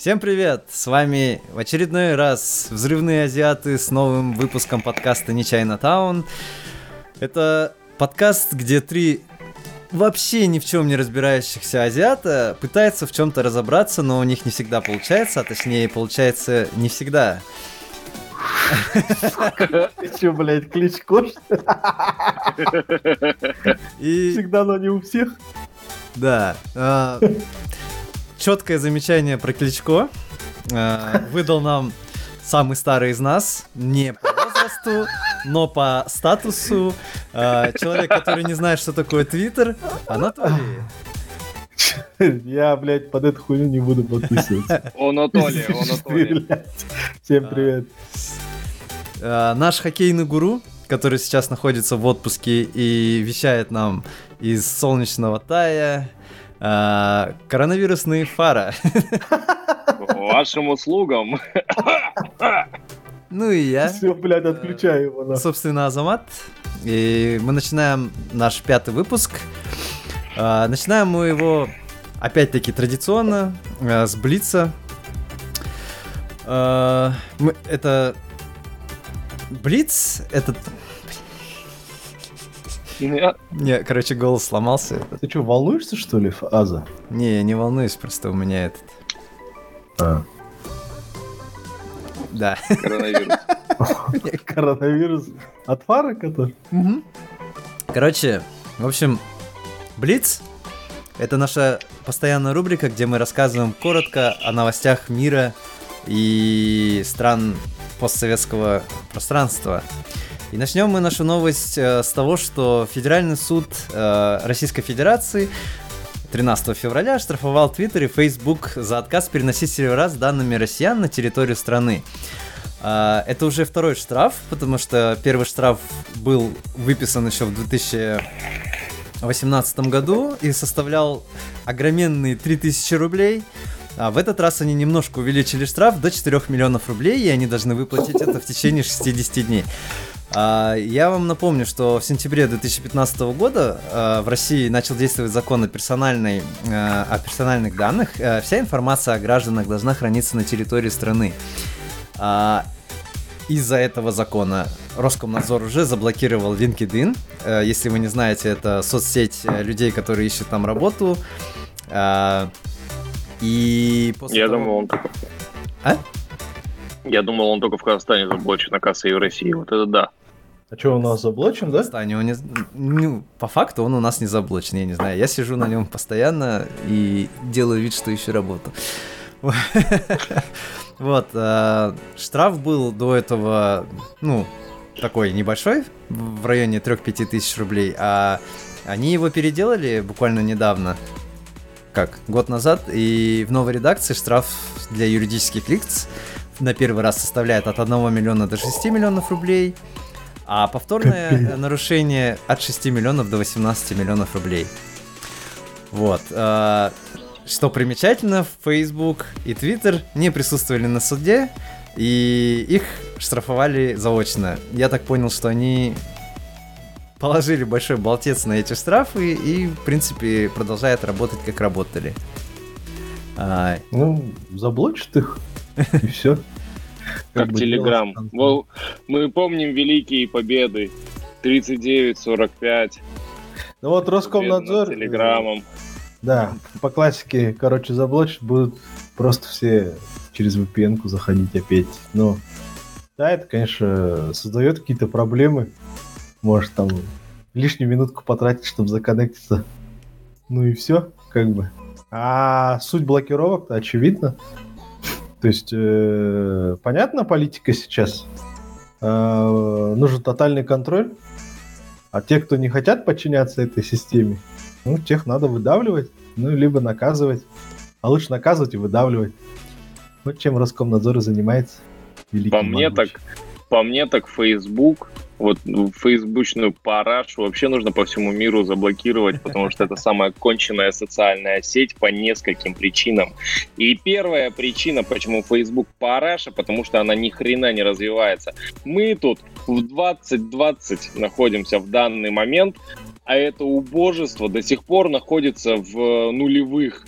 Всем привет! С вами в очередной раз Взрывные Азиаты с новым выпуском подкаста Нечаянно Таун. Это подкаст, где три вообще ни в чем не разбирающихся азиата пытаются в чем-то разобраться, но у них не всегда получается, а точнее получается не всегда. Ты что, блядь, кличко? И... Всегда, но не у всех. Да. А, четкое замечание про Кличко. Э, выдал нам самый старый из нас, не по возрасту, но по статусу. Э, человек, который не знает, что такое Твиттер, Анатолий. Я, блядь, под эту хуйню не буду подписываться. Он Анатолий, он Анатолий. Всем привет. Э, наш хоккейный гуру, который сейчас находится в отпуске и вещает нам из солнечного Тая, а, коронавирусные фара. Вашим услугам. Ну и я. Все, блядь, отключаю его. Да. Собственно, Азамат. И мы начинаем наш пятый выпуск. А, начинаем мы его, опять-таки, традиционно, а, с Блица. А, мы, это... Блиц, не, короче, голос сломался. Ты что, волнуешься, что ли, Аза? Не, я не волнуюсь, просто у меня этот... А. Да. Коронавирус. Коронавирус от фары, который? Короче, в общем, Блиц — это наша постоянная рубрика, где мы рассказываем коротко о новостях мира и стран постсоветского пространства. И начнем мы нашу новость э, с того, что Федеральный суд э, Российской Федерации 13 февраля штрафовал Твиттер и Facebook за отказ переносить сервера с данными россиян на территорию страны. Э, это уже второй штраф, потому что первый штраф был выписан еще в 2018 году и составлял огроменные 3000 рублей. А в этот раз они немножко увеличили штраф до 4 миллионов рублей, и они должны выплатить это в течение 60 дней. А, я вам напомню, что в сентябре 2015 года а, в России начал действовать закон о, персональной, а, о персональных данных. Вся информация о гражданах должна храниться на территории страны. Из-за этого закона Роскомнадзор уже заблокировал LinkedIn. Если вы не знаете, это соцсеть людей, которые ищут там работу. И после Я того... думал, он только... А? Я думал, он только в Казахстане заблочен, оказывается, и в России. Вот это да. А что, у нас заблочен, да? Кстати, он не... ну, по факту он у нас не заблочен, я не знаю. Я сижу на нем постоянно и делаю вид, что ищу работу. Вот, э, штраф был до этого, ну, такой небольшой, в районе 3-5 тысяч рублей, а они его переделали буквально недавно, как, год назад, и в новой редакции штраф для юридических лиц на первый раз составляет от 1 миллиона до 6 миллионов рублей, а повторное Капец. нарушение от 6 миллионов до 18 миллионов рублей. Вот. Э, что примечательно, Facebook и Twitter не присутствовали на суде, и их штрафовали заочно. Я так понял, что они положили большой болтец на эти штрафы и, в принципе, продолжают работать, как работали. А... Ну, заблочат их, и все. Как, Телеграм. Мы помним великие победы. 39-45. Ну вот Роскомнадзор... Телеграммом. Да, по классике, короче, заблочат, будут просто все через VPN-ку заходить опять. Но да, это, конечно, создает какие-то проблемы. Может, там лишнюю минутку потратить, чтобы законнектиться. Ну и все, как бы. А суть блокировок-то очевидно. То есть, э, понятна политика сейчас? Э, нужен тотальный контроль. А те, кто не хотят подчиняться этой системе, ну, тех надо выдавливать, ну, либо наказывать. А лучше наказывать и выдавливать. Вот чем Роскомнадзор и занимается. По мне так, по мне так Facebook вот фейсбучную парашу вообще нужно по всему миру заблокировать, потому что это самая конченная социальная сеть по нескольким причинам. И первая причина, почему Facebook параша, потому что она ни хрена не развивается. Мы тут в 2020 находимся в данный момент, а это убожество до сих пор находится в нулевых.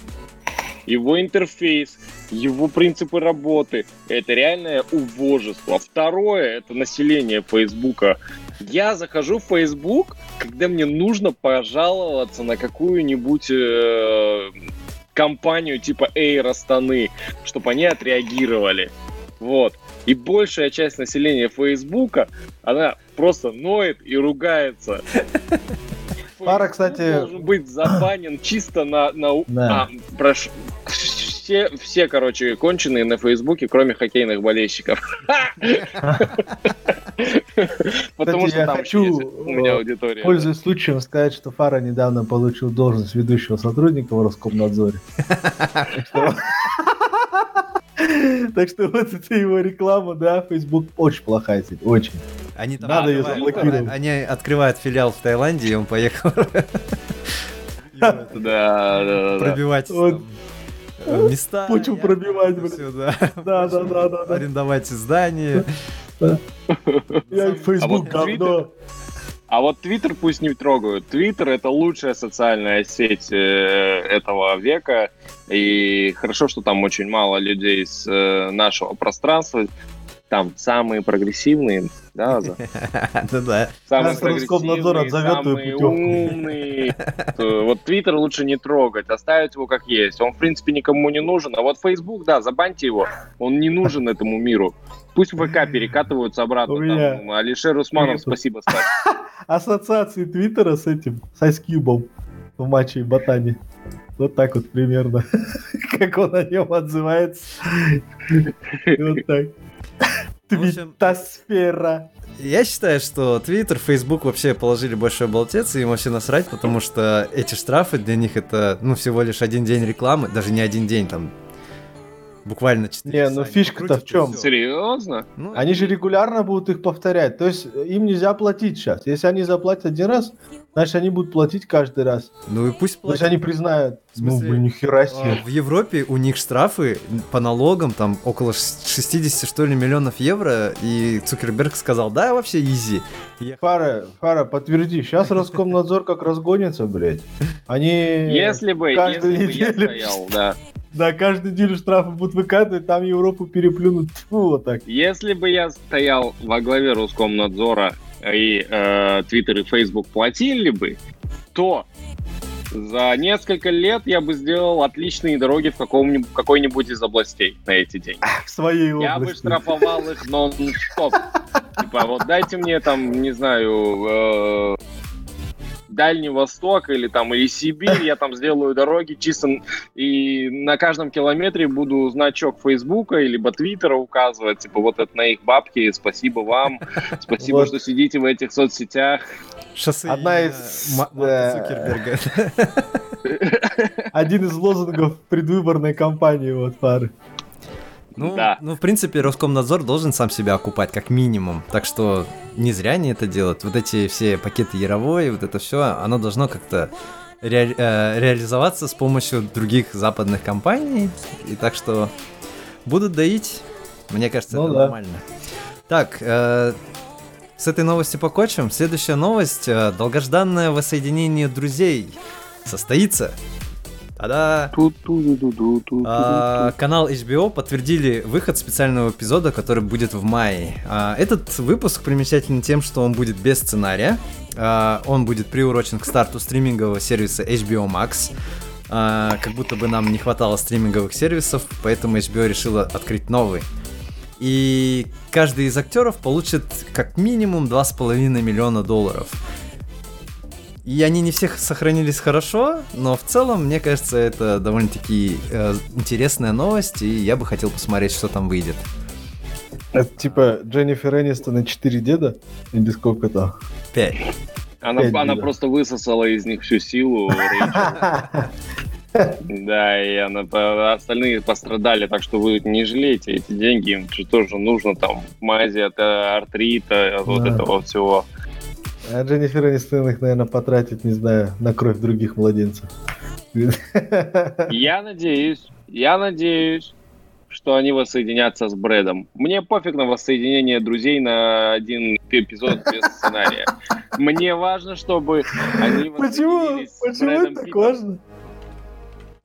Его интерфейс, его принципы работы. Это реальное убожество. Второе, это население Фейсбука. Я захожу в Facebook, когда мне нужно пожаловаться на какую-нибудь э, компанию типа Эйр Астаны, чтобы они отреагировали. Вот. И большая часть населения Фейсбука, она просто ноет и ругается. Пара, кстати... должен быть забанен чисто на... на... Да. А, прошу. Все, все, короче, конченые на Фейсбуке, кроме хоккейных болельщиков. Потому что там у меня э, аудитория. Пользуясь случаем, сказать, что Фара недавно получил должность ведущего сотрудника в Роскомнадзоре. Так что- вот это его реклама, да, Facebook очень плохая сеть, очень. Они там Надо открывают- заблокировать. Они открывают филиал в Таиланде, и он поехал Да, да, пробивать э, места. Почву я- пробивать, да. Да, да, да. Арендовать здание. Я Facebook А вот говно. А вот Твиттер пусть не трогают. Твиттер это лучшая социальная сеть э, этого века. И хорошо, что там очень мало людей с э, нашего пространства. Там самые прогрессивные, да, за- Да-да. самые Сейчас Роскомнадзор прогрессивные, самые умные. Вот Твиттер лучше не трогать, оставить его как есть. Он, в принципе, никому не нужен. А вот Facebook, да, забаньте его. Он не нужен этому миру. Пусть в ВК перекатываются обратно. Меня- Там, Алишер Усманов, Нет. спасибо, Стас. Ассоциации Твиттера с этим, с Айскьюбом в матче и Ботане. Вот так вот примерно. Как он о нем отзывается. Вот так. Твитосфера. Я считаю, что Twitter, Facebook вообще положили большой болтец, и им вообще насрать, потому что эти штрафы для них это, ну, всего лишь один день рекламы, даже не один день, там, буквально 4 Не, ну фишка-то в чём? Серьезно? Ну, Они же регулярно будут их повторять. То есть им нельзя платить сейчас. Если они заплатят один раз, значит они будут платить каждый раз. Ну и пусть Значит платят. они признают. В Ну, смысле, блин, нихера А, себе. В Европе у них штрафы по налогам там около ш- 60 что ли миллионов евро, и Цукерберг сказал, да, вообще изи. И я- Фара, Фара, подтверди. Сейчас Роскомнадзор как разгонится, блядь. Они... Если бы, если бы я стоял, да. Да, каждую неделю штрафы будут выкатывать, там Европу переплюнут. Фу, вот так. Если бы я стоял во главе Роскомнадзора и э, Твиттер и Фейсбук платили бы, то за несколько лет я бы сделал отличные дороги в каком-нибудь, какой-нибудь из областей на эти деньги. В своей Я бы области. штрафовал их нон-стоп. Типа, вот дайте мне там, не знаю, э, Дальний Восток или там или Сибирь, я там сделаю дороги чисто и на каждом километре буду значок Фейсбука или Твиттера указывать, типа вот это на их бабки, спасибо вам, спасибо, Вот. что сидите в этих соцсетях. Шоссе Одна из, Марка э. Один из лозунгов предвыборной кампании вот Фары. Ну, Да. ну, в принципе, Роскомнадзор должен сам себя окупать, как минимум. Так что не зря они это делают. Вот эти все пакеты Яровой, вот это все, оно должно как-то ре- э, реализоваться с помощью других западных компаний. И так что будут доить. Мне кажется, Ну это да. нормально. Так, э, с этой новости покончим. Следующая новость. э, долгожданное воссоединение друзей состоится. А, канал HBO подтвердили выход специального эпизода, который будет в мае. А, этот выпуск примечателен тем, что он будет без сценария. А, он будет приурочен к старту стримингового сервиса HBO Max. А, как будто бы нам не хватало стриминговых сервисов, поэтому HBO решила открыть новый. И каждый из актеров получит как минимум 2,5 миллиона долларов. И они не всех сохранились хорошо, но в целом, мне кажется, это довольно-таки э, интересная новость, и я бы хотел посмотреть, что там выйдет. Это типа Дженнифер Энистон и четыре деда? Или сколько там? 5. Она, Пять она видов. просто высосала из них всю силу. Да, и она, остальные пострадали, так что вы не жалейте эти деньги, им же тоже нужно там мази от э, артрита, от вот этого всего. А Дженнифер Энистон их, наверное, потратит, не знаю, на кровь других младенцев. Я надеюсь, я надеюсь, что они воссоединятся с Брэдом. Мне пофиг на воссоединение друзей на один эпизод без сценария. Мне важно, чтобы они Почему? с Почему Брэдом это так важно?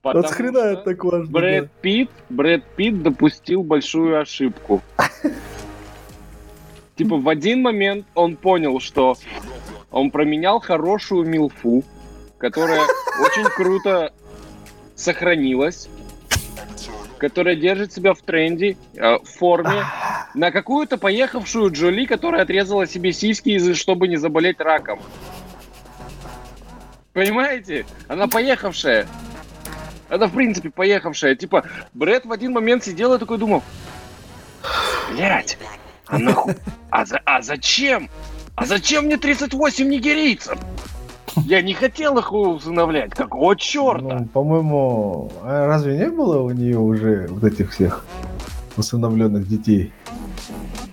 Потому Вот хрена это так важно. Брэд Питт, Брэд Питт допустил большую ошибку. Типа в один момент он понял, что он променял хорошую милфу, которая очень круто сохранилась, которая держит себя в тренде, э, в форме, на какую-то поехавшую Джоли, которая отрезала себе сиськи, чтобы не заболеть раком. Понимаете? Она поехавшая. Она, в принципе, поехавшая. Типа, Брэд в один момент сидел и такой думал, блять, а, нахуй- а, за- а зачем? А зачем мне 38 нигерийцев? Я не хотел их усыновлять. Какого черта? Ну, по-моему, а разве не было у нее уже вот этих всех усыновленных детей?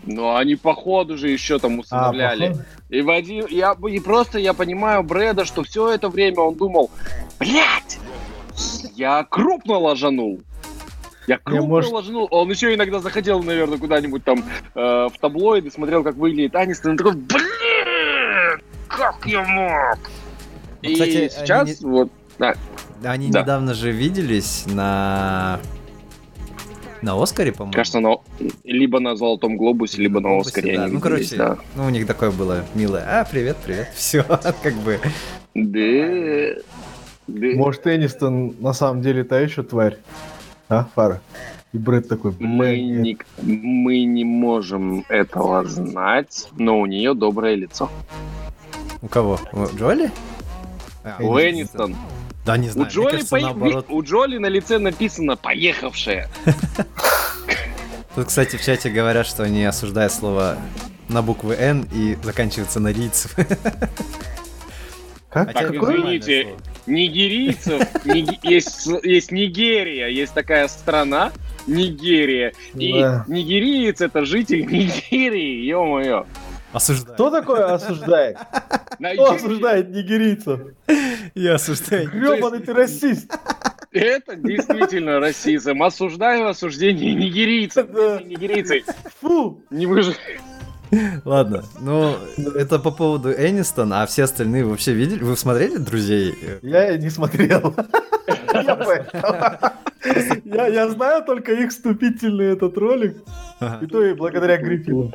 Но они походу же еще там А, усыновляли. походу. И, в один, я, и просто я понимаю Брэда, что все это время он думал, блядь, я крупно ложанул. Я крупно может- ложанул. Он еще иногда заходил, наверное, куда-нибудь там э, в таблоиды, смотрел, как выглядит Анистон, и такой, блин, как я мог? Ну, И кстати, они сейчас не- вот, да, Они Да. недавно же виделись на... На Оскаре, по-моему. кажется, на, либо на Золотом Глобусе, либо на Глобусе, Оскаре да. они Ну, короче, да. ну, у них такое было милое. А, привет, привет. Все, как бы. Да. Да. Может, Энистон на самом деле та еще тварь? А, Фара? И Брэд такой, Мы не, мы не можем этого знать, но у нее доброе лицо. У кого? У Джоли? А, У Энистон. Да, не У знаю. мне Джоли, кажется, наоборот. ви- у Джоли на лице написано «поехавшая». Тут, кстати, в чате говорят, что они осуждают слово на букву Н и заканчивается на рийцев. Как? Хотя Так, нормальное извините. Нигерийцев, Ниги- есть, есть Нигерия, есть такая страна, Нигерия. И Да. нигериец это житель Нигерии, ё-моё. Осуждаю. Кто такое осуждает? Кто осуждает нигерийцев? Я осуждаю. Гребаный ты расист. Это действительно расизм. Осуждаю осуждение нигерийцев. Нигерийцы Фу! не выжили. Ладно, ну, это по поводу Энистона, а все остальные вообще видели? Вы смотрели «Друзей»? Я не смотрел. Я понял. Я, знаю только их вступительный этот ролик, Ага. и то и благодаря Гриффину.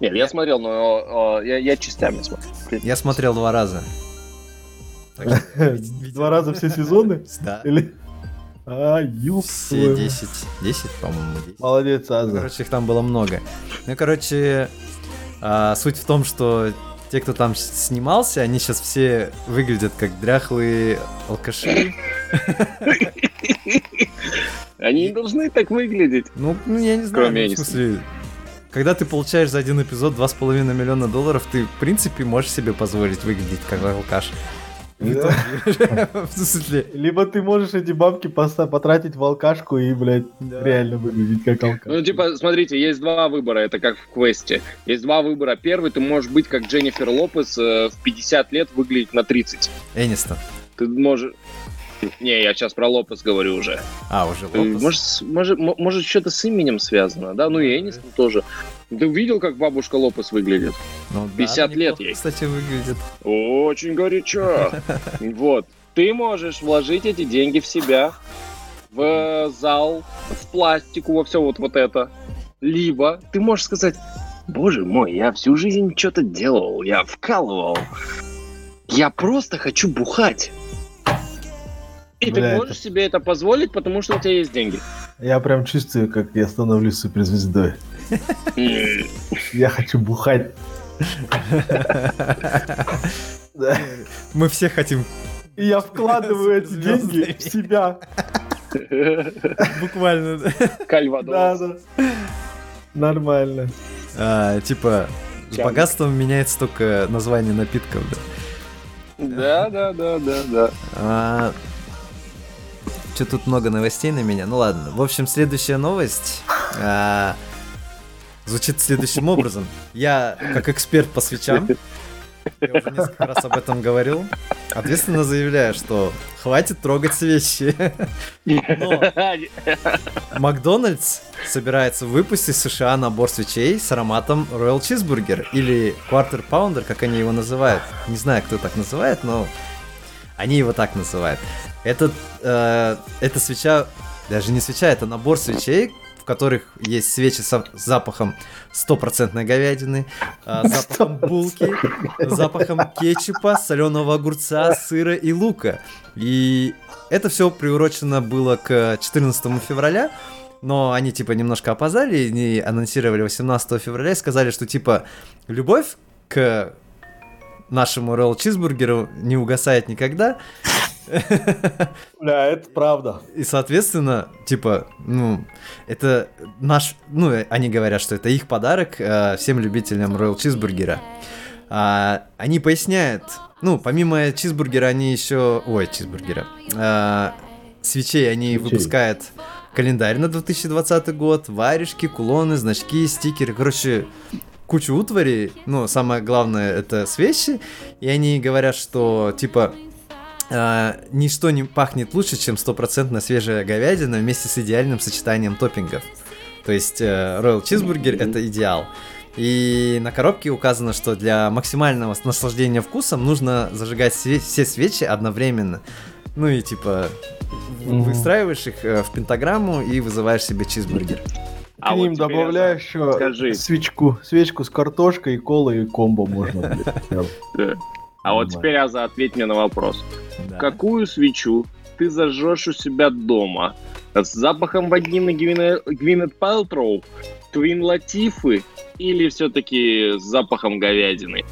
Нет, я смотрел, но я, я частями смотрел. Я смотрел два раза. Два раза все сезоны? Да. А, ёб Все твою. 10. 10, по-моему, 10. Молодец, Ну, Аза. короче, их там было много. Ну, короче, а, суть в том, что те, кто там снимался, они сейчас все выглядят как дряхлые алкаши. Они не должны так выглядеть. Ну, ну, я не знаю, Кроме ну, в смысле... Когда ты получаешь за один эпизод 2,5 миллиона долларов, ты, в принципе, можешь себе позволить выглядеть как алкаш. В Да. итоге, в смысле... Либо ты можешь эти бабки потратить в алкашку и, блядь, реально выглядеть как алкаш. Ну, типа, смотрите, есть два выбора, это как в квесте. Есть два выбора. Первый, ты можешь быть как Дженнифер Лопес, э, в 50 лет выглядеть на 30. Энистон. Ты можешь... Не, я сейчас про Лопес говорю уже. А, уже Ты- Лопес. Может, может, может что-то с именем связано, да? Ну и Энистон тоже. Ты видел, как бабушка Лопес выглядит? Ну, да, 50 лет неплохо, ей. Кстати, выглядит. Очень горячо. Вот. Ты можешь вложить эти деньги в себя, в зал, в пластику, во все вот, вот это. Либо ты можешь сказать, боже мой, я всю жизнь что-то делал, я вкалывал. Я просто хочу бухать. И Бля, ты это- можешь себе это позволить, потому что у тебя есть деньги. Я прям чувствую, как я становлюсь суперзвездой. Я хочу бухать. Мы все хотим И я вкладываю эти деньги в себя. буквально... Да, Кальвадос. да. Нормально. А, типа, с богатством меняется только название напитков, да. Да, да, да, да, да. Че тут много новостей на меня? Ну ладно. В общем, следующая новость а, звучит следующим образом. Я, как эксперт по свечам, я уже несколько раз об этом говорил, ответственно заявляю, что хватит трогать свечи. Но Макдональдс собирается выпустить в США набор свечей с ароматом Royal Cheeseburger или Quarter Pounder, как они его называют. Не знаю, кто так называет, но Они его так называют. Этот, э, эта свеча, даже не свеча, это набор свечей, в которых есть свечи с запахом стопроцентной говядины, э, запахом булки, запахом кетчупа, соленого огурца, сыра и лука. И это все приурочено было к 14 февраля, но они типа немножко опоздали, они анонсировали 18 февраля и сказали, что типа любовь к нашему Royal Чизбургеру не угасает никогда. Да, это правда. И, соответственно, типа, ну, это наш, ну, они говорят, что это их подарок э, всем любителям Royal Чизбургера. А, они поясняют, ну, помимо чизбургера, они еще, ой, чизбургера, а, свечей они свечей. выпускают календарь на 2020 год, варежки, кулоны, значки, стикеры, короче, кучу утвари, ну, самое главное, это свечи, и они говорят, что, типа, э, ничто не пахнет лучше, чем стопроцентно свежая говядина вместе с идеальным сочетанием топпингов. То есть э, Royal Cheeseburger mm-hmm. это идеал. И на коробке указано, что для максимального наслаждения вкусом нужно зажигать все свечи одновременно. Ну и типа mm-hmm. выстраиваешь их э, в пентаграмму и вызываешь себе чизбургер. А К ним вот добавляю еще скажи. свечку, свечку с картошкой, и колой и комбо можно. А вот теперь, Аза, ответь мне на вопрос. Какую свечу ты зажжешь у себя дома? С запахом вагины Гвинет Пэлтроу, Твин Латифы или все-таки с запахом говядины?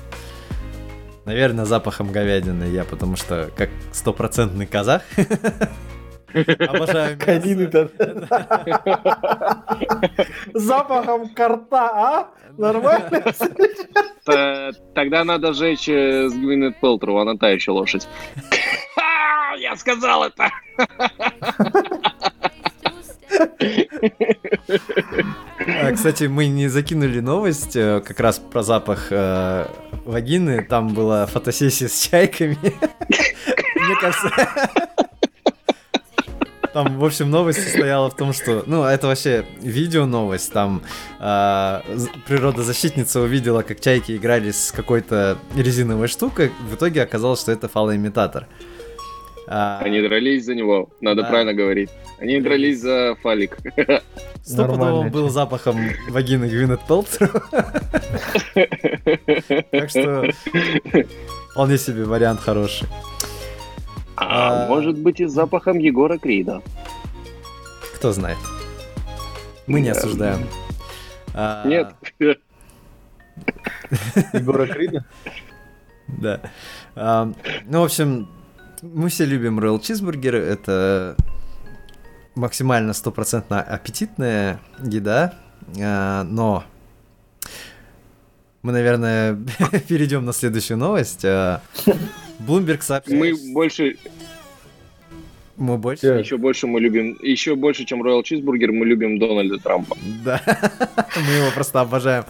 Наверное, запахом говядины я, потому что как стопроцентный казах Обожаю Конины-то. Запахом карта, а? Нормально? Тогда надо жечь э, с Гвинет Пелтру, она та еще лошадь. Я сказал это! А, кстати, мы не закинули новость э, как раз про запах э, вагины. Там была фотосессия с чайками. Мне кажется, там, в общем, новость состояла в том, что, ну, это вообще видео новость. Там э, природозащитница увидела, как чайки играли с какой-то резиновой штукой. В итоге оказалось, что это фалоимитатор. А... Они дрались за него, надо да. правильно говорить. Они дрались за фалик. Стопудово был запахом вагины Гвинет Пелтер. Так что вполне себе вариант хороший. А, а может быть и с запахом Егора Крида. Кто знает. Мы не осуждаем. А... Нет. Егора Крида? Да. А, ну, в общем, мы все любим Royal Cheeseburger. Это максимально стопроцентно аппетитная еда, а, но мы, наверное, перейдем на следующую новость. А, Bloomberg сообщает... Мы больше... Мы больше? Еще больше мы любим... Еще больше, чем Royal Cheeseburger, мы любим Дональда Трампа. Да, мы его просто обожаем.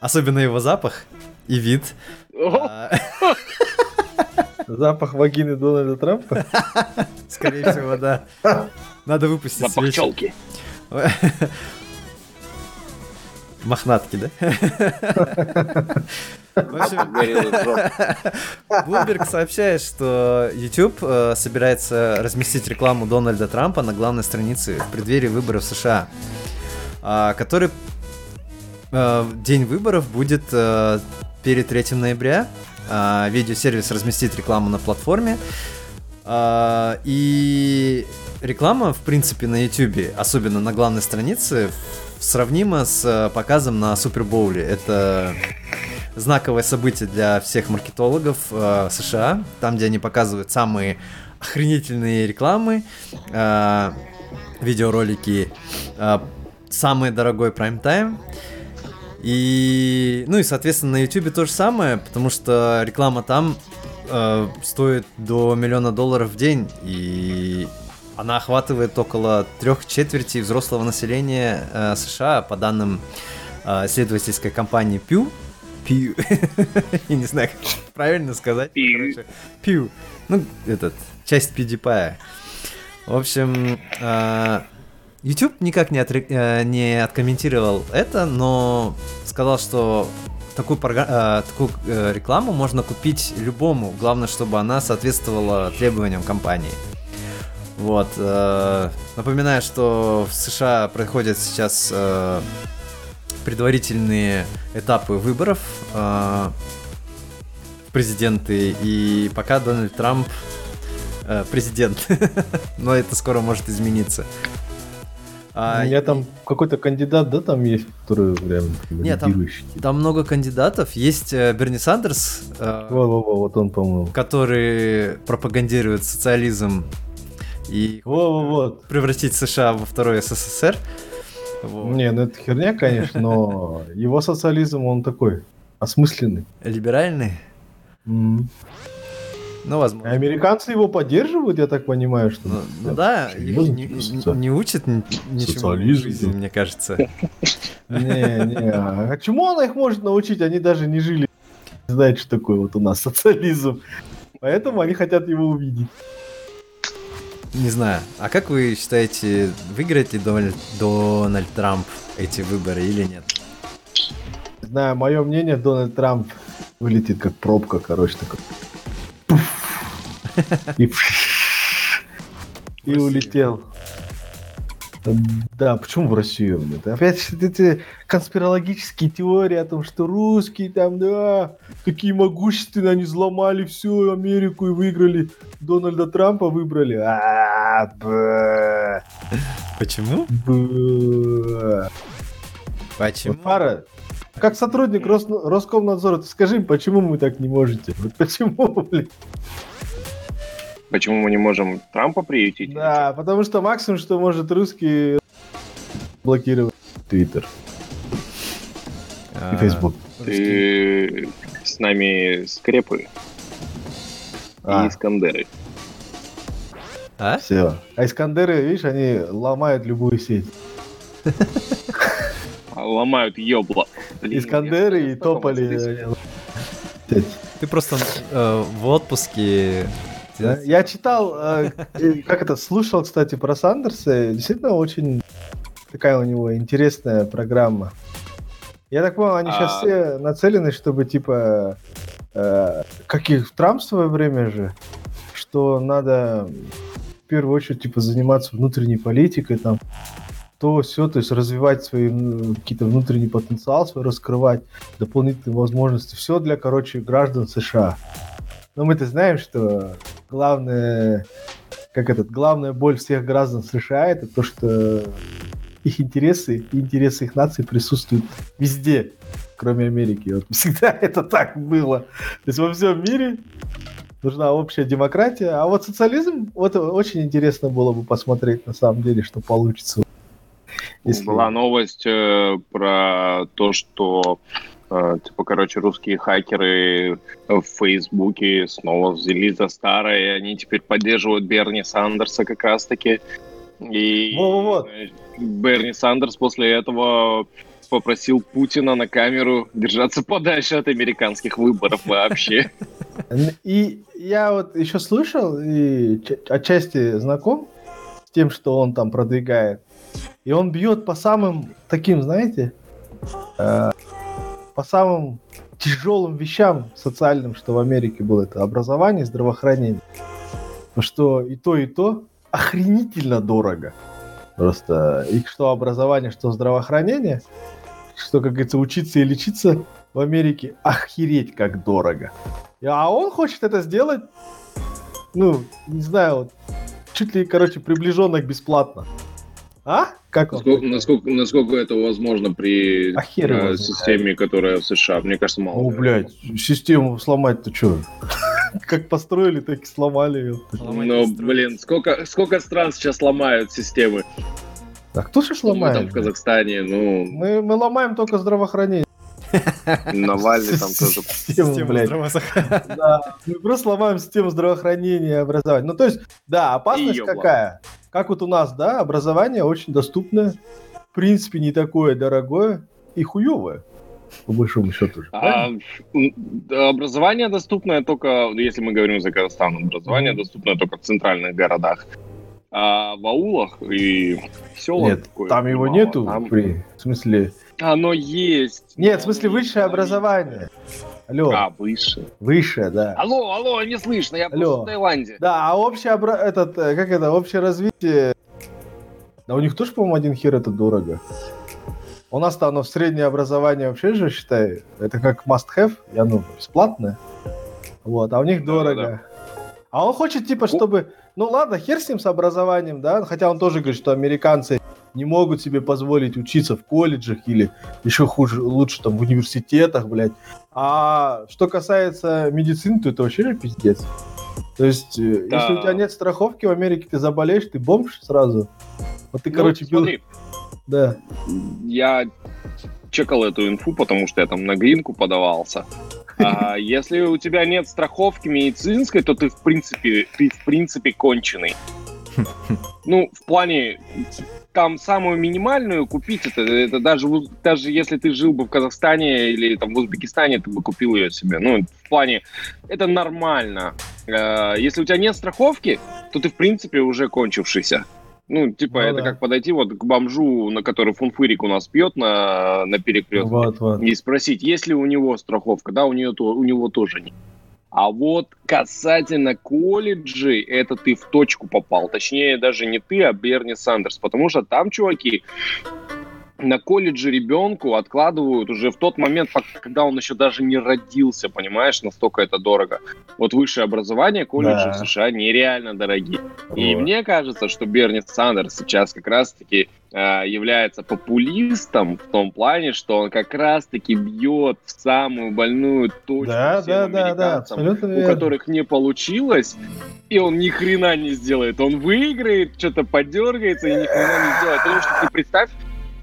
Особенно его запах и вид. А. Запах вагины Дональда Трампа? Скорее всего, да. Надо выпустить Запах челки. Мохнатки, да? Bloomberg сообщает, что YouTube э, собирается разместить рекламу Дональда Трампа на главной странице в преддверии выборов США, э, который э, день выборов будет э, перед 3 ноября. Э, видеосервис разместит рекламу на платформе. Э, и реклама, в принципе, на YouTube, особенно на главной странице, сравнима с э, показом на Супербоуле. Это знаковое событие для всех маркетологов э, США, там, где они показывают самые охренительные рекламы, э, видеоролики, э, самый дорогой прайм-тайм. И, ну и, соответственно, на YouTube то же самое, потому что реклама там э, стоит до миллиона долларов в день, и она охватывает около трех четверти взрослого населения э, США, по данным э, исследовательской компании Pew. Pew. Я не знаю, как правильно сказать. Pew. Pew. Ну, этот, часть PewDiePie. В общем, э, YouTube никак не, отре- э, не откомментировал это, но сказал, что такую, програ- э, такую э, рекламу можно купить любому. Главное, чтобы она соответствовала требованиям компании. Вот. Э, напоминаю, что в США происходят сейчас э, предварительные этапы выборов э, президенты, и пока Дональд Трамп э, президент. Но это скоро может измениться. А, У меня там какой-то кандидат, да, там есть, который прям Нет, там, там много кандидатов. Есть э, Берни Сандерс, э, во, во, во, вот он, по-моему. который пропагандирует социализм и во, во, вот. превратить США во второй СССР. Вот. Не, ну это херня, конечно, но его социализм, он такой осмысленный. Либеральный? Mm. Ну, возможно. Американцы его поддерживают, я так понимаю, что... Ну, ну да, их не, не, не учат ничего в жизни, мне кажется. Не, не, а чему она их может научить? Они даже не жили, не знают, что такое вот у нас социализм. Поэтому они хотят его увидеть. Не знаю. А как вы считаете, выиграет ли Дональд, Дональд Трамп эти выборы или нет? Не знаю, мое мнение, Дональд Трамп вылетит как пробка, короче, такой. И, и улетел. Да, почему в Россию? Это опять эти конспирологические теории о том, что русские там, да, какие могущественные, они взломали всю Америку и выиграли. Дональда Трампа выбрали. А, Почему? Почему? Фара, как сотрудник Рос... Роскомнадзора, ты скажи, почему мы так не можете? Вот почему, блин? Почему мы не можем Трампа приютить? Да, потому что максимум, что может русский блокировать Твиттер. И Фейсбук. Ты с нами скрепы а. и Искандеры. А? Все. А Искандеры, видишь, они ломают любую сеть. Ломают ёбло. Искандеры и тополи. Ты просто э, в отпуске да? Я читал, э, как это, слушал, кстати, про Сандерса. Действительно, очень такая у него интересная программа. Я так понял, они сейчас а. все нацелены, чтобы, типа, э, как и в Трамп в свое время же, что надо в первую очередь, типа, заниматься внутренней политикой, там, то все, то есть развивать свои какие-то внутренний потенциал свой, раскрывать дополнительные возможности. Все для, короче, граждан США. Но мы-то знаем, что главное, как этот, главная боль всех граждан США это то, что их интересы и интересы их нации присутствуют везде, кроме Америки. Вот всегда это так было. То есть во всем мире нужна общая демократия, а вот социализм, вот очень интересно было бы посмотреть на самом деле, что получится. Если... Была новость э, про то, что типа, короче, русские хакеры в Фейсбуке снова взялись за старое, и они теперь поддерживают Берни Сандерса как раз-таки. И вот. Берни Сандерс после этого попросил Путина на камеру держаться подальше от американских выборов вообще. И я вот еще слышал и отчасти знаком с тем, что он там продвигает. И он бьет по самым таким, знаете, э, по самым тяжелым вещам социальным, что в Америке было, это образование, здравоохранение. Потому что и то, и то охренительно дорого. Просто и что образование, что здравоохранение, что, как говорится, учиться и лечиться в Америке охереть как дорого. А он хочет это сделать, ну, не знаю, чуть ли, короче, приближенно бесплатно. А? Как насколько, насколько, насколько это возможно при а э, системе, которая в США? Мне кажется, мало. Ну, блядь, систему сломать-то что? Как построили, так и сломали. Ну, блин, сколько, сколько стран сейчас ломают системы? А кто же ломает? там в Казахстане, ну... Мы, мы ломаем только здравоохранение. Навальный там тоже. Систему, блядь. Да, мы просто ломаем систему здравоохранения и образования. Ну, то есть, да, опасность какая? Как вот у нас, да, образование очень доступное, в принципе, не такое дорогое и хуевое по большому счету. А, образование доступное только, если мы говорим за Казахстан, образование доступное только в центральных городах. А в аулах и селах... Нет, там его мало. нету, там... в смысле, Оно есть. Нет, в смысле высшее образование. Алло. А, выше. Выше, да. Алло, алло, не слышно, я просто в Таиланде. Да, а общее обра... этот, э, как это, общее развитие... Да у них тоже, по-моему, один хер это дорого. У нас-то оно в среднее образование вообще же, считай, это как must-have, и оно бесплатное. Вот, а у них Да-да-да. дорого. А он хочет, типа, чтобы... Ну ладно, хер с ним с образованием, да, хотя он тоже говорит, что американцы не могут себе позволить учиться в колледжах или еще хуже, лучше там в университетах, блядь. А что касается медицины, то это вообще же пиздец. То есть, э, Да. если у тебя нет страховки в Америке, ты заболеешь, ты бомж сразу. Вот ты, Ну, короче, бил- смотри, Да. я чекал эту инфу, потому что я там на гринку подавался. А если у тебя нет страховки медицинской, то ты в принципе, ты в принципе конченый. Ну, в плане, там самую минимальную купить, это, это даже, даже если ты жил бы в Казахстане или там в Узбекистане, ты бы купил ее себе. Ну, в плане, это нормально. Э, Если у тебя нет страховки, то ты в принципе уже кончившийся. Ну, типа, Ну это да. как подойти вот к бомжу, на который фунфырик у нас пьет на, на перекрестке, Вот, вот. и спросить, есть ли у него страховка. Да, у, нее, у него тоже нет. А вот касательно колледжей, это ты в точку попал. Точнее, даже не ты, а Берни Сандерс. Потому что там, чуваки, на колледже ребенку откладывают уже в тот момент, когда он еще даже не родился, понимаешь, настолько это дорого. Вот высшее образование, колледжи Да. в США нереально дорогие. И Вот. мне кажется, что Берни Сандерс сейчас как раз-таки является популистом в том плане, что он как раз-таки бьет в самую больную точку Да, всем да, да, да, американцам, абсолютно у верно. которых не получилось, и он ни хрена не сделает. Он выиграет, что-то подергается и ни хрена не сделает. Потому что ты представь,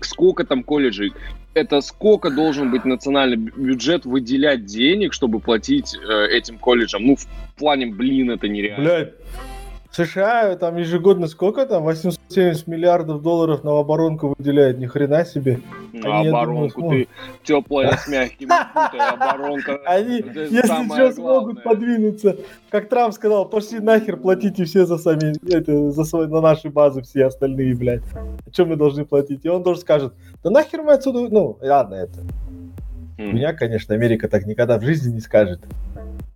сколько там колледжей. Это сколько должен быть национальный бю- бюджет выделять денег, чтобы платить э, этим колледжам? Ну, в плане, блин, это нереально. Блядь, США там ежегодно сколько там? 870 миллиардов долларов на оборонку выделяют, ни хрена себе. На Они, оборонку думаю, ты теплая с мягким укутай, оборонка. Они, если что, смогут подвинуться. Как Трамп сказал, пошли нахер, платите все за сами, это, за свои, на наши базы все остальные, блядь. Чем мы должны платить? И он тоже скажет, да нахер мы отсюда, ну, ладно это. М. Меня, конечно, Америка так никогда в жизни не скажет.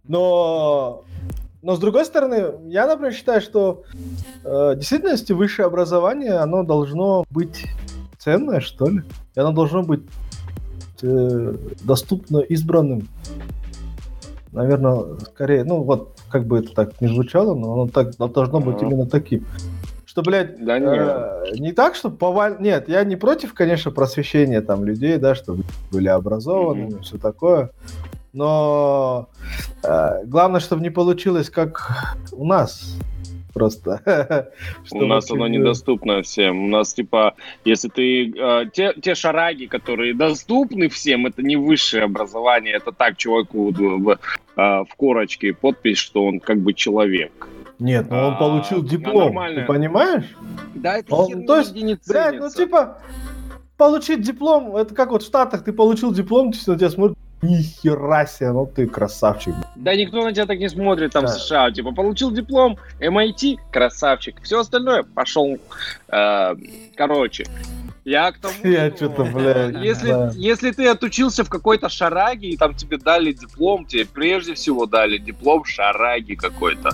Но, но с другой стороны, я, например, считаю, что э, в действительности высшее образование, оно должно быть ценное, что ли. И оно должно быть э, доступно избранным. Наверное, скорее, ну вот, как бы это так не звучало, но оно так должно быть именно таким. Что, блядь, Да. Э, не так, что поваль... Нет, я не против, конечно, просвещения там людей, да, чтобы были образованными, все такое. Но э, главное, чтобы не получилось, как у нас. Просто. У нас оно недоступно всем. У нас, типа, если ты... э, те, те шараги, которые доступны всем, это не высшее образование, это так, чуваку в, в, э, в корочке подпись, что он как бы человек. Нет, но он А, получил ну, диплом. Ты понимаешь? Да, это Он- то есть, не Блядь, ну типа, получить диплом, это как вот в Штатах, ты получил диплом, ты на тебя смотрят, нихера себе, ну ты красавчик. Да никто на тебя так не смотрит там Да. в США. Типа, получил диплом, MIT, красавчик. Все остальное пошел. э, короче, я к тому... Я что, что-то, э, блядь, Если, да. если ты отучился в какой-то шараге, и там тебе дали диплом, тебе прежде всего дали диплом шараги какой-то.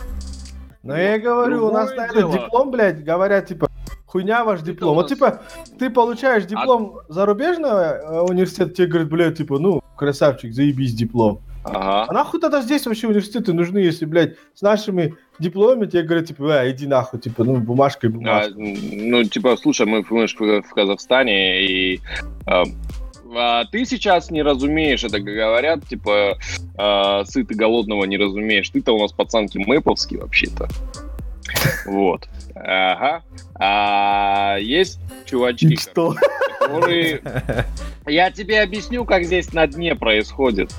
Ну я говорю, у нас Другое на этот дело. диплом, блядь, говорят, типа, хуйня ваш диплом. Вот, типа, ты получаешь диплом зарубежного э, университета, тебе говорят, блядь, типа, ну, красавчик, заебись диплом. А Ага. нахуй тогда здесь вообще университеты нужны, если, блядь, с нашими дипломами тебе говорят, типа, а, иди нахуй, типа, ну, бумажкой А, бумажкой. ну, типа, слушай, мы, мы в Казахстане, и а, а ты сейчас не разумеешь, это как говорят, типа, а, сыт и голодного не разумеешь. Ты-то у нас пацанки мэповский вообще-то. Вот. Ага. А есть чувачки, что? которые... Я тебе объясню, как здесь на дне происходит.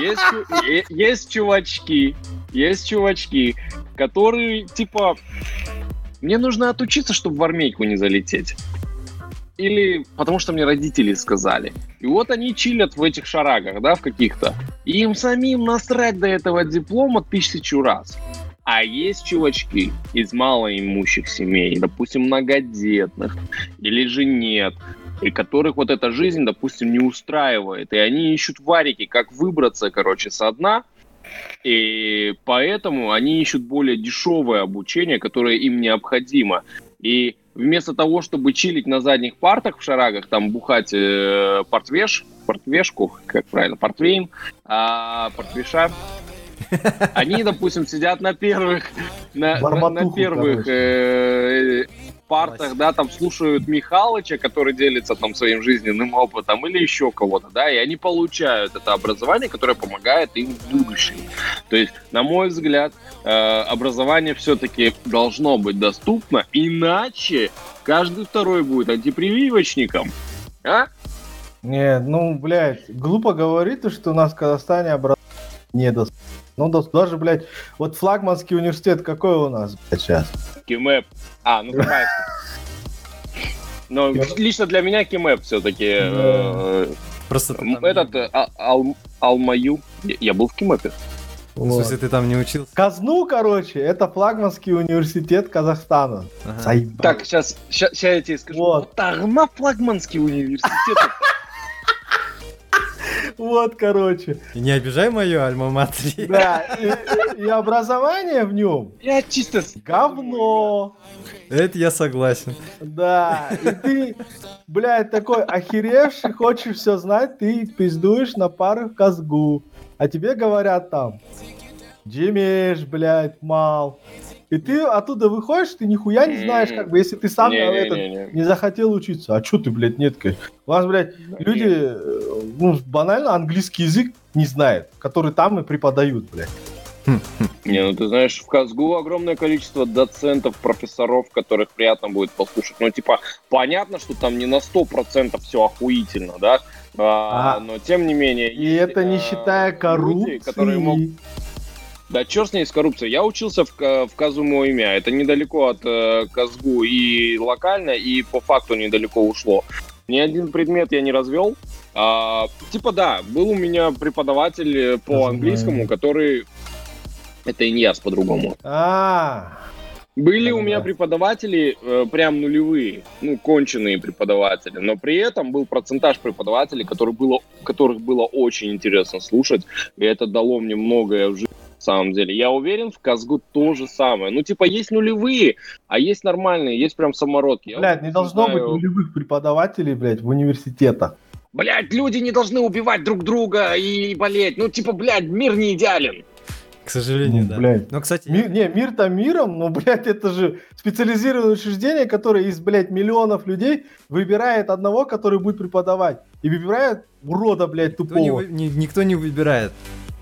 Есть, есть чувачки, есть чувачки, которые, типа, мне нужно отучиться, чтобы в армейку не залететь. Или потому что мне родители сказали. И вот они чилят в этих шарагах, да, в каких-то. И им самим насрать до этого диплома тысячу раз. А есть чувачки из малоимущих семей, допустим, многодетных, или же нет, и которых вот эта жизнь, допустим, не устраивает. И они ищут варики, как выбраться, короче, со дна, и поэтому они ищут более дешевое обучение, которое им необходимо. И вместо того, чтобы чилить на задних партах в шарагах, там бухать э, портвеш, портвешку, как правильно, портвейн, а портвеша, они, допустим, сидят на первых, на, на, на первых э, партах, да, там слушают Михалыча, который делится там своим жизненным опытом, или еще кого-то, да, и они получают это образование, которое помогает им в будущем. То есть, на мой взгляд, э, образование все-таки должно быть доступно, иначе каждый второй будет антипрививочником. А? Не, ну, блядь, глупо говорить, что у нас в Казахстане образование недоступно. Ну, даже, блядь, вот флагманский университет какой у нас, блядь, сейчас? Кимэп. А, ну, конечно. Но лично для меня Кимэп все-таки... Э, Просто этот а, Алмаю. Я был в Кимэпе. В смысле, ты там не учился? Казну, короче, это флагманский университет Казахстана. Ага. Так, сейчас, сейчас я тебе скажу. Вот. Тарма флагманский университет. Вот, короче. Не обижай мою альма-матри. Да, и, и образование в нем. Я чисто... Говно. Это я согласен. Да, и ты, блядь, такой охеревший, хочешь все знать, ты пиздуешь на пару в казгу. А тебе говорят там, Джимеш, блядь, мал. И ты оттуда выходишь, ты нихуя не знаешь, как бы, если ты сам не, этот, не, не. не захотел учиться. А что ты, блядь, нет, конечно. У нас, блядь, люди, э, ну, банально английский язык не знают, который там и преподают, блядь. Не, ну ты знаешь, в Казгу огромное количество доцентов, профессоров, которых приятно будет послушать. Ну, типа, понятно, что там не на 100% все охуительно, да? А, а, но тем не менее... И есть, это не а, считая коррупции. Люди, которые могут да черт с ней с коррупцией. Я учился в, в Казуму имя. Это недалеко от э, Казгу и локально, и по факту недалеко ушло. Ни один предмет я не развел. А, типа да, был у меня преподаватель по английскому, который... Это Иньяс по-другому. А, были у меня преподаватели э, прям нулевые, ну, конченые преподаватели, но при этом был процентаж преподавателей, который было, которых было очень интересно слушать, и это дало мне многое в жизни самом деле. Я уверен, в Казгу то же самое. Ну, типа, есть нулевые, а есть нормальные, есть прям самородки. Блядь, не должно знаю... быть нулевых преподавателей, блядь, в университетах. Блядь, люди не должны убивать друг друга и болеть. Ну, типа, блядь, мир не идеален. К сожалению, ну, да. Блядь. Но, кстати... Мир, не, мир-то миром, но, блядь, это же специализированное учреждение, которое из, блядь, миллионов людей выбирает одного, который будет преподавать. И выбирает урода, блядь, тупого. Никто не, никто не выбирает.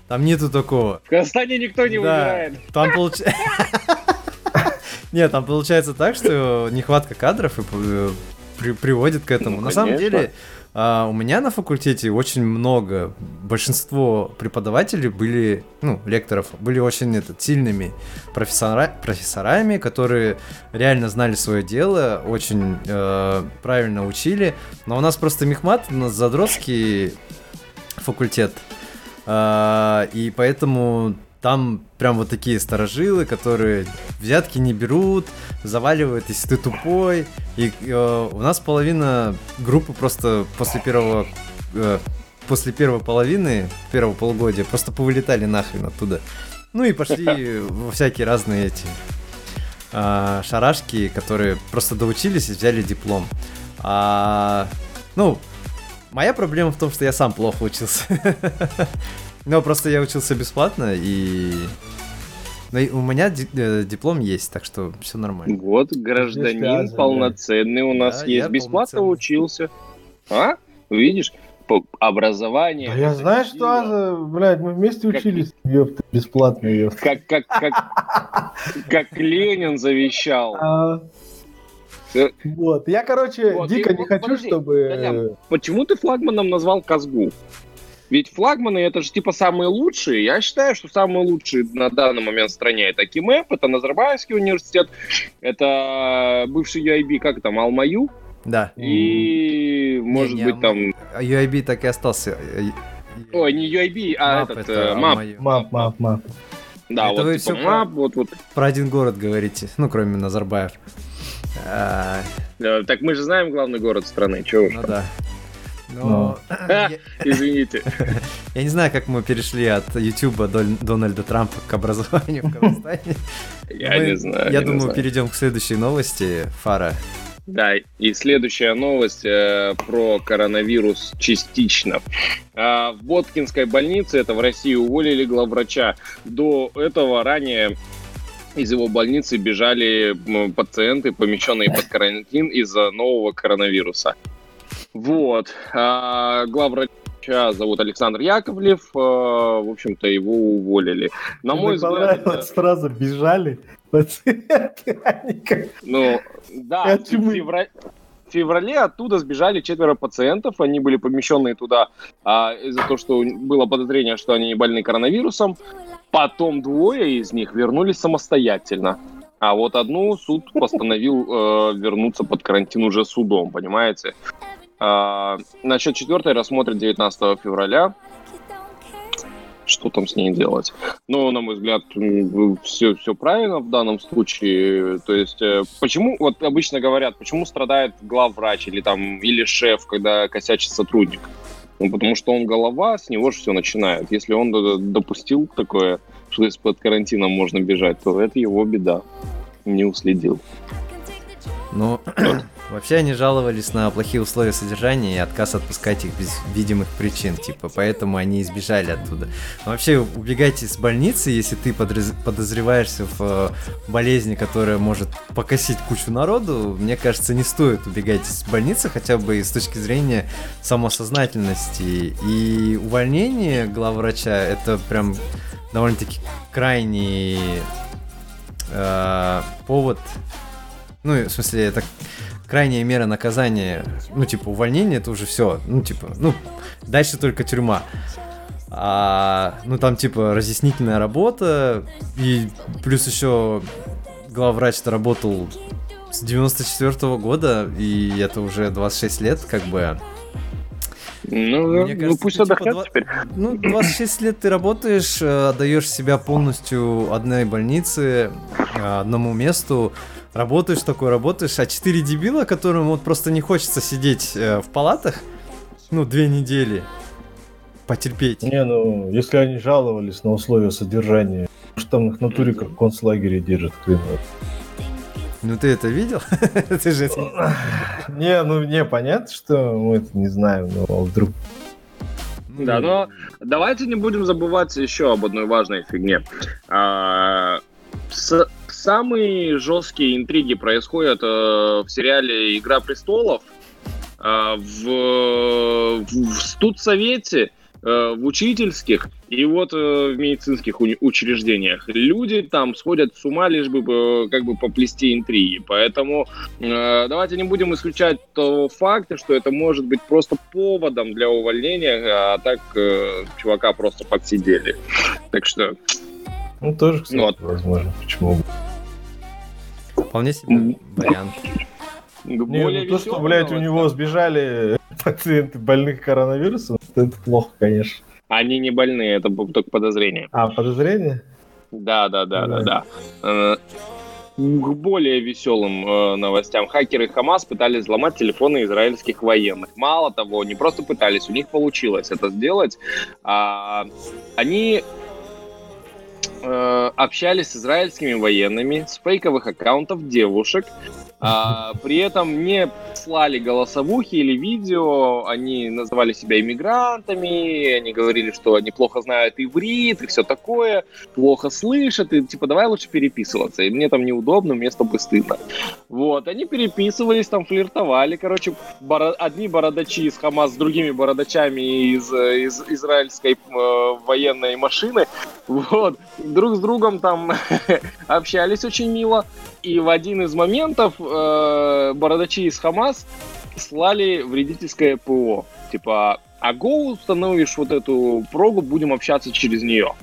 Там нету такого. В Казахстане никто не да, выбирает. Там получается... Нет, там получается так, что нехватка кадров и при, приводит к этому. Ну, на самом деле, а, у меня на факультете очень много, большинство преподавателей были, ну, лекторов, были очень этот, сильными профессора, профессорами, которые реально знали свое дело, очень э, правильно учили. Но у нас просто мехмат, у нас задротский факультет. А, и поэтому там прям вот такие сторожилы, которые взятки не берут, заваливают, если ты тупой. И э, у нас половина группы просто после первого э, после первой половины, первого полугодия, просто повылетали нахрен оттуда. Ну и пошли во всякие разные эти э, шарашки, которые просто доучились и взяли диплом. А, ну, Моя проблема в том, что я сам плохо учился. Но просто я учился бесплатно, и но у меня э, диплом есть, так что все нормально. Вот, гражданин полноценный у нас да, есть. Бесплатно учился. А? Видишь? образование. А я знаю, что, блядь, мы вместе учились, ёпта, бесплатно, ёпта. Как, как, как, как Ленин завещал. А, вот, я, короче, вот, дико не вот, хочу, подожди, чтобы... Колян, почему ты флагманом назвал Казгу? Ведь флагманы это же типа самые лучшие. Я считаю, что самые лучшие на данный момент в стране это Кимэп, это Назарбаевский университет, это бывший UIB, как там, Алмаю. Да. И, не, может не, быть, там... UIB так и остался. Ой, не UIB, а Map этот... Это, Map. Map, Map, Map. Да, Это вот вы типа всё мап, вот, вот. Про один город говорите, ну, кроме Назарбаев. А, Э, Так мы же знаем главный город страны, чего уж. ну там. да. Но я, Извините. я не знаю, как мы перешли от Ютуба до Дональда Трампа к образованию в Казахстане. Я Мы, не знаю. Я не думаю, знаю. перейдем к следующей новости. Фара. Да, и следующая новость э, про коронавирус частично. А, в Боткинской больнице, это в России, уволили главврача. До этого ранее из его больницы бежали пациенты, помещенные под карантин из-за нового коронавируса. Вот. А, главврача зовут Александр Яковлев. а, в общем-то, его уволили. На Мне мой взгляд, понравилась фраза «бежали пациенты». Как- Ну, да, в февра- в феврале оттуда сбежали четверо пациентов, они были помещены туда а, из-за того, что было подозрение, что они больны коронавирусом. Потом двое из них вернулись самостоятельно. А вот одну суд постановил э, вернуться под карантин уже судом, понимаете? А, насчет четвертой рассмотрят 19 февраля. Что там с ней делать? Ну, на мой взгляд, все, все правильно в данном случае. То есть, э, почему, вот обычно говорят, почему страдает главврач или там, или шеф, когда косячит сотрудник? Ну, потому что он голова, с него же все начинает. Если он д- допустил такое, что из-под карантина можно бежать, то это его беда. Не уследил. Ну, вообще они жаловались на плохие условия содержания и отказ отпускать их без видимых причин, типа, поэтому они избежали оттуда. Но вообще убегать из больницы, если ты подраз- подозреваешься в э, болезни, которая может покосить кучу народу, мне кажется, не стоит убегать из больницы, хотя бы с точки зрения самосознательности. И увольнение главврача это прям довольно-таки крайний э, повод ну, в смысле, это крайняя мера наказания, ну, типа, увольнение, это уже все, ну, типа, ну, дальше только тюрьма. А, ну, там, типа, разъяснительная работа, и плюс еще главврач-то работал с 94 года, и это уже 26 лет, как бы. Ну, Мне ну кажется, пусть ты, типа, отдохнет два- теперь. Ну, 26 лет ты работаешь, э, отдаешь себя полностью одной больнице, э, одному месту, работаешь такой, работаешь, а 4 дебила, которым вот просто не хочется сидеть э, в палатах, ну, две недели, потерпеть. Не, ну, если они жаловались на условия содержания, что там их в натуре как концлагере держат, хрен. Ну, ты это видел? Ты же это... Не, ну, не, понятно, что мы это не знаем, но вдруг... Да, но давайте не будем забывать еще об одной важной фигне. А, с- самые жесткие интриги происходят э, в сериале «Игра престолов», а, в, в студсовете, э, в учительских и вот э, в медицинских учреждениях. Люди там сходят с ума, лишь бы э, как бы поплести интриги. Поэтому Э, Давайте не будем исключать того факта, что это может быть просто поводом для увольнения, а так э, чувака просто подсидели. Так что, Ну, тоже, кстати, вот. возможно. Почему бы. Вполне себе вариант. Не, ну, то, что, блядь, у него сбежали пациенты больных коронавирусом, это плохо, конечно. Они не больные, это только подозрение. А, подозрение? Да, да, да, да, да. Э, К более веселым э, новостям. Хакеры Хамас пытались взломать телефоны израильских военных. Мало того, не просто пытались, у них получилось это сделать. А, они э, общались с израильскими военными с фейковых аккаунтов девушек. А, при этом не слали голосовухи или видео, они называли себя иммигрантами, они говорили, что они плохо знают иврит и все такое, плохо слышат, и типа давай лучше переписываться, и мне там неудобно, мне с тобой стыдно. Вот, они переписывались, там флиртовали, короче, боро- одни бородачи из Хамас с другими бородачами из, э, из израильской э, военной машины, вот, друг с другом там общались очень мило, и в один из моментов э, бородачи из Хамас слали вредительское ПО. Типа, а Go установишь вот эту прогу, будем общаться через нее.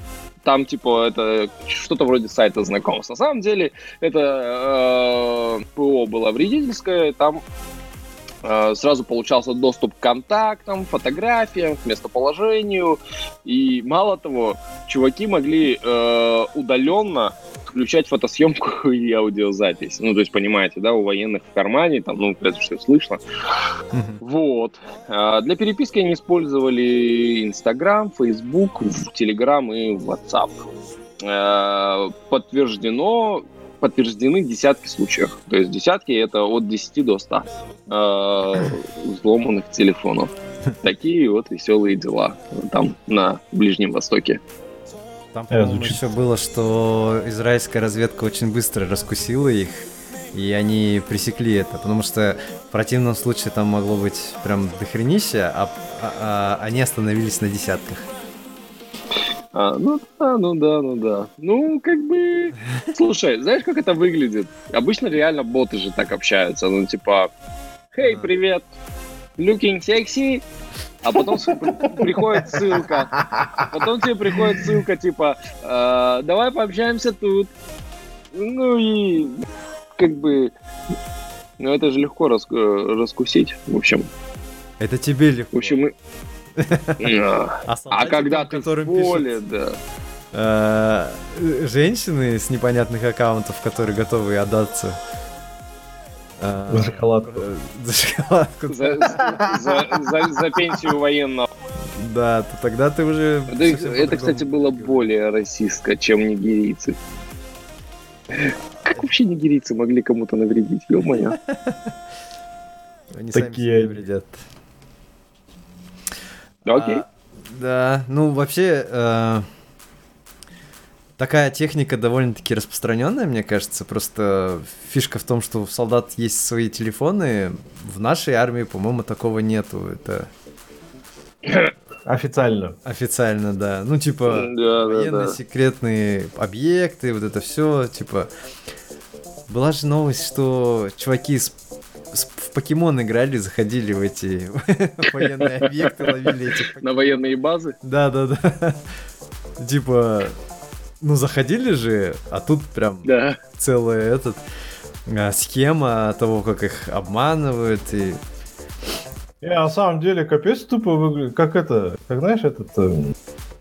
Там, типа, это что-то вроде сайта знакомств. На самом деле, это э, ПО было вредительское, там сразу получался доступ к контактам, фотографиям, к местоположению. И мало того, чуваки могли э, удаленно включать фотосъемку и аудиозапись. Ну, то есть, понимаете, да, у военных в кармане, там, ну, это все слышно. Вот. А для переписки они использовали Инстаграм, Фейсбук, Телеграм и WhatsApp. А, подтверждено подтверждены десятки случаев. То есть десятки это от 10 до 100 э, взломанных телефонов. Такие вот веселые дела там на Ближнем Востоке. Там, по-моему, еще было, что израильская разведка очень быстро раскусила их, и они пресекли это, потому что в противном случае там могло быть прям дохренища, а, а, а они остановились на десятках. А, ну да, ну да, ну да. Ну, как бы... Слушай, знаешь, как это выглядит? Обычно реально боты же так общаются. Ну, типа, «Хей, привет! Looking sexy?» А потом приходит ссылка. Потом тебе приходит ссылка, типа, э, давай пообщаемся тут. Ну и как бы... Ну это же легко рас, раскусить, в общем. Это тебе легко. В общем, мы... А, а когда ты в поле, да. Э, женщины с непонятных аккаунтов, которые готовы отдаться. Э, за шоколадку. Э, за шоколадку. За пенсию военного. Да, то тогда ты уже... Это, кстати, было более расистско, чем нигерийцы. Как вообще нигерийцы могли кому-то навредить? Ё-моё. Они Такие... сами вредят. Окей. А, да, ну вообще э, такая техника довольно-таки распространенная, мне кажется. Просто фишка в том, что у солдат есть свои телефоны. В нашей армии, по-моему, такого нету. Это Официально. Официально, да. Ну, типа, да, военно-секретные да, да. объекты, вот это все, типа. Была же новость, что чуваки с в покемон играли, заходили в эти военные объекты, ловили этих На военные базы? Да, да, да. Типа, ну заходили же, а тут прям да. целая этот а, схема того, как их обманывают и не, на самом деле, капец тупо выглядит. Как это, как знаешь, этот э,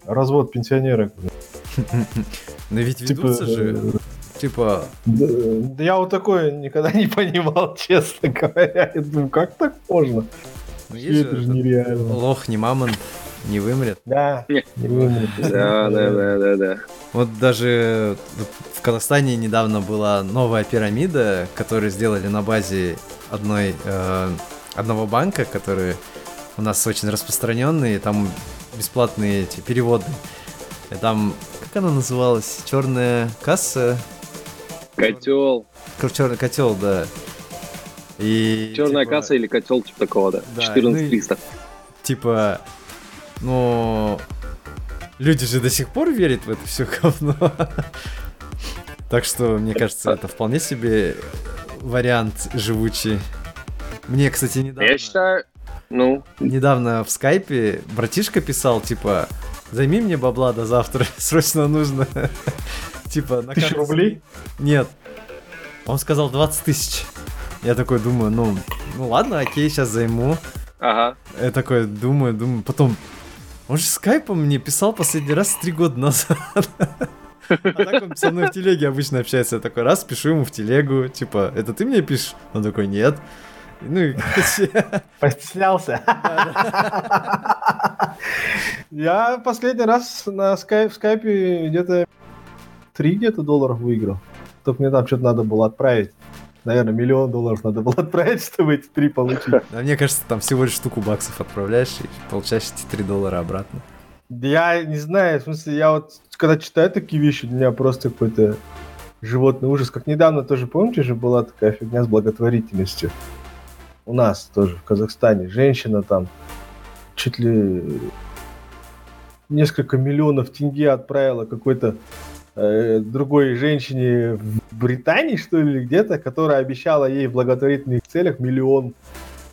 развод пенсионера. Но ведь типа, ведутся же э, типа... Да, я вот такое никогда не понимал, честно говоря. Я думаю, как так можно? Ну, это же нереально. Лох, не мамонт, не вымрет. Да, не вымрет. Да, да, да, да, да. Вот даже в Казахстане недавно была новая пирамида, которую сделали на базе одной, э, одного банка, который у нас очень распространенный, там бесплатные эти переводы. И там, как она называлась? Черная касса Котел. Черный котел, да. И, Черная типа... касса или котел, типа такого, да. да 14300. Ну, типа, ну, люди же до сих пор верят в это все говно. Так что, мне кажется, это вполне себе вариант живучий. Мне, кстати, недавно... Я считаю, ну... Недавно в скайпе братишка писал, типа, займи мне бабла до завтра, срочно нужно. Типа на Тысячу рублей? Нет. Он сказал 20 тысяч. Я такой думаю, ну, ну ладно, окей, сейчас займу. Ага. Я такой думаю, думаю, потом... Он же скайпом мне писал последний раз три года назад. А так он со мной в телеге обычно общается. Я такой, раз, пишу ему в телегу, типа, это ты мне пишешь? Он такой, нет. Ну и, Постеснялся. Я последний раз на скайп, в скайпе где-то 3 где-то долларов выиграл. Только мне там что-то надо было отправить. Наверное, миллион долларов надо было отправить, чтобы эти три получить. А мне кажется, там всего лишь штуку баксов отправляешь и получаешь эти 3 доллара обратно. Я не знаю, в смысле, я вот когда читаю такие вещи, для меня просто какой-то животный ужас. Как недавно тоже, помните же, была такая фигня с благотворительностью. У нас тоже, в Казахстане. Женщина там чуть ли несколько миллионов тенге отправила какой-то Э, другой женщине в Британии, что ли, где-то, которая обещала ей в благотворительных целях миллион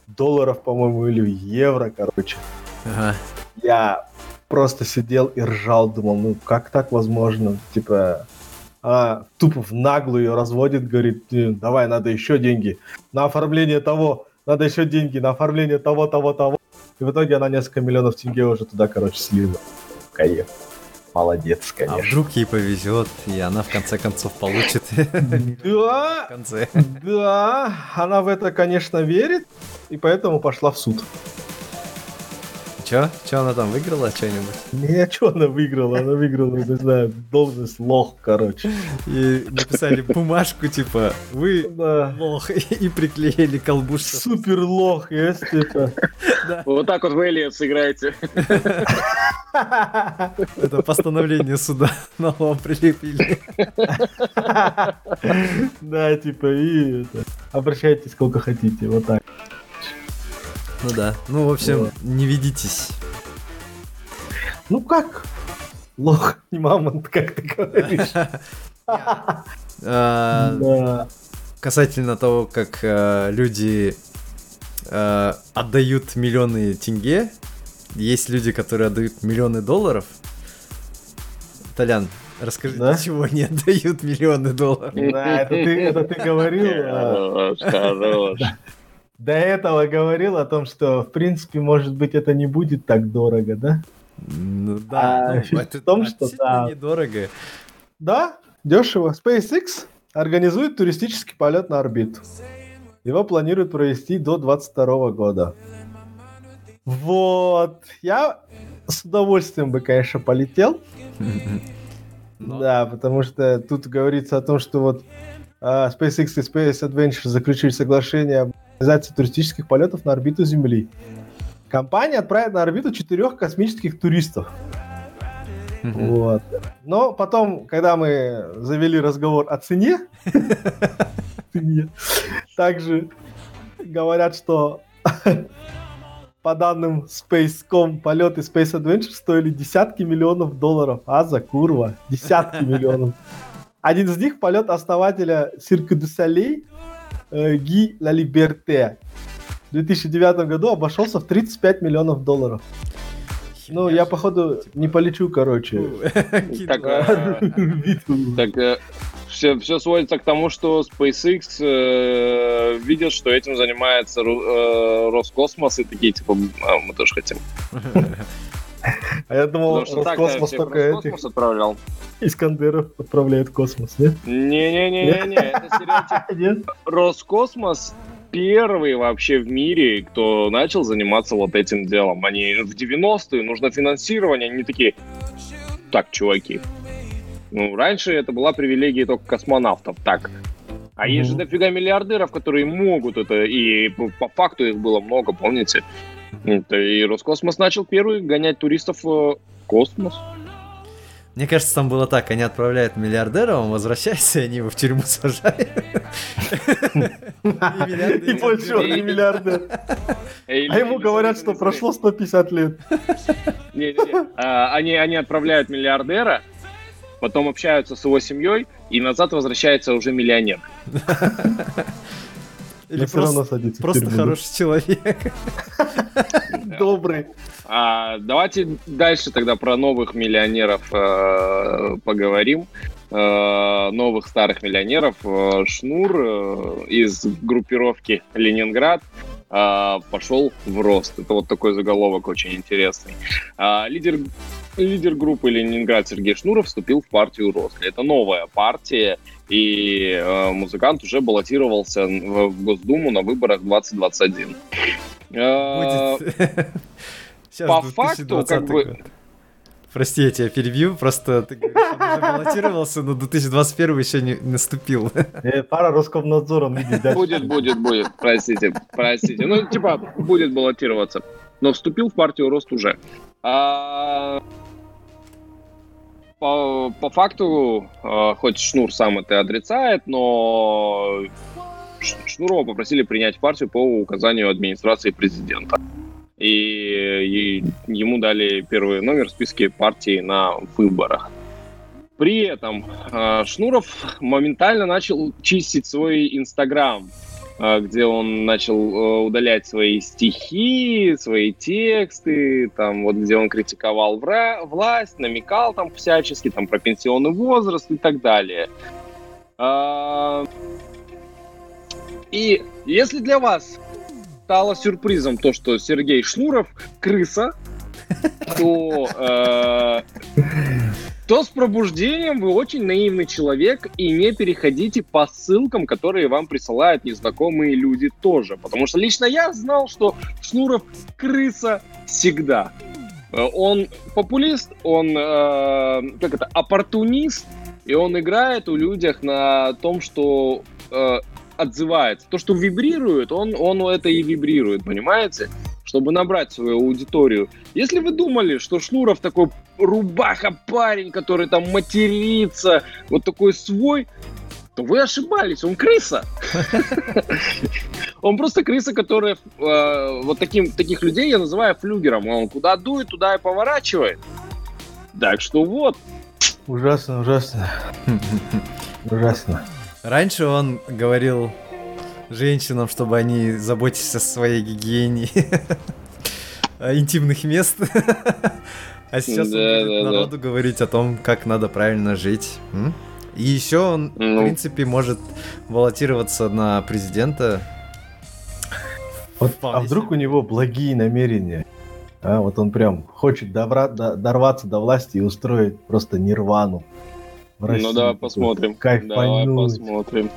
долларов, по-моему, или евро, короче. Ага. Я просто сидел и ржал, думал, ну как так возможно? Типа, а тупо в наглую ее разводит, говорит, давай, надо еще деньги на оформление того, надо еще деньги на оформление того, того, того. И в итоге она несколько миллионов тенге уже туда, короче, слила. Кайф. Молодец, А конечно. вдруг ей повезет, и она в конце концов получит в Да, конце. да, она в это, конечно, верит, и поэтому пошла в суд. Чё? Чё она там выиграла что-нибудь? Не, а что она выиграла? Она выиграла, не знаю, должность лох, короче. И написали бумажку, типа, вы Да. лох, и приклеили колбу, что Супер лох, есть это. Вот так вот в Элиот сыграете. это постановление суда на лом прилепили. Да, типа, и обращайтесь сколько хотите, вот так. Ну да. Ну, в общем, Вот. не ведитесь. Ну как? Лох, не мамонт, как ты говоришь. А. Касательно того, как э, люди э, отдают миллионы тенге, есть люди, которые отдают миллионы долларов. Толян, расскажи, Да? чего они отдают миллионы долларов? Да, это ты, это ты говорил. а, Хорош, хорош. До этого говорил о том, что, в принципе, может быть, это не будет так дорого, да? Ну да, А, ну, это в том, что относительно да. недорого. Да, дешево. SpaceX организует туристический полет на орбиту. Его планируют провести до 22 года. Вот. Я с удовольствием бы, конечно, полетел. Но- Да, потому что тут говорится о том, что вот а, SpaceX и Space Adventure заключили соглашение об организации туристических полетов на орбиту Земли. Компания отправит на орбиту четырех космических туристов. Мгм. Вот. Но потом, когда мы завели разговор о цене, цене, также говорят, что по данным Space.com полеты Space Adventure стоили десятки миллионов долларов. А за курва, десятки миллионов. Один из них полет основателя Cirque du Soleil э, Ги Ла Либерте. В 2009 году обошелся в 35 миллионов долларов. Ну, я, походу, не полечу, короче. Так, э, Так все, все сводится к тому, что SpaceX э, видят, что этим занимается Ру- э, Роскосмос, и такие, типа, «А, мы тоже хотим. А я думал, что Роскосмос всех только этих отправлял. Искандеров отправляет в космос, нет? Не-не-не-не, это стереотип. Роскосмос первый вообще в мире, кто начал заниматься вот этим делом. Они в 90-е, нужно финансирование, они такие, так, чуваки, ну, раньше это была привилегия только космонавтов, так. А есть же Мгм. дофига миллиардеров, которые могут это, и по факту их было много, помните? Это И Роскосмос начал первый гонять туристов в космос. Мне кажется, там было так, они отправляют миллиардера, он возвращается, и они его в тюрьму сажают. И больше он не миллиардер. А ему говорят, что прошло 150 лет. А, Они, они отправляют миллиардера, потом общаются с его семьей, и назад возвращается уже миллионер. Или все равно просто, садится просто хороший человек. Добрый. А, давайте дальше тогда про новых миллионеров э, поговорим. Э, новых старых миллионеров. Э, Шнур из группировки Ленинград пошел в рост. Это вот такой заголовок очень интересный. А, лидер, лидер группы Ленинград Сергей Шнуров вступил в партию Рост. Это новая партия, и э, музыкант уже баллотировался в, Госдуму на выборах 2021. Э, Будет. Сейчас по 2020 факту, как бы- год. Прости, я тебя перебью, просто ты говоришь, баллотировался, но 2021 еще не наступил. Э, Пара Роскомнадзором дальше. Будет, будет, будет. Простите, простите. Ну, типа, будет баллотироваться. Но вступил в партию Рост уже. А, По, по факту, а, хоть Шнур сам это отрицает, но Шнурова попросили принять в партию по указанию администрации президента. И, и ему дали первый номер в списке партии на выборах. При этом э, Шнуров моментально начал чистить свой Инстаграм, э, где он начал э, удалять свои стихи, свои тексты, там вот где он критиковал вра- власть, намекал там всячески там про пенсионный возраст и так далее. А, И если для вас стало сюрпризом то, что Сергей Шнуров крыса, то, э, то с пробуждением вы очень наивный человек и не переходите по ссылкам, которые вам присылают незнакомые люди тоже. Потому что лично я знал, что Шнуров крыса всегда. Э, он популист, он э, как это, оппортунист, и он играет у людях на том, что э, отзывается. То, что вибрирует, он, он это и вибрирует, понимаете? Чтобы набрать свою аудиторию. Если вы думали, что Шнуров такой рубаха парень, который там матерится, вот такой свой, то вы ошибались, он крыса. Он просто крыса, которая э, вот таким, таких людей я называю флюгером. Он куда дует, туда и поворачивает. Так что вот. Ужасно, ужасно. Ужасно. Раньше он говорил женщинам, чтобы они заботились о своей гигиене интимных мест. А сейчас он будет народу говорить о том, как надо правильно жить. И еще он, ну. в принципе, может баллотироваться на президента. Вот, а вдруг у него благие намерения? А, вот он прям хочет добра, до, дорваться до власти и устроить просто нирвану. В России. Ну давай посмотрим. Кайф давай посмотрим.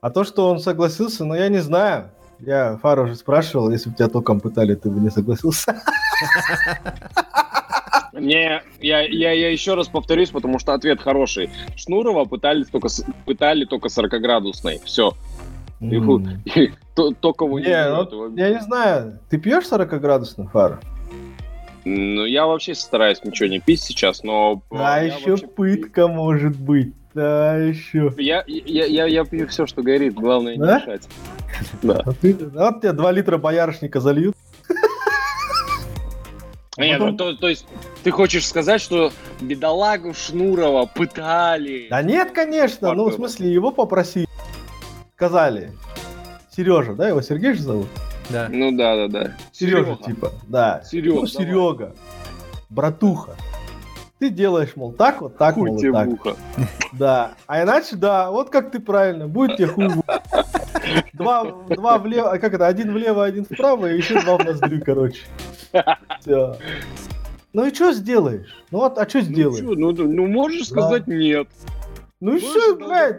А то, что он согласился, ну я не знаю. Я Фару уже спрашивал, если бы тебя током пытали, ты бы не согласился. Не, я, я, я еще раз повторюсь, потому что ответ хороший. Шнурова пытались только, пытали только 40-градусной. Все. Mm. Только не, ну, Я не знаю, ты пьешь 40-градусный фар? Ну, я вообще стараюсь ничего не пить сейчас, но... А еще вообще... пытка может быть. Да, еще. Я, я, я, я пью все, что горит, главное да? не мешать. Да. А ты, вот тебе 2 литра боярышника зальют. Нет, ну, то, то есть ты хочешь сказать, что бедолагу Шнурова пытали? Да нет, конечно, ну в смысле его попросили. Сказали. Сережа, да, его Сергей же зовут? Да. Ну да, да, да. Сережа, Серега. типа, да. Серега. Ну, Серега. Братуха. Ты делаешь, мол, так вот, так, хуй мол, тебе так. Буха. Да. А иначе, да, вот как ты правильно, будет тебе хуй Два, два влево, а как это, один влево, один вправо, и еще два в ноздрю, короче. Все. Ну и что сделаешь? Ну вот, а что сделаешь? Ну, ну, ну можешь да. сказать нет. Ну и все, блядь.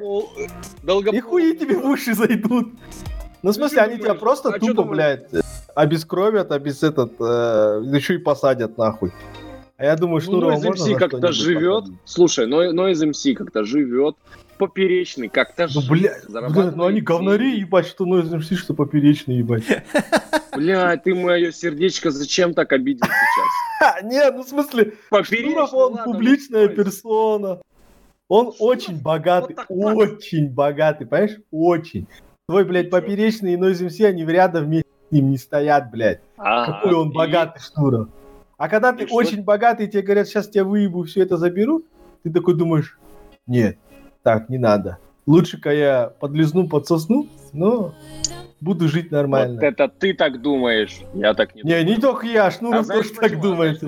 Долгопол... И хуи тебе в уши зайдут. Ну, в смысле, они тебя просто а тупо, блядь, обескровят, а без этот, э, еще и посадят нахуй. А я думаю, что ну, Noise MC как-то живет. Посадить. Слушай, но Noise MC как-то живет. Поперечный как-то ну, бля, бля, ну они говнари, ебать, что Noise MC, что поперечный, ебать. Бля, ты мое сердечко зачем так обидел сейчас? Нет, ну в смысле, Шнуров, он публичная персона. Он очень богатый, очень богатый, понимаешь? Очень. Твой, блядь, поперечный и Noise MC, они в рядом вместе с ним не стоят, блядь. Какой он богатый, Шнуров. А когда ты очень богатый, тебе говорят, сейчас тебя выебу, все это заберу, ты такой думаешь, нет, так, не надо. Лучше-ка я подлизну, подсосну, но буду жить нормально. Вот это ты так думаешь, я так не, не думаю. Не, не только я, Шнуров а тоже так а думает.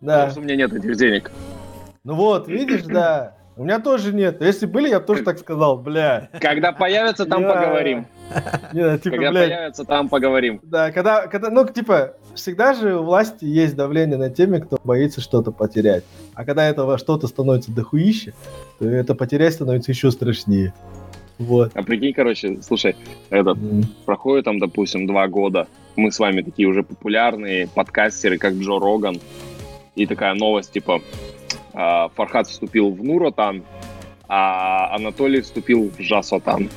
Да. Потому что у меня нет этих денег. Ну вот, видишь, да. У меня тоже нет. Если были, я бы тоже так сказал, бля. Когда появятся, там поговорим. Не, типа, когда появятся, там поговорим. Да, когда, когда, ну, типа, всегда же у власти есть давление на теми, кто боится что-то потерять. А когда этого что-то становится дохуище, то это потерять становится еще страшнее. Вот. А прикинь, короче, слушай, этот, mm. проходит там, допустим, два года, мы с вами такие уже популярные подкастеры, как Джо Роган, и такая новость, типа, Фархат вступил в Нуротан, а Анатолий вступил в Жасотан.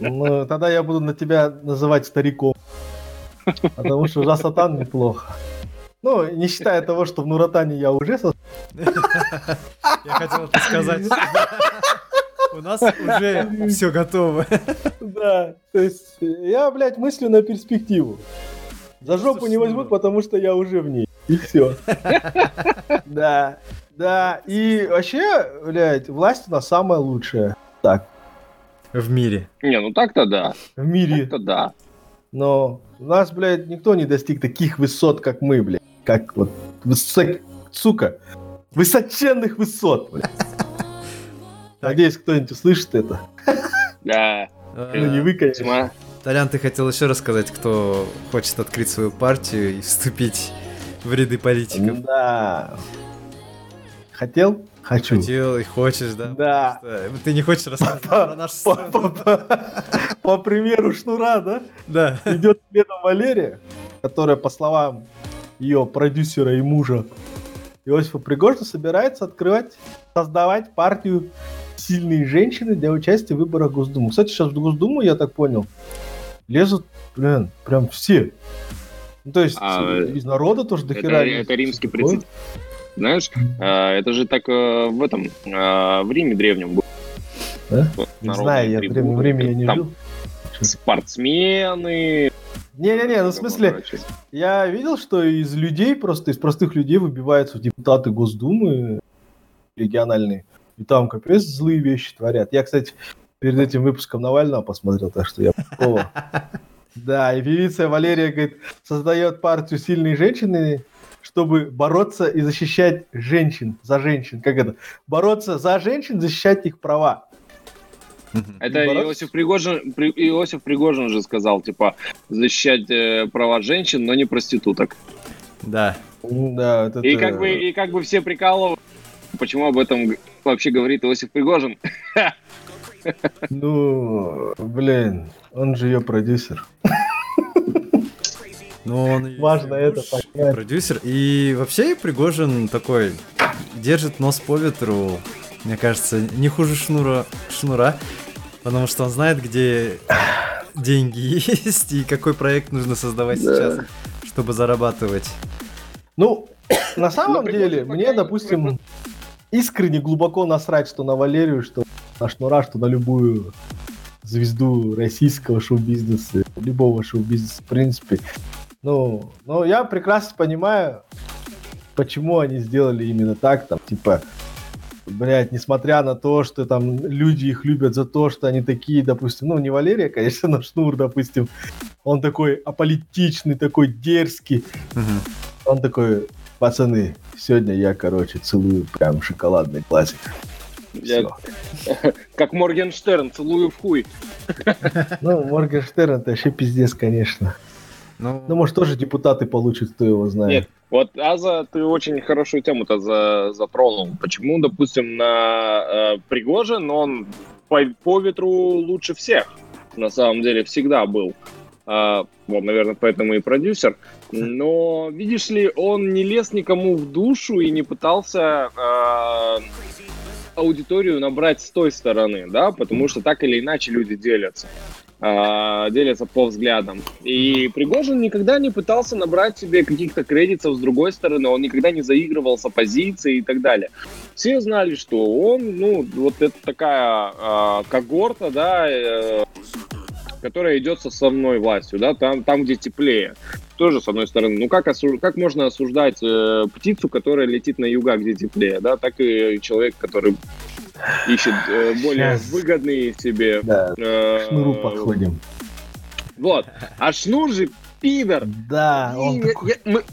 Ну, тогда я буду на тебя называть стариком. Потому что Жасотан неплохо. Ну, не считая того, что в Нуратане я уже со... Я хотел это сказать. У нас уже все готово. Да, то есть я, блядь, мыслю на перспективу. За жопу не возьмут, потому что я уже в ней. И все. Да, да. И вообще, блядь, власть у нас самая лучшая. Так. В мире. Не, ну так-то да. В мире. Так-то да. Но у нас, блядь, никто не достиг таких высот, как мы, блядь. Как вот, высок... сука, высоченных высот, блядь. Надеюсь, кто-нибудь услышит это. Да. Ну, не вы, конечно. Толян, ты хотел еще рассказать, кто хочет открыть свою партию и вступить в ряды политиков. Да. Хотел? Хочу. Хотел и хочешь, да? Да. Ты не хочешь рассказать про нашу По, примеру Шнура, да? Да. Идет следом Валерия, которая, по словам ее продюсера и мужа Иосифа Пригожина, собирается открывать, создавать партию сильные женщины для участия в выборах в Госдуму. Кстати, сейчас в Госдуму, я так понял, лезут, блин, прям все. Ну, то есть А, из народа тоже Это, дохера. есть. это римский Такое. прецедент. Знаешь, а, это же так э, в этом, а, в Риме древнем было. Да? Не знаю, я трибуны, время, время я не там жил. Спортсмены. Не-не-не, ну в смысле. Я видел, что из людей, просто из простых людей выбиваются в депутаты Госдумы региональные. И там капец злые вещи творят. Я, кстати, перед этим выпуском Навального посмотрел, так что я такого. Да, и певица Валерия, говорит, создает партию «Сильные женщины», чтобы бороться и защищать женщин, за женщин. Как это? Бороться за женщин, защищать их права. Это? Иосиф Пригожин, При- Иосиф Пригожин же сказал, типа, защищать э, права женщин, но не проституток. Да. Да, вот И это- как бы, и как бы все прикалывают, почему об этом вообще говорит Иосиф Пригожин. Ну, блин, он же ее продюсер. Ну, он Важно и это понять. продюсер. И вообще Пригожин такой держит нос по ветру, мне кажется, не хуже шнура, шнура, потому что он знает, где деньги есть и какой проект нужно создавать Да. сейчас, чтобы зарабатывать. Ну, на самом Ну, деле, мне, допустим, искренне глубоко насрать, что на Валерию, что на Шнура, что на любую звезду российского шоу-бизнеса, любого шоу-бизнеса, в принципе. Ну, но я прекрасно понимаю, почему они сделали именно так, там, типа, блядь, несмотря на то, что там люди их любят за то, что они такие, допустим, ну, не Валерия, конечно, но Шнур, допустим, он такой аполитичный, такой дерзкий, Мгм. он такой, пацаны, сегодня я, короче, целую прям шоколадный классик. Я-. Как Моргенштерн, целую в хуй. Ну, Моргенштерн это вообще пиздец, конечно. Ну, Ну, может, тоже депутаты получат, кто его знает. Нет, вот Аза, ты очень хорошую тему-то за- затронул. Почему, допустим, на э, Пригожин, он по, по ветру лучше всех, на самом деле, всегда был. А, вот, наверное, поэтому и продюсер. Но, видишь ли, он не лез никому в душу и не пытался а, аудиторию набрать с той стороны, да, потому что так или иначе люди делятся. а, делятся по взглядам. И Пригожин никогда не пытался набрать себе каких-то кредитов с другой стороны, он никогда не заигрывал с оппозицией и так далее. Все знали, что он, ну, вот это такая а, когорта, да, э, которая идет с основной властью, да, там, там где теплее. Тоже, с одной стороны, ну как, осу- как можно осуждать э, птицу, которая летит на юга, где теплее, да, так и человек, который ищет э, более Щас. выгодные себе... Да, э, шнуру подходим. Вот. А Шнур же пидор. Да, И он я- такой, я- мы-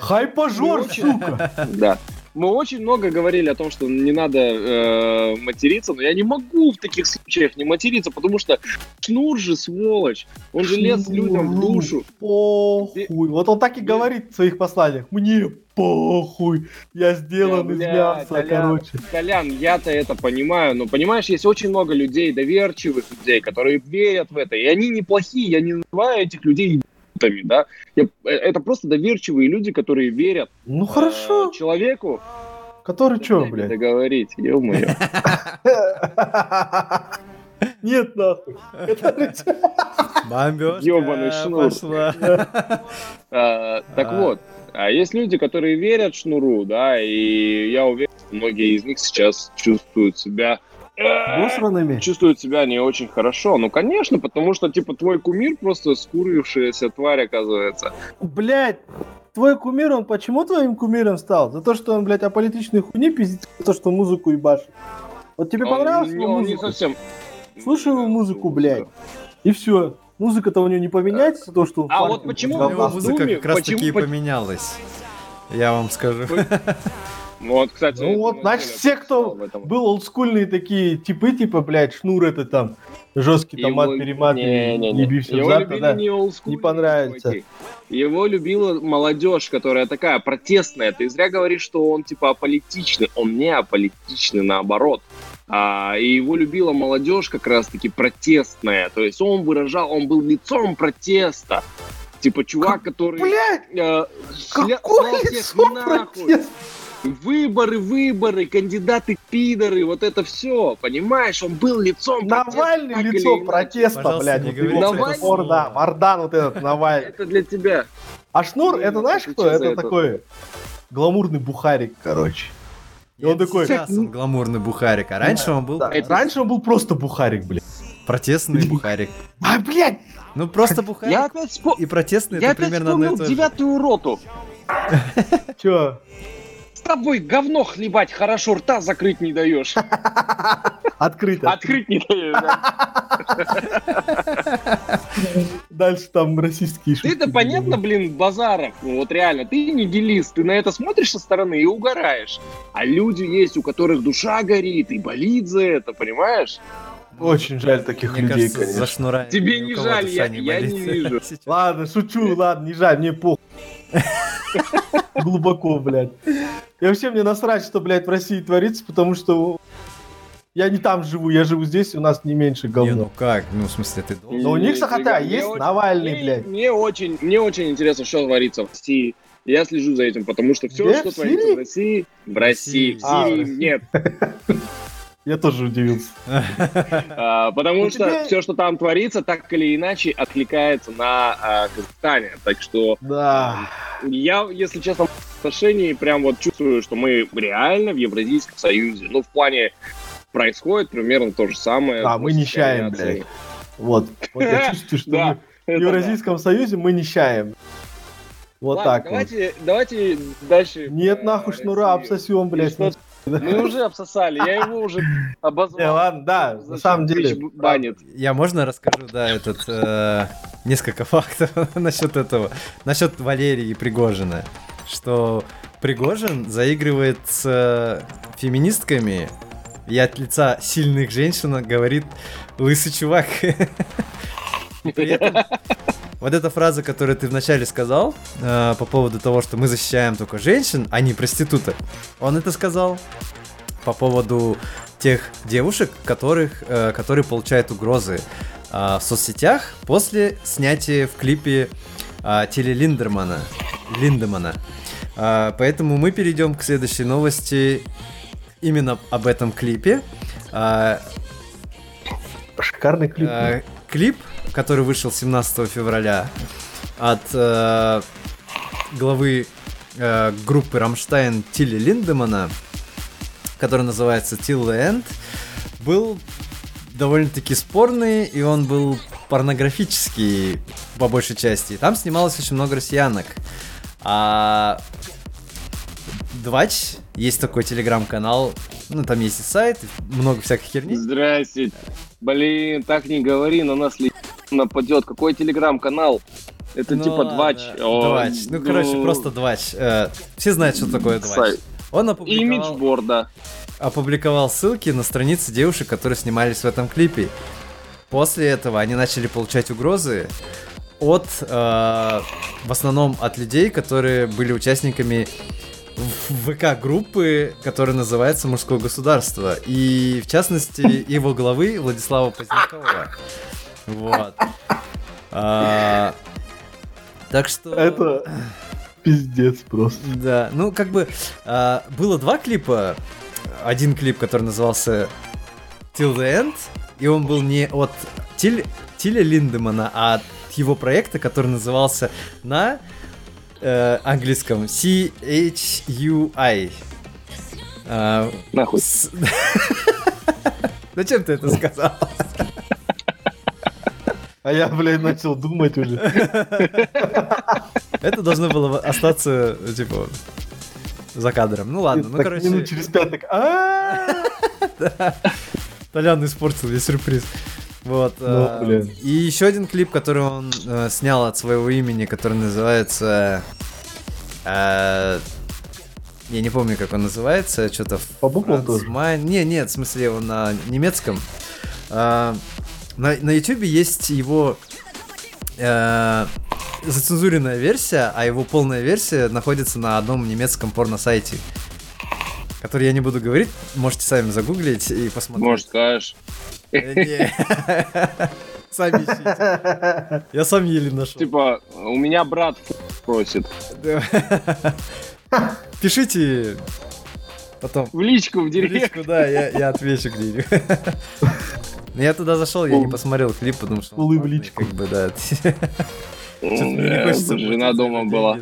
хайпажор, сука! Да. Мы очень много говорили о том, что не надо э, материться, но я не могу в таких случаях не материться, потому что Шнур же сволочь. Он же лез людям в душу. Похуй. Вот он так и говорит в своих посланиях. Мне похуй. Я сделан Да, из мяса, Толян. короче. Колян, я-то это понимаю, но понимаешь, есть очень много людей, доверчивых людей, которые верят в это, и они неплохие, я не называю этих людей идиотами, да, Я- э, это просто доверчивые люди, которые верят Ну э, хорошо. человеку. Который мне блядь? Договорить, ё-моё. Нет, нахуй. Бомбёжка Ёбаный шнур. пошла. А, Так А. вот, а есть люди, которые верят шнуру, да, и я уверен, что многие из них сейчас чувствуют себя Мусорными? чувствуют себя не очень хорошо. Ну, конечно, потому что, типа, твой кумир просто скурившаяся тварь, оказывается. Блядь, твой кумир, он почему твоим кумиром стал? За то, что он, блядь, аполитичной хуйни пиздит, за то, что музыку ебашит. Вот тебе Он- понравилась не- его он не музыка? совсем... Слушай его музыку, блядь. И все. Музыка-то у него не поменяется, то, что он А вот почему музыка как раз почему- таки и по- поменялась. Я вам скажу. Ну вот, кстати... Ну вот, значит, все, кто был олдскульные такие типы, типа, блядь, шнур это там, жесткий там мат, перемат, не, не, не бився Его взад, любили да, не не понравится. чуваки. Его любила молодежь, которая такая протестная. Ты зря говоришь, что он типа аполитичный. Он не аполитичный, наоборот. А, и его любила молодежь как раз-таки протестная. То есть он выражал, он был лицом протеста. Типа чувак, который... Блядь, э, какое лицо нахуй. Выборы, выборы, кандидаты пидоры, вот это все, понимаешь? Он был лицом протеста, Навальный или лицо протеста, Пожалуйста, блядь. не вот говорите его это Мор- слово. да, Мардан вот этот, Навальный. Это для тебя. А Шнур, Блин, это знаешь это кто? Это такой гламурный бухарик, короче. И он такой- Сейчас он гламурный бухарик, а раньше он был Да, Раньше он был просто бухарик, блядь. протестный бухарик. А, блядь! Ну просто бухарик Я опять, спо- и протестный я это опять примерно одно и вспомнил то же. девятую роту. Чё? С тобой говно хлебать хорошо, рта закрыть не даешь. Открыто. Открыть не даешь. да. Дальше там расистские шутки. Ты-то понятно, блин, Базаров, ну вот реально, ты не делист, ты на это смотришь со стороны и угораешь. А люди есть, у которых душа горит и болит за это, понимаешь? Очень жаль таких Мне людей, кажется, за конечно. шнура Тебе не жаль, я- я не вижу. Ладно, шучу, ладно, не жаль, мне похуй. Глубоко, блядь. И вообще мне насрать, что, блядь, в России творится, потому что я не там живу, я живу здесь, у нас не меньше Не, говно. ну как? Ну, в смысле, ты должен... Но у них, мне есть очень- Навальный, мне, блядь. Мне очень, мне очень интересно, что творится в России. Я слежу за этим, потому что все, Где? что творится Сирии? в России, в России, в А, в Сирии России. нет. Я тоже удивился. А, потому что все, что там творится, так или иначе откликается на а, Казахстане. Так что Да. я, если честно, в отношении прям вот чувствую, что мы реально в Евразийском Союзе. Ну, в плане происходит примерно то же самое. Да, мы нищаем, блядь. Вот. Вот я чувствую, что в Евразийском Союзе мы нищаем. Вот Ладно, так вот. давайте, дальше. Нет, нахуй шнура, Россию. обсосем, блядь. что- Мы уже обсосали, я его уже обозвал. Не, ладно, да, на Зачем самом деле. Банит. Я можно расскажу, да, этот э, несколько фактов насчет этого, насчет Валерии Пригожина, что Пригожин заигрывает с э, феминистками и от лица сильных женщин говорит лысый чувак. При этом вот эта фраза, которую ты вначале сказал э, по поводу того, что мы защищаем только женщин, а не проституток, он это сказал по поводу тех девушек, которых, э, которые получают угрозы э, в соцсетях после снятия в клипе э, Тилли Линдермана. Линдемана. Э, поэтому мы перейдем к следующей новости именно об этом клипе. Э, Шикарный клип. Э, клип, который вышел 17 февраля от э, главы э, группы Рамштайн Тилли Линдемана, который называется Till the End, был довольно-таки спорный, и он был порнографический по большей части. Там снималось очень много россиянок. А Двач, есть такой телеграм-канал, ну там есть и сайт, много всякой херни. Здрасте. Блин, так не говори, на нас ли нападет. Какой телеграм-канал? Это Ну типа Двач. О, Двач. Ну, короче, просто Двач. Э, все знают, что такое Двач. сайт. Он опубликовал, Имиджборда. опубликовал ссылки на страницы девушек, которые снимались в этом клипе. После этого они начали получать угрозы от, э, в основном от людей, которые были участниками ВК-группы, которая называется «Мужское государство». И, в частности, его главы Владислава Позднякова. Вот. А, так что... Это пиздец просто. Да, ну как бы а, было два клипа. Один клип, который назывался Till the End, и он был не от Тиль, Тиля Линдемана, а от его проекта, который назывался на э, английском C-H-U-I. А, Нахуй. с- Зачем ты это сказал? А я, блядь, начал думать уже. Это должно было остаться, типа, за кадром. Ну ладно, ну короче... минут через пять так... «А-а-а!» Толян испортил весь сюрприз. Вот. Ну, э, блин. И еще один клип, который он э, снял от своего имени, который называется... э, Я не помню, как он называется, что-то... По буквам тоже? Не, нет, в смысле, он на немецком. А, на, на YouTube есть его э, зацензуренная версия, а его полная версия находится на одном немецком порно-сайте. Который я не буду говорить, можете сами загуглить и посмотреть. Может, скажешь. Э, не. Сами ищите. Я сам еле нашел. Типа, у меня брат просит. Пишите потом. В личку, в В директ. личку, да, я, я отвечу где-нибудь. Я туда зашел, я не посмотрел клип, потому что... Улы в личку. Как бы, да. Жена дома была.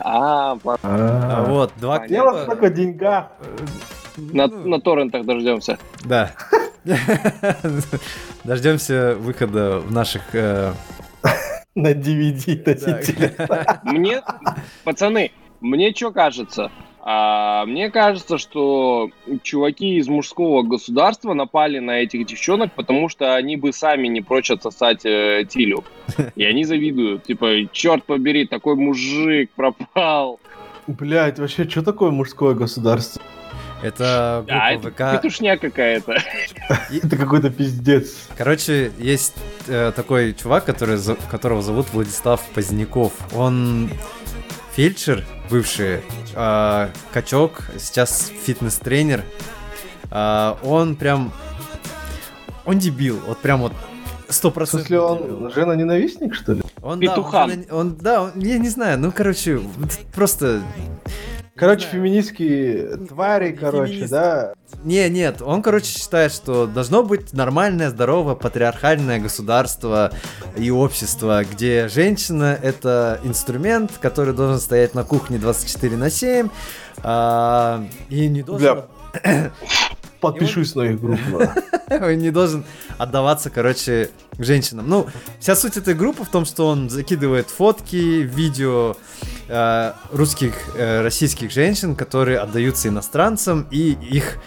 А, А А, Вот, два Понятно. Дело в клипа. только деньгах. Ну, на торрентах дождемся. Да. Дождемся выхода в наших... э, На DVD да. носителе. Мне, пацаны, мне что кажется? А, мне кажется, что чуваки из мужского государства напали на этих девчонок, потому что они бы сами не прочь отсосать э, Тилю. И они завидуют. Типа, черт побери, такой мужик пропал. Блять, вообще, что такое мужское государство? Это А, группа это ВК. петушня какая-то. Это какой-то пиздец. Короче, есть э, такой чувак, который, за- которого зовут Владислав Поздняков. Он фельдшер бывший, э, качок, сейчас фитнес-тренер. А, он прям... Он дебил, вот прям вот сто В процентов. смысле, он жена-ненавистник, что ли? Он, Петухан. Да, он, он- да, он- я не знаю, ну, короче, просто... Короче, феминистские твари, короче, феминист. да? Не, нет, он, короче, считает, что должно быть нормальное, здоровое, патриархальное государство и общество, где женщина — это инструмент, который должен стоять на кухне 24 на 7, а, и не должен... Подпишусь на их группу. Он не должен отдаваться, короче, к женщинам. Ну, вся суть этой группы в том, что он закидывает фотки, видео э, русских, э, российских женщин, которые отдаются иностранцам, и их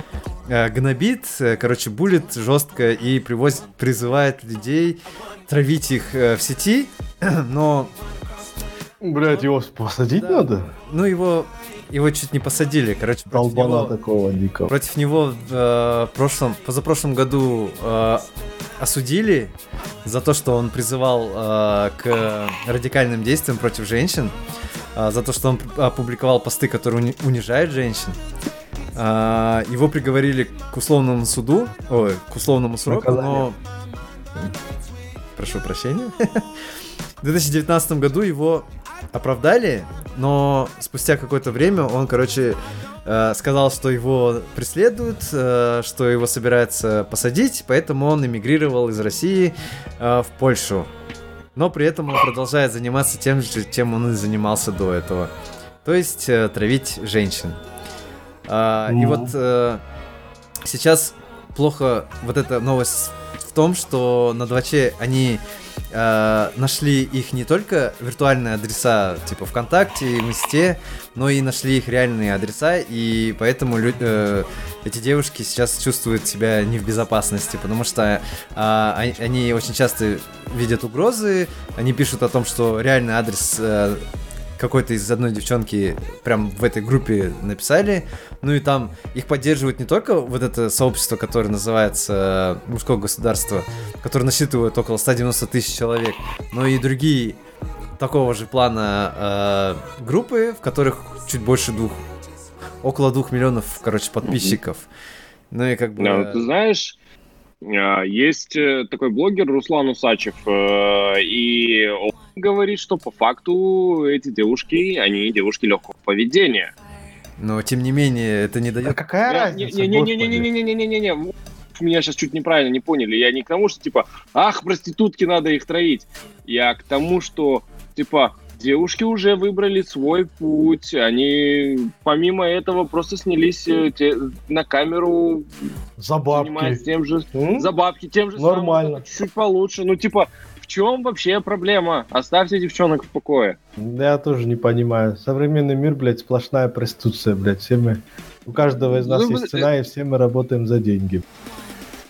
э, гнобит, э, короче, булит жестко и привозит, призывает людей травить их э, в сети, но, Блять, его посадить Да. надо? ну, его, его чуть не посадили, короче, против Долбана него- такого дикого. Против него в э, прошлом, позапрошлом году э, осудили за то, что он призывал э, к радикальным действиям против женщин, э, за то, что он опубликовал посты, которые уни- унижают женщин. Э, его приговорили к условному суду, ой, к условному сроку, но... Прошу прощения. В 2019 году его оправдали, но спустя какое-то время он, короче, э, сказал, что его преследуют, э, что его собираются посадить, поэтому он эмигрировал из России э, в Польшу. Но при этом он продолжает заниматься тем же, чем он и занимался до этого. То есть э, травить женщин. А, И Мгм. вот э, сейчас плохо вот эта новость в том, что на 2 они э, нашли их не только виртуальные адреса, типа ВКонтакте и Инсте, но и нашли их реальные адреса, и поэтому лю- э, эти девушки сейчас чувствуют себя не в безопасности, потому что а, они, они очень часто видят угрозы, они пишут о том, что реальный адрес э, какой-то из одной девчонки прям в этой группе написали. Ну и там их поддерживает не только вот это сообщество, которое называется э, мужское государство, которое насчитывает около 190 тысяч человек, но и другие такого же плана э, группы, в которых чуть больше двух, около двух миллионов, короче, подписчиков. Ну и как бы... Да, ты знаешь, есть э, такой блогер Руслан Усачев, э, и он говорит, что по факту эти девушки, они девушки легкого поведения. Но тем не менее, это не Да дает... какая Я- разница, Не-не-не-не-не-не-не-не-не-не. Меня сейчас чуть неправильно не поняли. Я не к тому, что типа, ах, проститутки, надо их троить. Я к тому, что типа девушки уже выбрали свой путь. Они помимо этого просто снялись э, те- на камеру, За бабки. тем же М? за бабки, тем же Нормально. самым, чуть получше. Ну типа, в чем вообще проблема? Оставьте девчонок в покое. Да я тоже не понимаю. Современный мир, блядь, сплошная проституция, блядь. Все мы... У каждого из нас Ну, есть цена, и все мы работаем за деньги.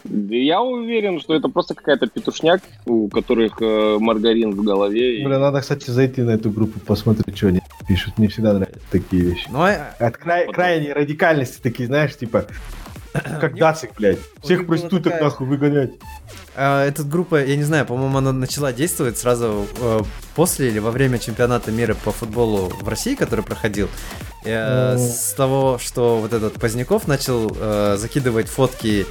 Да Я уверен, что это просто какая-то петушняк, у которых э, маргарин в голове. и- Бля, надо, кстати, зайти на эту группу, посмотреть, что они. пишут. Мне всегда нравятся такие вещи. Ну, а- От край- крайней радикальности такие, знаешь, типа, как Мне- дацик, блядь. Всех проституток такая- нахуй выгонять. А, Эта группа, я не знаю, по-моему, она начала действовать сразу э, после или во время чемпионата мира по футболу в России, который проходил. Э, Ну. С того, что вот этот Поздняков начал э, закидывать фотки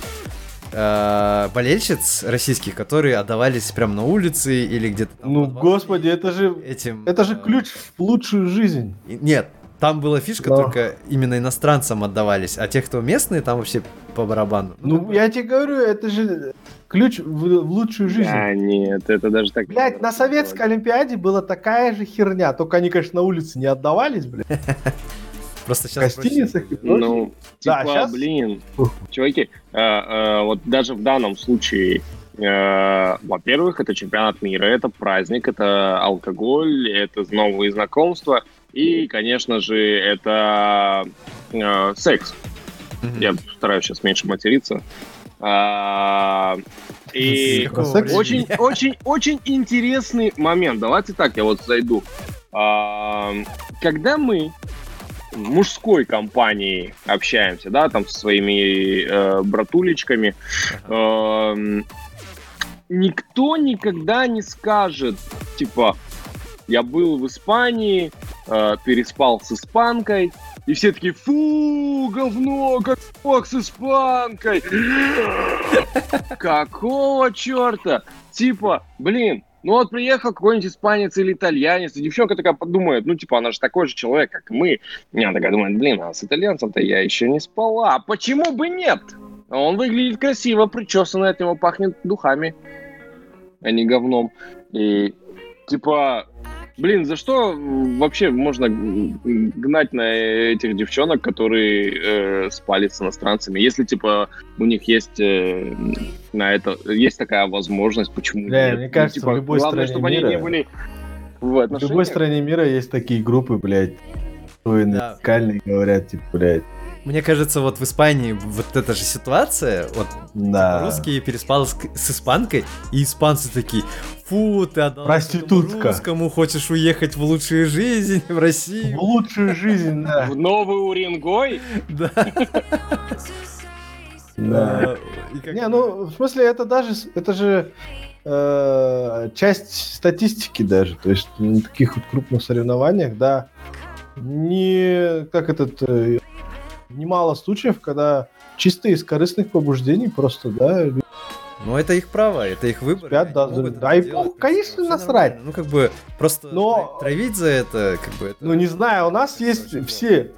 э, болельщиц российских, которые отдавались прямо на улице или где-то Ну, под господи, это же, этим. это же э, ключ в лучшую жизнь. и- Нет, там была фишка, Да. только именно иностранцам отдавались, а те, кто местные, там вообще по барабану. Ну, я тебе говорю, это же ключ в, в лучшую жизнь. А, нет, это даже так... Блять, на советской Олимпиаде была такая же херня, только они, конечно, на улице не отдавались, блядь, Просто сейчас гостиницах и прочее. Ну, Да, типа, щас- блин, Ух. чуваки, э, э, вот даже в данном случае, э, во-первых, это чемпионат мира, это праздник, это алкоголь, это новые знакомства, и, конечно же, это э, секс. Я стараюсь сейчас меньше материться. А, и очень, очень, очень интересный момент. Давайте так, я вот зайду. А, Когда мы мужской компании общаемся, да, там со своими э, братулечками, эм, никто никогда не скажет, типа, я был в Испании, э, переспал с испанкой, и все такие, фу, говно, как мог с испанкой. Какого черта? Типа, блин, ну вот приехал какой-нибудь испанец или итальянец, и девчонка такая подумает, ну типа, она же такой же человек, как мы. И она такая думает, блин, а с итальянцем-то я еще не спала. А почему бы нет? Он выглядит красиво, причесанный, от него пахнет духами, а не говном. И типа, блин, за что вообще можно гнать на этих девчонок, которые э, спали с иностранцами? Если типа у них есть э, на это есть такая возможность, почему Бля, нет? мне кажется, типа, в любой главное, стране чтобы они мира- не были в В любой стране мира есть такие группы, блядь, которые Да. говорят, типа, блядь, Мне кажется, вот в Испании вот эта же ситуация, вот да. русские переспал с, с испанкой, и испанцы такие, фу, ты отдал Проститутка. русскому, хочешь уехать в лучшую жизнь, в В Россию. лучшую жизнь, да. В Новый Уренгой? Да. Да. Как- Не, ну, в смысле, это даже, это же э, часть статистики даже. То есть на таких вот крупных соревнованиях, да, не, как этот, э, немало случаев, когда чисто из корыстных побуждений просто, да, люди Ну, это их право, это их выбор. Спят, да, да, это и похуй, конечно, насрать. нормально. Ну, как бы, просто Но- тра- травить за это, как бы, это... Ну, не знаю, у нас есть все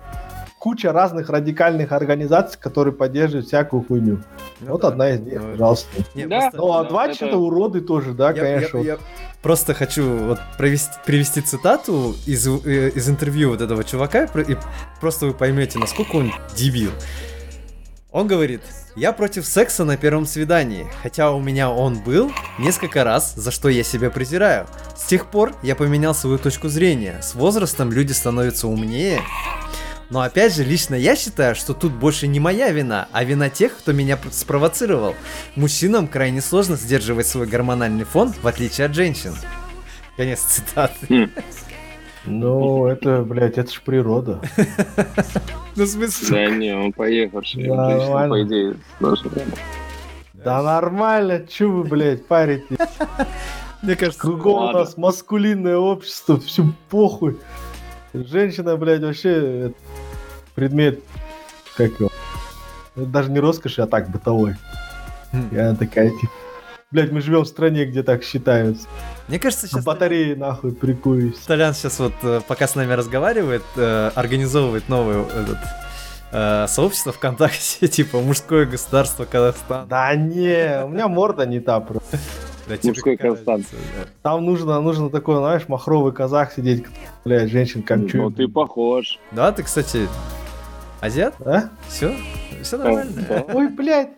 куча разных радикальных организаций, которые поддерживают всякую хуйню. Ну вот да. одна из них, Ну, пожалуйста. не, Да. просто- Ну, а да, два это- что-то уроды тоже, да, Я- конечно. я- я просто хочу вот провести, привести цитату из, э, из интервью вот этого чувака, и просто вы поймете, насколько он дебил. Он говорит, я против секса на первом свидании, хотя у меня он был несколько раз, за что я себя презираю. С тех пор я поменял свою точку зрения. С возрастом люди становятся умнее. Но опять же, лично я считаю, что тут больше не моя вина, а вина тех, кто меня спровоцировал. Мужчинам крайне сложно сдерживать свой гормональный фон, в отличие от женщин. Конец цитаты. Ну, это, блядь, это ж природа. Ну, в смысле? Да не, он поехавший. Женщина, нормально. по идее. Да нормально, чё вы, блядь, парите? Мне кажется, Кругом у нас маскулинное общество, всю похуй. Женщина, блядь, вообще предмет, как его, это даже не роскоши, а так, бытовой. Хм. И она такая, типа, блядь, мы живем в стране, где так считаются. мне кажется, сейчас батареи, нахуй, прикуюсь. Толян сейчас вот, э, пока с нами разговаривает, э, организовывает новое этот, э, сообщество ВКонтакте, типа мужское государство Казахстан. Да не, у меня морда не та просто. Да, Мужской Казахстан. да. Там нужно, нужно такой, знаешь, махровый казах сидеть, блядь, женщин Ну, камчует. ты похож. Да, ты, кстати, азиат? А? Все? Все нормально. Да. Ой, блядь.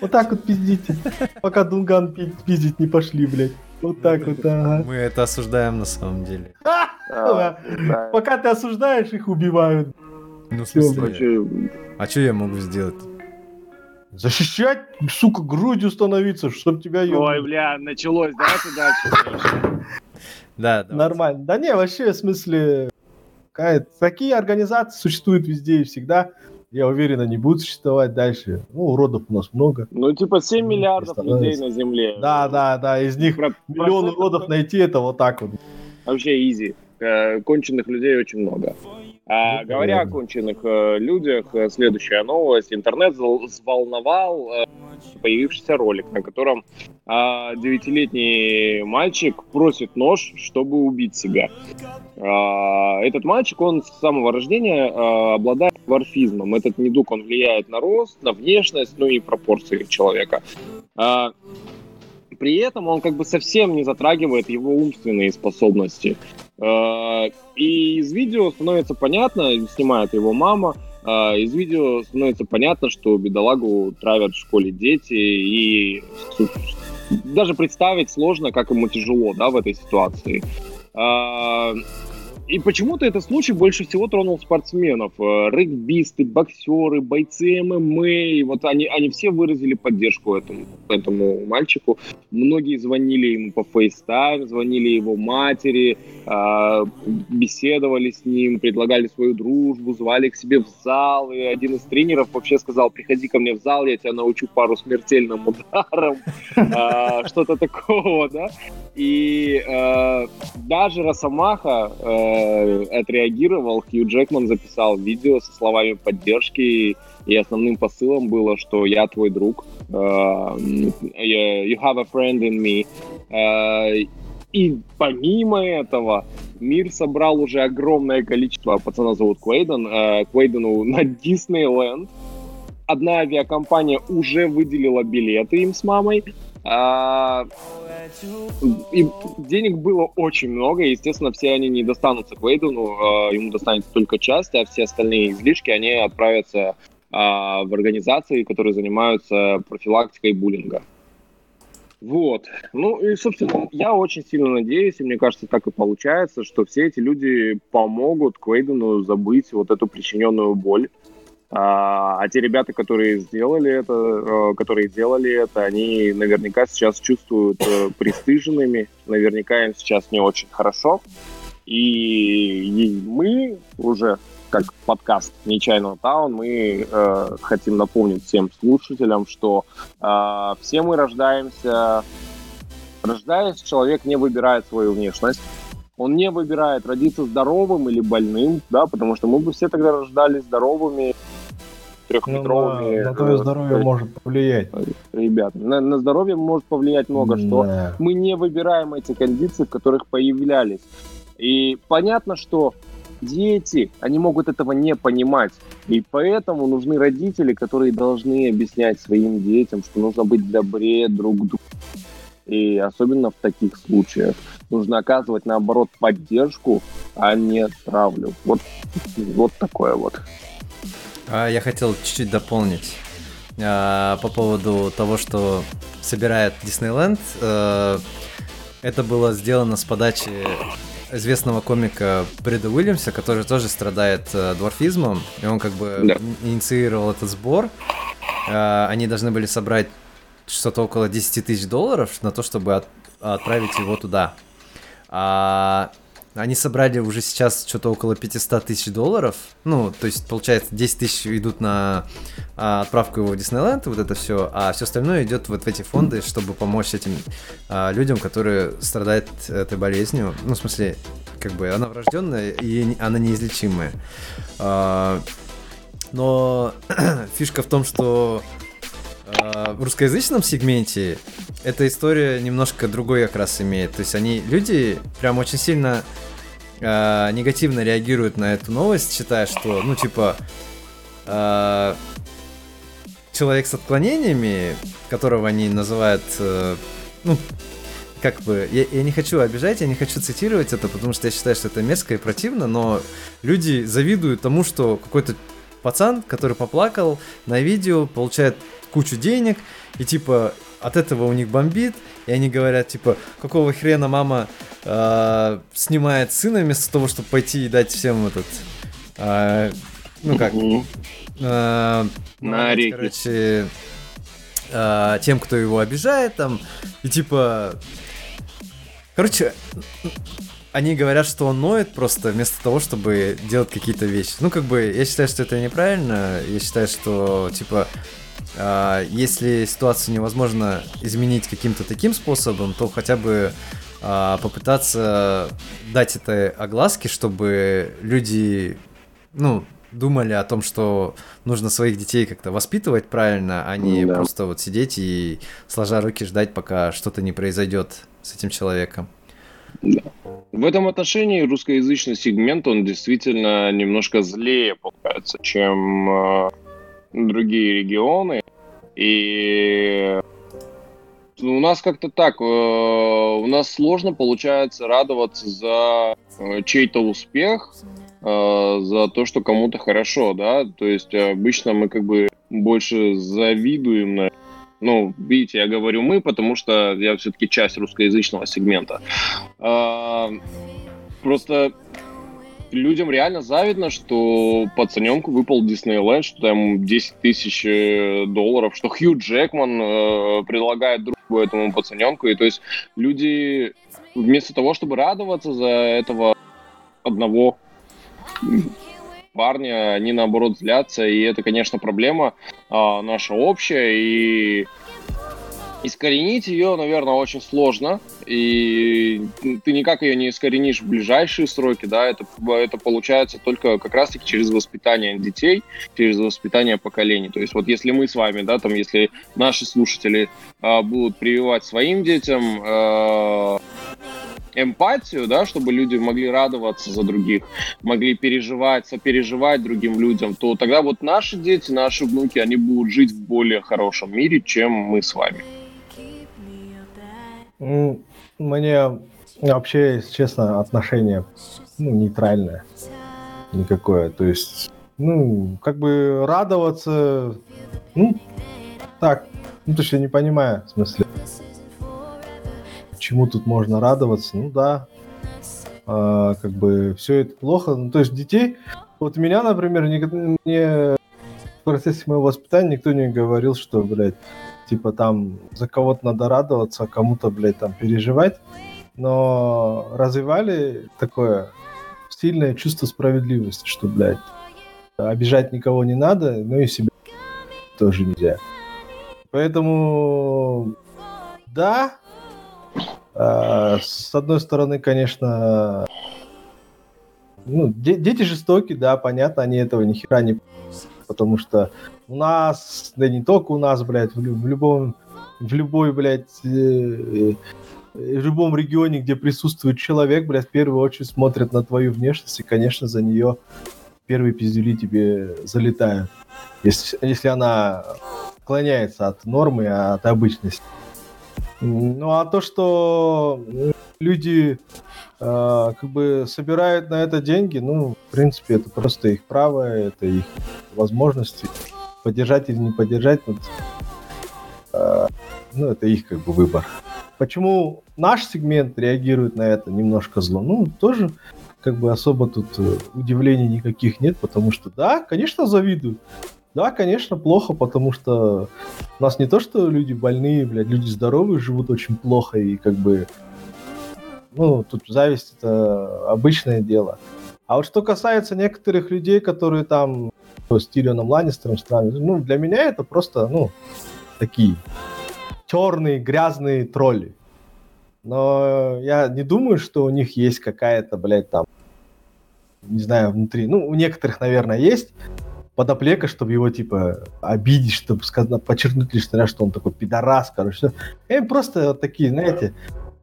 Вот так вот пиздите. Пока Дунган пи- пиздить не пошли, блядь. Вот так вот, ага. Мы это осуждаем на самом деле. А, да. Пока ты осуждаешь, их убивают. Ну, в смысле, а что я могу сделать? Защищать, сука, грудью становиться, чтоб тебя Ой, бля, началось, дальше. Да, да. Нормально. Да не, вообще, в смысле, Такие организации существуют везде и всегда. Я уверен, они будут существовать дальше. Ну, уродов у нас много. Ну, типа 7 ну, миллиардов людей на Земле. Да, да, да. Из них Про- миллион уродов найти, это вот так вот. Вообще изи. Э, конченых людей очень много. А говоря о конченых э, людях, э, следующая новость. Интернет взволновал появившийся ролик, на котором девятилетний мальчик просит нож, чтобы убить себя. Этот мальчик, он с самого рождения обладает варфизмом. Этот недуг, он влияет на рост, на внешность, ну и пропорции человека. При этом он как бы совсем не затрагивает его умственные способности. Э, и из видео становится понятно, снимает его мама, э, из видео становится понятно, что бедолагу травят в школе дети, и даже представить сложно, как ему тяжело да, в этой ситуации. И почему-то этот случай больше всего тронул спортсменов. Э, регбисты, боксеры, бойцы ММА. Вот они, они все выразили поддержку этому, этому мальчику. Многие звонили ему по FaceTime, звонили его матери, э, беседовали с ним, предлагали свою дружбу, звали к себе в зал. И один из тренеров вообще сказал, приходи ко мне в зал, я тебя научу пару смертельным ударам. Э, что-то такого, да. И даже Росомаха э, отреагировал, Хью Джекман записал видео со словами поддержки, и основным посылом было, что я твой друг, э, you have a friend in me. Э, и помимо этого, мир собрал уже огромное количество, пацана зовут Квейден, э, Квейдену на Диснейленд. Одна авиакомпания уже выделила билеты им с мамой, а, и денег было очень много, и, естественно, все они не достанутся к Вейдену, а, ему достанется только часть, а все остальные излишки, они отправятся а, в организации, которые занимаются профилактикой буллинга. Вот. Ну и, собственно, я очень сильно надеюсь, и мне кажется, так и получается, что все эти люди помогут Квейдену забыть вот эту причиненную боль, а, а те ребята, которые сделали это, э, которые делали это, они наверняка сейчас чувствуют э, пристыженными, наверняка им сейчас не очень хорошо. И, мы уже как подкаст Нечаянного Таун, мы э, хотим напомнить всем слушателям, что э, все мы рождаемся, рождаясь, человек не выбирает свою внешность, он не выбирает родиться здоровым или больным, да, потому что мы бы все тогда рождались здоровыми, трехметровыми. Ну, на, на твое здоровье э, может повлиять. Ребят, на, на здоровье может повлиять много да. что. Мы не выбираем эти кондиции, в которых появлялись. И понятно, что дети, они могут этого не понимать. И поэтому нужны родители, которые должны объяснять своим детям, что нужно быть добрее друг другу. И особенно в таких случаях нужно оказывать, наоборот, поддержку, а не травлю. Вот, вот такое вот. А, я хотел чуть-чуть дополнить а, по поводу того, что собирает Диснейленд. А, это было сделано с подачи известного комика Брэда Уильямса, который тоже страдает э, дворфизмом, и он как бы да. инициировал этот сбор. Э, они должны были собрать что-то около 10 тысяч долларов на то, чтобы от, отправить его туда. А они собрали уже сейчас что-то около 500 тысяч долларов. Ну, то есть, получается, 10 тысяч идут на а, отправку его в Диснейленд, вот это все, а все остальное идет вот в эти фонды, чтобы помочь этим а, людям, которые страдают этой болезнью. Ну, в смысле, как бы она врожденная и она неизлечимая. А, но фишка в том, что в русскоязычном сегменте эта история немножко другой как раз имеет. То есть они, люди прям очень сильно э, негативно реагируют на эту новость, считая, что, ну, типа, э, человек с отклонениями, которого они называют, э, ну, как бы, я, я не хочу обижать, я не хочу цитировать это, потому что я считаю, что это мерзко и противно, но люди завидуют тому, что какой-то пацан, который поплакал на видео, получает кучу денег, и типа от этого у них бомбит, и они говорят, типа, какого хрена мама э, снимает сына вместо того, чтобы пойти и дать всем этот, э, ну как, э, на реке. короче, э, тем, кто его обижает там, и типа, короче, они говорят, что он ноет просто вместо того, чтобы делать какие-то вещи. Ну, как бы, я считаю, что это неправильно. Я считаю, что, типа, если ситуацию невозможно изменить каким-то таким способом, то хотя бы э, попытаться дать это огласки, чтобы люди, ну, думали о том, что нужно своих детей как-то воспитывать правильно, а не да. просто вот сидеть и сложа руки ждать, пока что-то не произойдет с этим человеком. Да. В этом отношении русскоязычный сегмент, он действительно немножко злее получается, чем э, другие регионы. И у нас как-то так, э, у нас сложно получается радоваться за э, чей-то успех, э, за то, что кому-то хорошо, да, то есть обычно мы как бы больше завидуем на ну, видите, я говорю мы, потому что я все-таки часть русскоязычного сегмента. А, просто людям реально завидно, что пацаненку выпал Диснейленд, что там 10 тысяч э, долларов, что Хью Джекман э, предлагает другу этому пацаненку. И то есть люди вместо того, чтобы радоваться за этого одного парня, они наоборот злятся, и это, конечно, проблема а, наша общая, и искоренить ее, наверное, очень сложно, и ты никак ее не искоренишь в ближайшие сроки, да, это, это получается только как раз-таки через воспитание детей, через воспитание поколений. То есть вот если мы с вами, да, там, если наши слушатели а, будут прививать своим детям а, эмпатию, да, чтобы люди могли радоваться за других, могли переживать, сопереживать другим людям, то тогда вот наши дети, наши внуки, они будут жить в более хорошем мире, чем мы с вами. Мне вообще, если честно, отношение ну, нейтральное никакое. То есть, ну, как бы радоваться, ну, так, ну, то есть я не понимаю, в смысле, чему тут можно радоваться? Ну да, а, как бы все это плохо. Ну, то есть детей, вот меня, например, не, не в процессе моего воспитания никто не говорил, что, блядь, типа там за кого-то надо радоваться, а кому-то, блядь, там переживать. Но развивали такое сильное чувство справедливости, что, блядь, обижать никого не надо, но и себя тоже нельзя. Поэтому, да, а, с одной стороны, конечно, ну, де- дети жестоки, да, понятно, они этого ни хера не потому что у нас, да не только у нас, блядь, в, в любом, в любой, блядь, э, э, в любом регионе, где присутствует человек, блядь, в первую очередь смотрят на твою внешность, и, конечно, за нее первые пиздюли тебе залетают. Если, если она отклоняется от нормы, от обычности. Ну а то, что люди э, как бы собирают на это деньги, ну, в принципе, это просто их право, это их возможности. Поддержать или не поддержать, вот, э, ну, это их как бы выбор. Почему наш сегмент реагирует на это немножко зло? Ну, тоже как бы особо тут э, удивлений никаких нет, потому что, да, конечно, завидуют. Да, конечно, плохо, потому что у нас не то, что люди больные, блядь, люди здоровые живут очень плохо, и как бы, ну, тут зависть это обычное дело. А вот что касается некоторых людей, которые там ну, с Тирионом Ланнистером страны, ну, для меня это просто, ну, такие черные, грязные тролли. Но я не думаю, что у них есть какая-то, блядь, там, не знаю, внутри. Ну, у некоторых, наверное, есть подоплека, чтобы его, типа, обидеть, чтобы сказать, подчеркнуть лишь раз, что он такой пидорас, короче. И просто вот такие, знаете,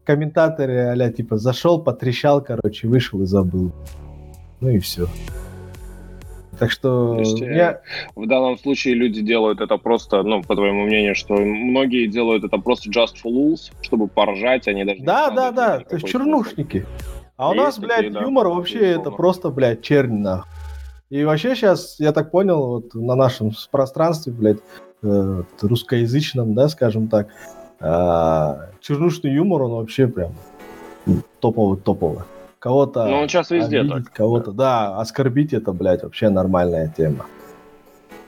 комментаторы а типа, зашел, потрещал, короче, вышел и забыл. Ну и все. Так что есть, я... в данном случае люди делают это просто, ну, по твоему мнению, что многие делают это просто just for lulz, чтобы поржать, они даже... Да, да, да, то есть чернушники. А у нас, блядь, такие, юмор да, вообще это просто, блядь, чернь нахуй. И вообще сейчас, я так понял, вот на нашем пространстве, блядь, э, русскоязычном, да, скажем так, э, чернушный юмор, он вообще прям топовый-топовый. Кого-то Ну, он сейчас везде обидеть, так. Кого-то, да, оскорбить это, блядь, вообще нормальная тема.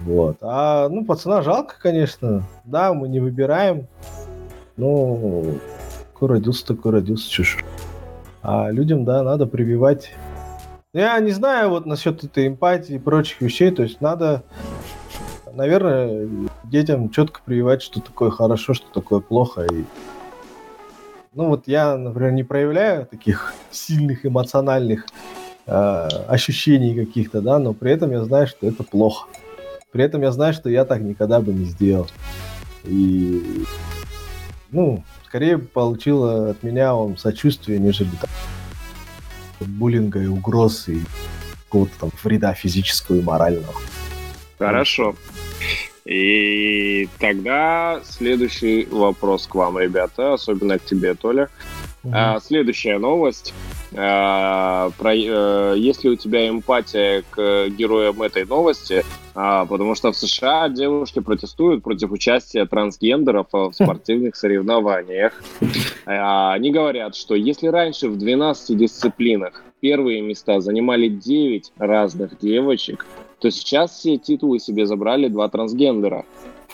Вот. А, ну, пацана жалко, конечно. Да, мы не выбираем. Ну, кто родился, такой родился, чушь. А людям, да, надо прививать. Я не знаю вот насчет этой эмпатии и прочих вещей, то есть надо, наверное, детям четко прививать, что такое хорошо, что такое плохо. И... Ну вот я, например, не проявляю таких сильных эмоциональных э, ощущений каких-то, да, но при этом я знаю, что это плохо. При этом я знаю, что я так никогда бы не сделал. И, ну, скорее получил от меня он сочувствие, нежели там, буллинга и угроз и какого-то там вреда физического и морального. Хорошо. И тогда следующий вопрос к вам, ребята, особенно к тебе, Толя. Угу. А, следующая новость. А, про, а, есть ли у тебя эмпатия к героям этой новости? А, потому что в США девушки протестуют против участия трансгендеров в спортивных соревнованиях. А, они говорят, что если раньше в 12 дисциплинах первые места занимали 9 разных девочек, то сейчас все титулы себе забрали два трансгендера.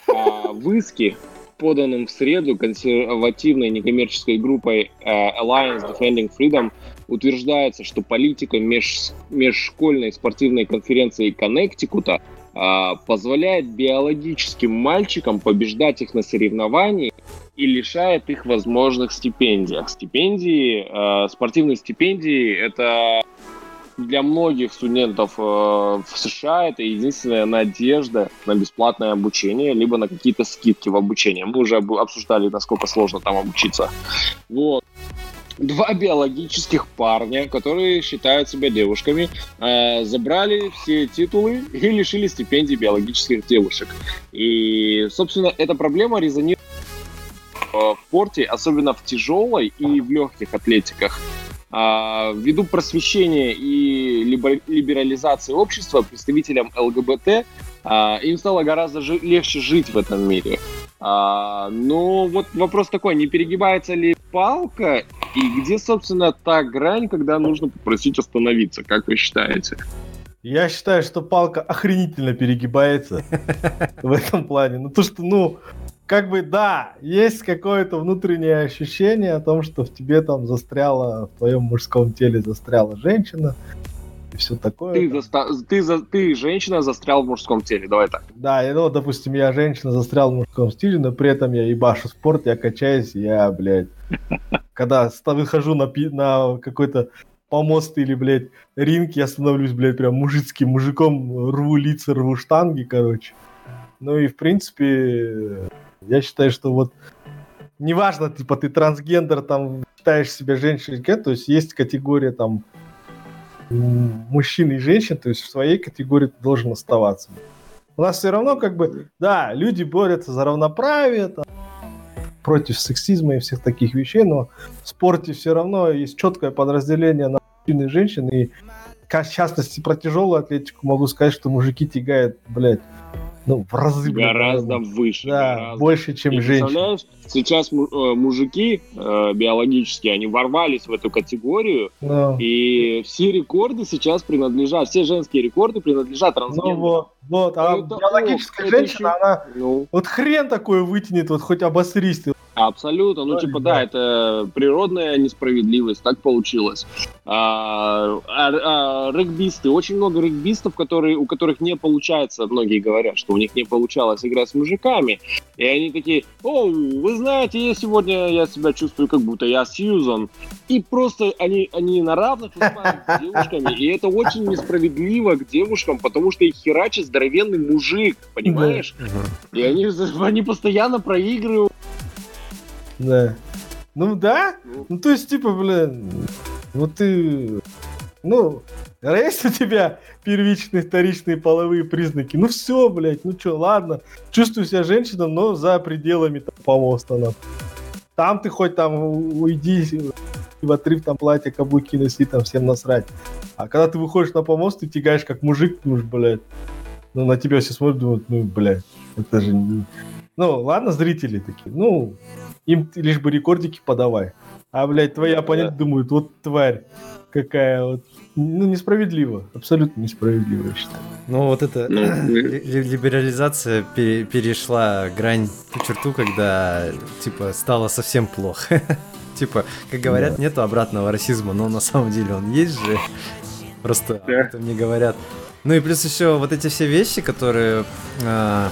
А в иске, поданном в среду консервативной некоммерческой группой э, Alliance Defending Freedom, утверждается, что политика меж, межшкольной спортивной конференции Коннектикута э, позволяет биологическим мальчикам побеждать их на соревновании и лишает их возможных стипендий. Стипендии, э, спортивные стипендии, это для многих студентов э, в США это единственная надежда на бесплатное обучение, либо на какие-то скидки в обучении. Мы уже обсуждали, насколько сложно там обучиться. Вот два биологических парня, которые считают себя девушками, э, забрали все титулы и лишили стипендий биологических девушек. И, собственно, эта проблема резонирует в спорте, особенно в тяжелой и в легких атлетиках. А, ввиду просвещения и либерализации общества представителям ЛГБТ а, им стало гораздо легче жить в этом мире. А, но вот вопрос такой, не перегибается ли палка и где, собственно, та грань, когда нужно попросить остановиться, как вы считаете? Я считаю, что палка охренительно перегибается в этом плане. Ну, то, что, ну, как бы, да, есть какое-то внутреннее ощущение о том, что в тебе там застряла, в твоем мужском теле застряла женщина, и все такое. Ты, заста... ты, за... ты женщина застрял в мужском теле, давай так. Да, ну, допустим, я женщина застрял в мужском стиле, но при этом я ебашу спорт, я качаюсь, я, блядь, когда выхожу на, пи... на какой-то помост или, блядь, ринг, я становлюсь, блядь, прям мужицким мужиком, рву лица, рву штанги, короче. Ну и, в принципе, я считаю, что вот неважно, типа, ты трансгендер, там, считаешь себя женщиной, то есть есть категория, там, мужчин и женщин, то есть в своей категории ты должен оставаться. У нас все равно, как бы, да, люди борются за равноправие, там, против сексизма и всех таких вещей, но в спорте все равно есть четкое подразделение на мужчин и женщин, и в частности про тяжелую атлетику могу сказать, что мужики тягают, блядь, ну, в разы. Гораздо блин, выше. Да, гораздо. больше, чем И женщины. Сейчас э, мужики э, биологические, они ворвались в эту категорию, ну. и все рекорды сейчас принадлежат, все женские рекорды принадлежат трансгендерам. Ну вот, вот, а это, биологическая о, женщина, еще... она ну. вот хрен такое вытянет, вот хоть обосрись ты. Абсолютно. Ну, типа, да, это природная несправедливость, так получилось. А, а, а, регбисты, очень много регбистов, которые, у которых не получается, многие говорят, что у них не получалось играть с мужиками. И они такие, о, вы знаете, я сегодня я себя чувствую, как будто я Сьюзан. И просто они, они на равных выступают с девушками. И это очень несправедливо к девушкам, потому что их херачит здоровенный мужик, понимаешь? И они, они постоянно проигрывают да. Ну да. Ну то есть, типа, блин, вот ты... Ну, есть у тебя первичные, вторичные половые признаки? Ну все, блядь, ну что, ладно. Чувствую себя женщиной, но за пределами там, помоста. Нам. Там ты хоть там уйди в отрыв там платье, каблуки носи, там всем насрать. А когда ты выходишь на помост, ты тягаешь как мужик, ну, блядь. Ну, на тебя все смотрят, думают, ну, блядь, это же... Не... Ну, ладно, зрители такие, ну, им лишь бы рекордики подавай. А, блядь, твои оппоненты думают, вот тварь какая вот. Ну, несправедливо. Абсолютно несправедливо, я считаю. Ну, вот эта ну, либерализация перешла грань, ту черту, когда, типа, стало совсем плохо. типа, как говорят, Да. нету обратного расизма, но на самом деле он есть же. Просто об Да. этом не говорят. Ну и плюс еще вот эти все вещи, которые... а,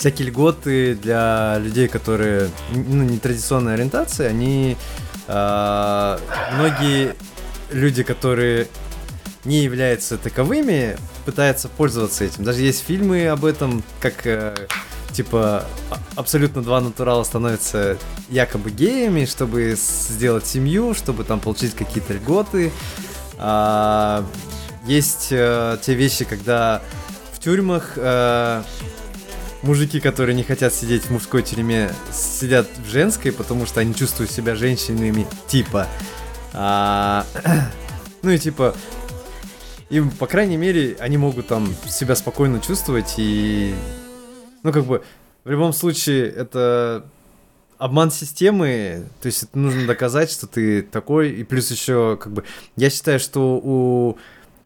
всякие льготы для людей, которые ну, нетрадиционной ориентации, они... а, многие люди, которые не являются таковыми, пытаются пользоваться этим. Даже есть фильмы об этом, как э, типа а- абсолютно два натурала становятся якобы геями, чтобы сделать семью, чтобы там получить какие-то льготы. А, есть э, те вещи, когда в тюрьмах э, мужики, которые не хотят сидеть в мужской тюрьме, сидят в женской, потому что они чувствуют себя женщинами типа. А, ну и типа, им, по крайней мере, они могут там себя спокойно чувствовать и... Ну, как бы, в любом случае, это обман системы, то есть это нужно доказать, что ты такой, и плюс еще, как бы, я считаю, что у,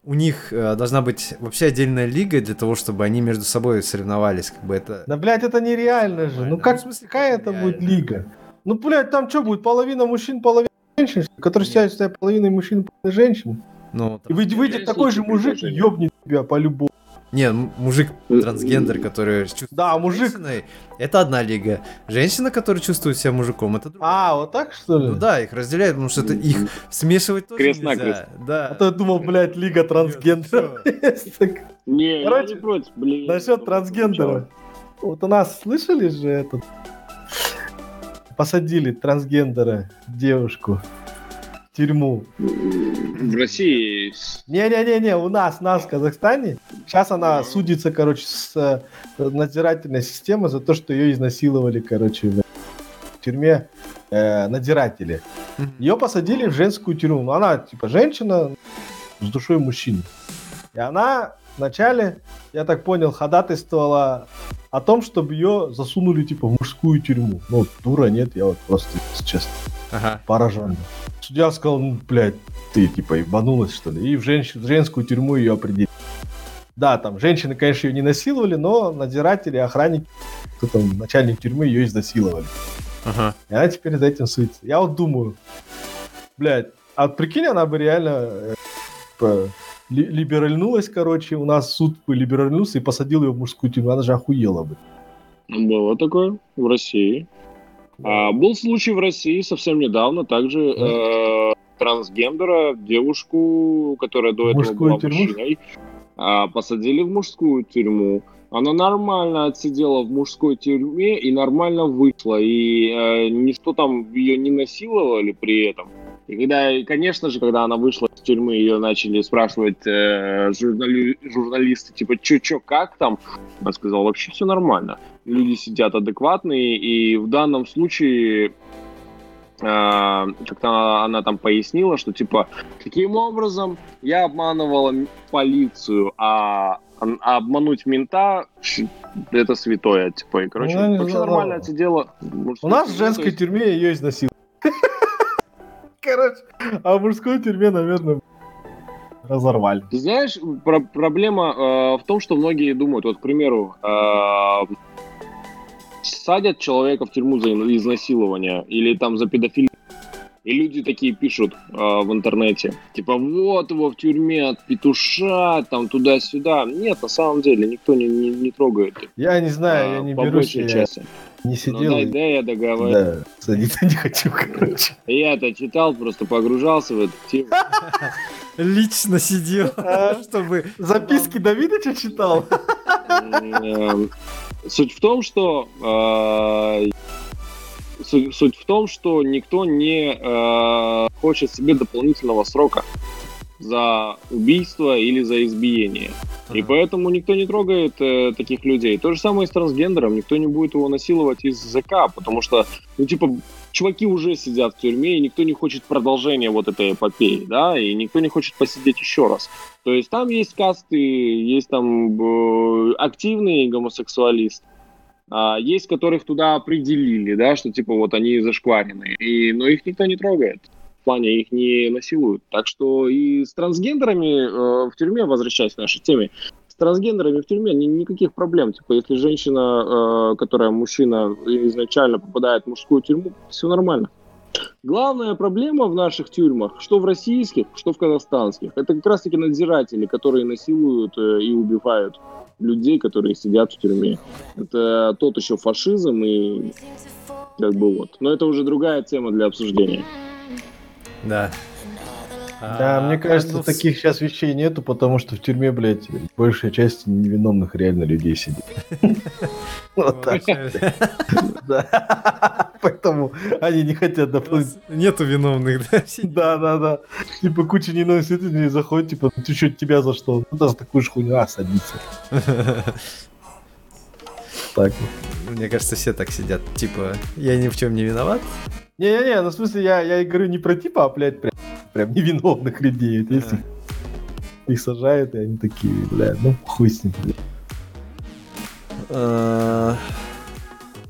у них э, должна быть вообще отдельная лига для того, чтобы они между собой соревновались, как бы это... Да, блядь, это нереально же. Ну как, Ну, в смысле, какая как это будет лига? Ну, блядь, там что будет? Половина мужчин, половина женщин, Нет. считает себя половиной мужчин, половиной женщин. Ну, И выйдет, выйдет такой же мужик и ёбнет тебя по-любому. Не, мужик трансгендер, который чувствует Да, мужик. женщиной, это одна лига. Женщина, которая чувствует себя мужиком, это другая. А, вот так что ли? Ну да, их разделяют, потому что это их смешивать тоже Крест-накрест. нельзя. Да. А то я думал, блядь, лига трансгендеров. есть такая. Не, я Короче, не против, блин. Насчет трансгендера. Вот у нас слышали же этот? Посадили трансгендера девушку тюрьму. В России Не-не-не-не, у нас, у нас в Казахстане. Сейчас она судится, короче, с э, надзирательной системой за то, что ее изнасиловали, короче, в тюрьме э, надзиратели. Ее посадили в женскую тюрьму. Ну, она, типа, женщина с душой мужчины. И она вначале, я так понял, ходатайствовала о том, чтобы ее засунули, типа, в мужскую тюрьму. Ну, дура, нет, я вот просто сейчас Ага. поражен. Судья сказал, ну, блядь, ты, типа, ебанулась, что ли? И в, женщ- в женскую тюрьму ее определили. Да, там, женщины, конечно, ее не насиловали, но надзиратели, охранники, кто там, начальник тюрьмы ее изнасиловали. Ага. И она теперь за этим суется. Я вот думаю, блядь, а прикинь, она бы реально э, типа, ли- либеральнулась, короче, у нас суд бы либеральнулся и посадил ее в мужскую тюрьму, она же охуела бы. было такое в России. А, был случай в России совсем недавно, также э, трансгендера, девушку, которая до этого мужскую была тюрьму? мужчиной, а, посадили в мужскую тюрьму. Она нормально отсидела в мужской тюрьме и нормально вышла. И э, ничто там ее не насиловали при этом. И когда, и, конечно же, когда она вышла из тюрьмы, ее начали спрашивать э, журнали- журналисты, типа, чё, чё, как там? Она сказала, вообще все нормально. Люди сидят адекватные, и в данном случае а, как-то она, она там пояснила, что типа таким образом я обманывала полицию, а, а обмануть мента это святое, типа, и короче, Ну, вообще знаю. нормально отсидела. У нас в женской тюрьме ее изнасиловали. Короче, а в мужской тюрьме, наверное, разорвали. Ты знаешь, про- проблема э, в том, что многие думают, вот, к примеру, э, садят человека в тюрьму за изнасилование или там за педофилию, и люди такие пишут э, в интернете, типа, вот его в тюрьме от петуша, там туда-сюда. Нет, на самом деле, никто не, не, не трогает. Я не знаю, я э, не по берусь, большей я части. не Ну, сидел. дай, и- дай я договорю. Да, садиться не хочу, короче. Я-то читал, просто погружался в эту тему. Лично сидел, А? чтобы... Записки Давидыча читал? Суть в том, что э, суть, суть в том, что никто не э, хочет себе дополнительного срока за убийство или за избиение. И поэтому никто не трогает э, таких людей. То же самое и с трансгендером. Никто не будет его насиловать из ЗК, потому что, ну, типа, чуваки уже сидят в тюрьме, и никто не хочет продолжения вот этой эпопеи, да, и никто не хочет посидеть еще раз. То есть там есть касты, есть там э, активные гомосексуалисты, а есть, которых туда определили, да, что типа вот они зашкварены, и, но их никто не трогает. Плане их не насилуют. Так что и с трансгендерами э, в тюрьме, возвращаясь к нашей теме, с трансгендерами в тюрьме ни- никаких проблем. Типа, если женщина, э, которая мужчина, изначально попадает в мужскую тюрьму, все нормально. Главная проблема в наших тюрьмах, что в российских, что в казахстанских, это как раз-таки надзиратели, которые насилуют э, и убивают людей, которые сидят в тюрьме. Это тот еще фашизм и как бы вот. Но это уже другая тема для обсуждения. Да. Да, мне кажется, ну, таких сейчас вещей нету, потому что в тюрьме, блядь, большая часть невиновных реально людей сидит. Вот так. Да. Поэтому они не хотят доплыть. Нету виновных, да? Да, да, да. Типа куча невиновных свидетелей заходит, типа, ты что, тебя за что? Ну, даже такую же хуйню, а, садится. Так. Мне кажется, все так сидят. Типа, я ни в чем не виноват. Не-не-не, ну в смысле, я, я говорю не про типа, а, блядь, прям, прям невиновных людей. Это если их сажают, и они такие, блядь, ну хуй с ним. блядь. А,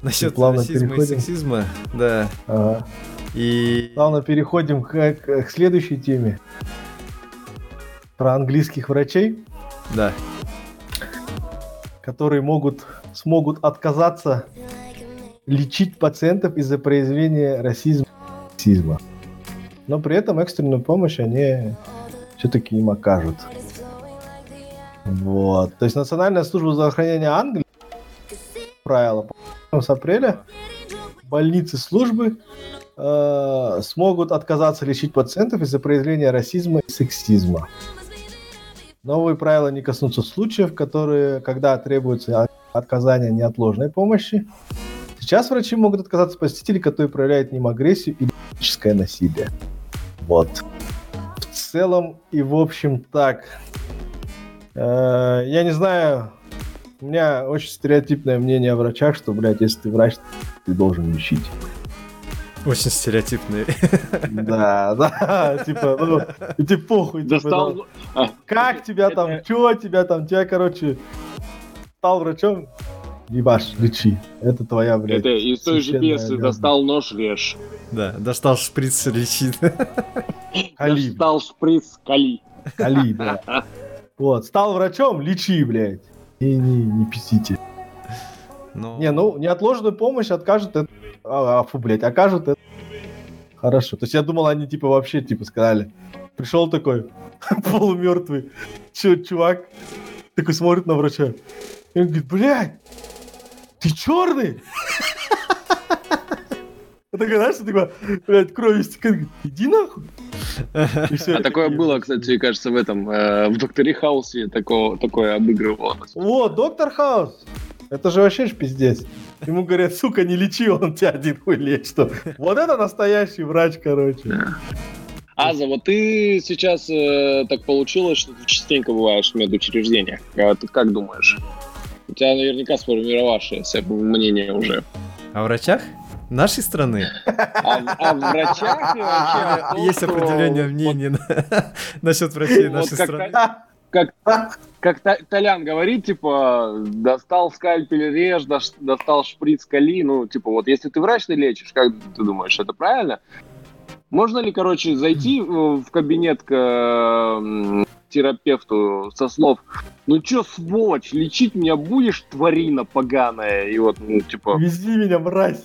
Насчет расизма и сексизма, да. Ага. И Плавно переходим к, к- к следующей теме. Про английских врачей, да. которые могут, смогут отказаться лечить пациентов из-за проявления расизма и сексизма. Но при этом экстренную помощь они все-таки им окажут. Вот. То есть Национальная служба здравоохранения Англии правило с апреля больницы службы э, смогут отказаться лечить пациентов из-за проявления расизма и сексизма. Новые правила не коснутся случаев, которые, когда требуется от- оказание неотложной помощи. Сейчас врачи могут отказаться от посетителей, которые проявляют ним агрессию или физическое насилие. Вот. В целом и в общем так. Э, я не знаю, у меня очень стереотипное мнение о врачах, что, блядь, если ты врач, ты должен лечить. Очень стереотипные. Да, да, типа, ну, и тебе похуй. типа, ну, А, Как тебя там, чё тебя там, тебя, короче, стал врачом, ебашь, лечи. Это твоя, блядь, Это из той же пьесы. «Достал нож, режь». Да, достал шприц, лечит. Кали, Достал шприц, кали. кали, да. Вот, стал врачом, лечи, блядь. И не, не писите. Ну, Не, ну, неотложную помощь откажут, это... А, а, фу, блядь, окажут, это... Хорошо. То есть я думал, они, типа, вообще, типа, сказали. Пришел такой, полумертвый, чё, чувак, такой смотрит на врача. И он говорит, блядь, ты черный? Я такой, знаешь, такой, блядь, кровь истекает. Говорит, Иди нахуй. И А такое такие, было, кстати, мне кажется, в этом, э, в «Докторе Хаусе» такого, такое обыгрывалось. Вот, доктор Хаус. Это же вообще ж пиздец. Ему говорят, сука, не лечи, он тебя один хуй лечит. Вот это настоящий врач, короче. Аза, вот ты сейчас э, так получилось, что ты частенько бываешь в медучреждениях. А ты как думаешь? У тебя наверняка сформировавшееся мнение уже. О врачах нашей страны А, а врачах вообще есть вот- мнение насчет врачей нашей страны. как, как Толян говорит, типа, достал скальпель, режь, достал шприц, кали, ну, типа, вот, если ты врач, ты лечишь, как ты думаешь, это правильно? Можно ли, короче, зайти в кабинет к терапевту со слов, ну чё, сволочь, лечить меня будешь, тварина поганая, и вот, ну, типа, Вези меня, мразь.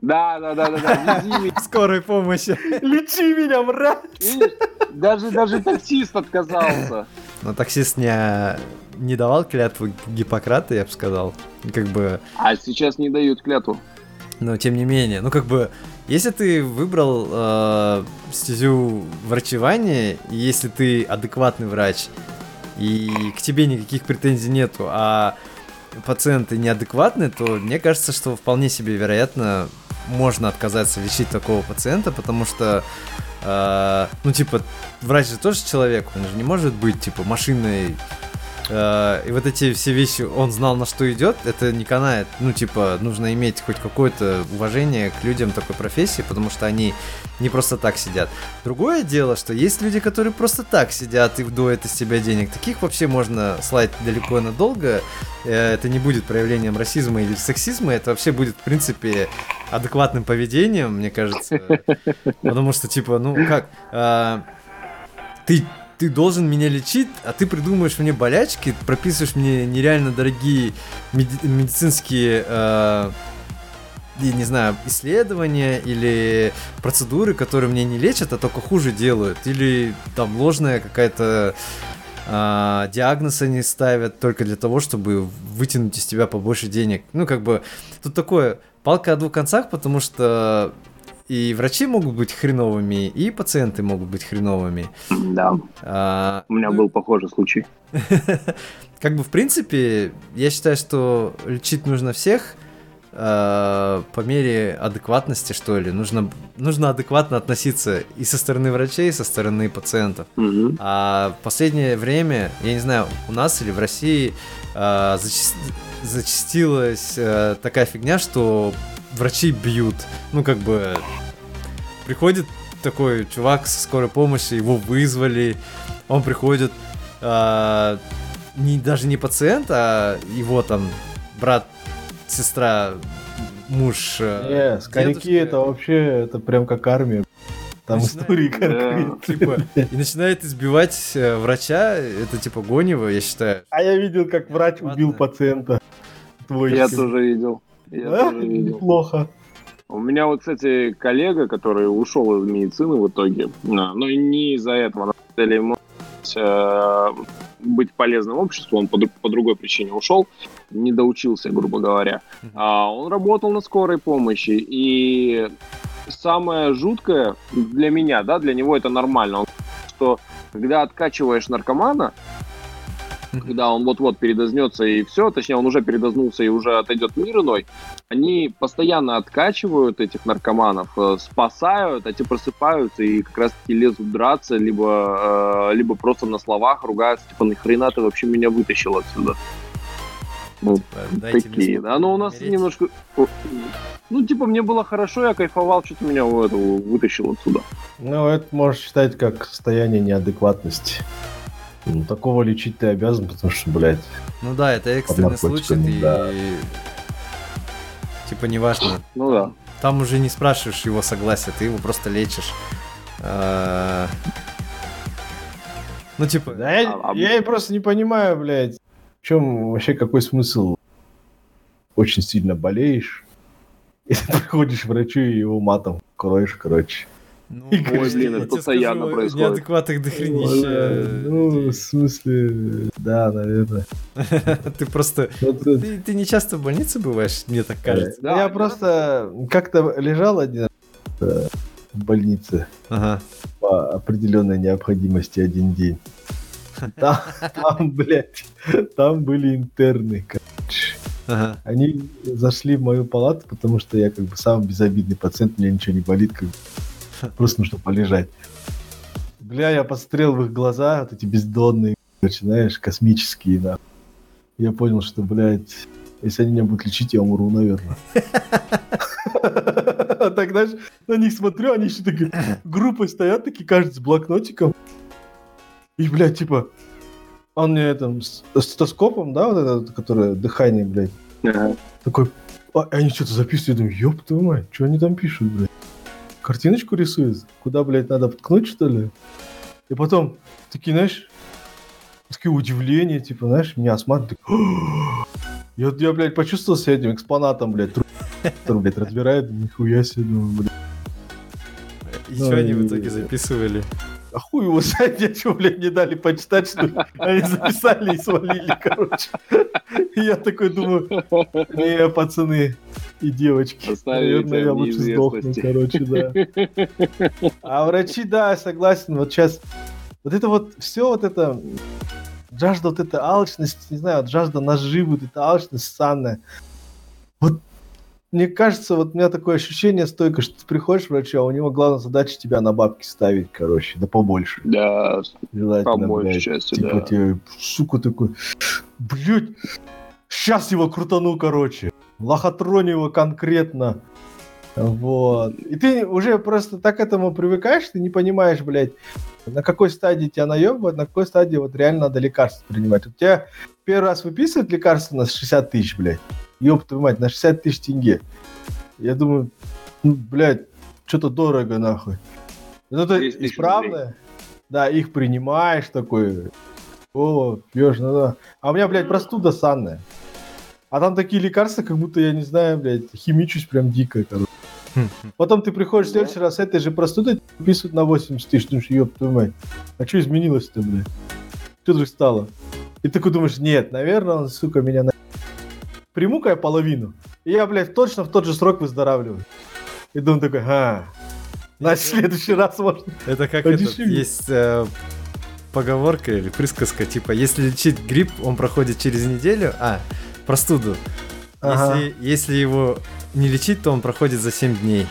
да, да, да, да, да, вези меня. Скорой помощи. Лечи меня, мразь. Видишь, даже, даже таксист отказался. Но таксист не, не давал клятву Гиппократа, я бы сказал. Как бы, А сейчас не дают клятву. но тем не менее, ну как бы, если ты выбрал э, стезю врачевания, и если ты адекватный врач, и к тебе никаких претензий нету, а пациенты неадекватные, то мне кажется, что вполне себе вероятно можно отказаться лечить такого пациента, потому что, э, ну типа, врач же тоже человек, он же не может быть типа машиной. Э, и вот эти все вещи, он знал, на что идет, это не канает. Ну, типа, нужно иметь хоть какое-то уважение к людям такой профессии, потому что они не просто так сидят. Другое дело, что есть люди, которые просто так сидят и вдуют из себя денег. Таких вообще можно слать далеко и надолго. Э, Это не будет проявлением расизма или сексизма, это вообще будет, в принципе, адекватным поведением, мне кажется. Потому что, типа, ну как, а, ты, ты должен меня лечить, а ты придумаешь мне болячки, прописываешь мне нереально дорогие меди- медицинские, а, я не знаю, исследования или процедуры, которые мне не лечат, а только хуже делают. Или там ложная какая-то а, диагноз они ставят только для того, чтобы вытянуть из тебя побольше денег. Ну, как бы, тут такое, палка о двух концах, потому что и врачи могут быть хреновыми, и пациенты могут быть хреновыми. Да. А, У меня был похожий случай. Как бы, в принципе, я считаю, что лечить нужно всех, э, по мере адекватности, что ли. Нужно, нужно адекватно относиться и со стороны врачей, и со стороны пациентов. Угу. А в последнее время, я не знаю, у нас или в России э, зачаст... зачастилась э, такая фигня, что врачи бьют. Ну, как бы приходит такой чувак со скорой помощи, его вызвали, он приходит, э, не, даже не пациент, а его там брат сестра, муж. Э, Не, скоряки это вообще, это прям как армия. Там истории конкретно. Типа, и начинает избивать э, врача, это типа гонево, я считаю. А я видел, как врач убил пациента. Твой я тоже видел. Я тоже видел. Плохо. У меня вот, кстати, коллега, который ушел из медицины в итоге, но не из-за этого, на самом деле ему э, быть полезным обществу, он по, по другой причине ушел, не доучился, грубо говоря. А он работал на скорой помощи, и самое жуткое для меня, да, для него это нормально, что когда откачиваешь наркомана, когда он вот-вот передознется и все, точнее, он уже передознулся и уже отойдет мир иной, они постоянно откачивают этих наркоманов, э, спасают, а те просыпаются и как раз-таки лезут драться, либо, э, либо просто на словах ругаются, типа, нахрена ты вообще меня вытащил отсюда? Ну, Дайте такие, да, но у нас умереть. немножко... Ну, типа, мне было хорошо, я кайфовал, что-то меня этого вытащил отсюда. Ну, это можешь считать как состояние неадекватности. Ну, такого лечить ты обязан, потому что, блядь... Ну да, это экстренный случай, и... Да. Типа, неважно. Ну да. Там уже не спрашиваешь его согласия, ты его просто лечишь. А, ну, типа... Да, я, а, а я просто не понимаю, блядь, в чем вообще какой смысл? Очень сильно болеешь, и ты приходишь к врачу и его матом кроешь, короче. Ну, и ой, блин, это постоянно скажу, происходит. Неадекватных дохренища. Ну, в смысле, да, наверное. Ты просто... Ты, ты не часто в больнице бываешь, мне так кажется. Да, я просто как-то лежал один в больнице ага. по определенной необходимости один день. Там, там, блядь, там были интерны, короче. Ага. Они зашли в мою палату, потому что я как бы самый безобидный пациент, мне ничего не болит, как бы Просто нужно полежать. Бля, я посмотрел в их глаза, вот эти бездонные, начинаешь, космические, да. Я понял, что, блядь, если они меня будут лечить, я умру, наверное. А так, знаешь, на них смотрю, они еще такие группой стоят, такие, каждый с блокнотиком. И, блядь, типа, он мне там стетоскопом, да, вот это, которое дыхание, блядь. Такой, а, они что-то записывают, я думаю, ёб твою мать, что они там пишут, блядь? Картиночку рисует, куда, блядь, надо подкнуть, что ли? И потом такие, знаешь, такие удивления, типа, знаешь, меня осматривают. Я, я, блядь, почувствовал себя этим экспонатом, блядь, который, блядь, разбирает, нихуя себе, думаю, блядь. И что они в итоге записывали? А хуй его знает, я что, блядь, не дали почитать, что ли? Они записали и свалили, короче. Я такой думаю, не, пацаны и девочки, наверное, я лучше сдохну, короче, да. А врачи, да, согласен, вот сейчас, вот это вот, все вот это, жажда вот эта алчность, не знаю, вот жажда наживы, вот эта алчность санная, вот мне кажется, вот у меня такое ощущение стойко, что ты приходишь к врачу, а у него главная задача тебя на бабки ставить, короче, да побольше. Да, Желательно, по большей части, типа да. тебе, сука, такой, блядь, сейчас его крутану, короче, лохотрони его конкретно. Вот. И ты уже просто так к этому привыкаешь, ты не понимаешь, блядь, на какой стадии тебя наебывают, на какой стадии вот реально надо лекарства принимать. У тебя первый раз выписывают лекарства на 60 тысяч, блядь ёб твою мать, на 60 тысяч тенге. Я думаю, ну, блядь, что-то дорого, нахуй. Ну, это исправное. Да, их принимаешь такой. О, пьешь, ну да. А у меня, блядь, простуда санная. А там такие лекарства, как будто, я не знаю, блядь, химичусь прям дико, короче. Потом ты приходишь в следующий раз с этой же простудой, писают на 80 тысяч, думаешь, ёб твою мать, а что изменилось-то, блядь? Что вдруг стало? И ты такой думаешь, нет, наверное, он, сука, меня на... Приму-ка я половину, и я, блядь, точно в тот же срок выздоравливаю. И думаю такой, а, значит, в следующий раз можно... Это как этот, есть э, поговорка или присказка, типа, если лечить грипп, он проходит через неделю, а, простуду. Ага. Если, если его не лечить, то он проходит за 7 дней.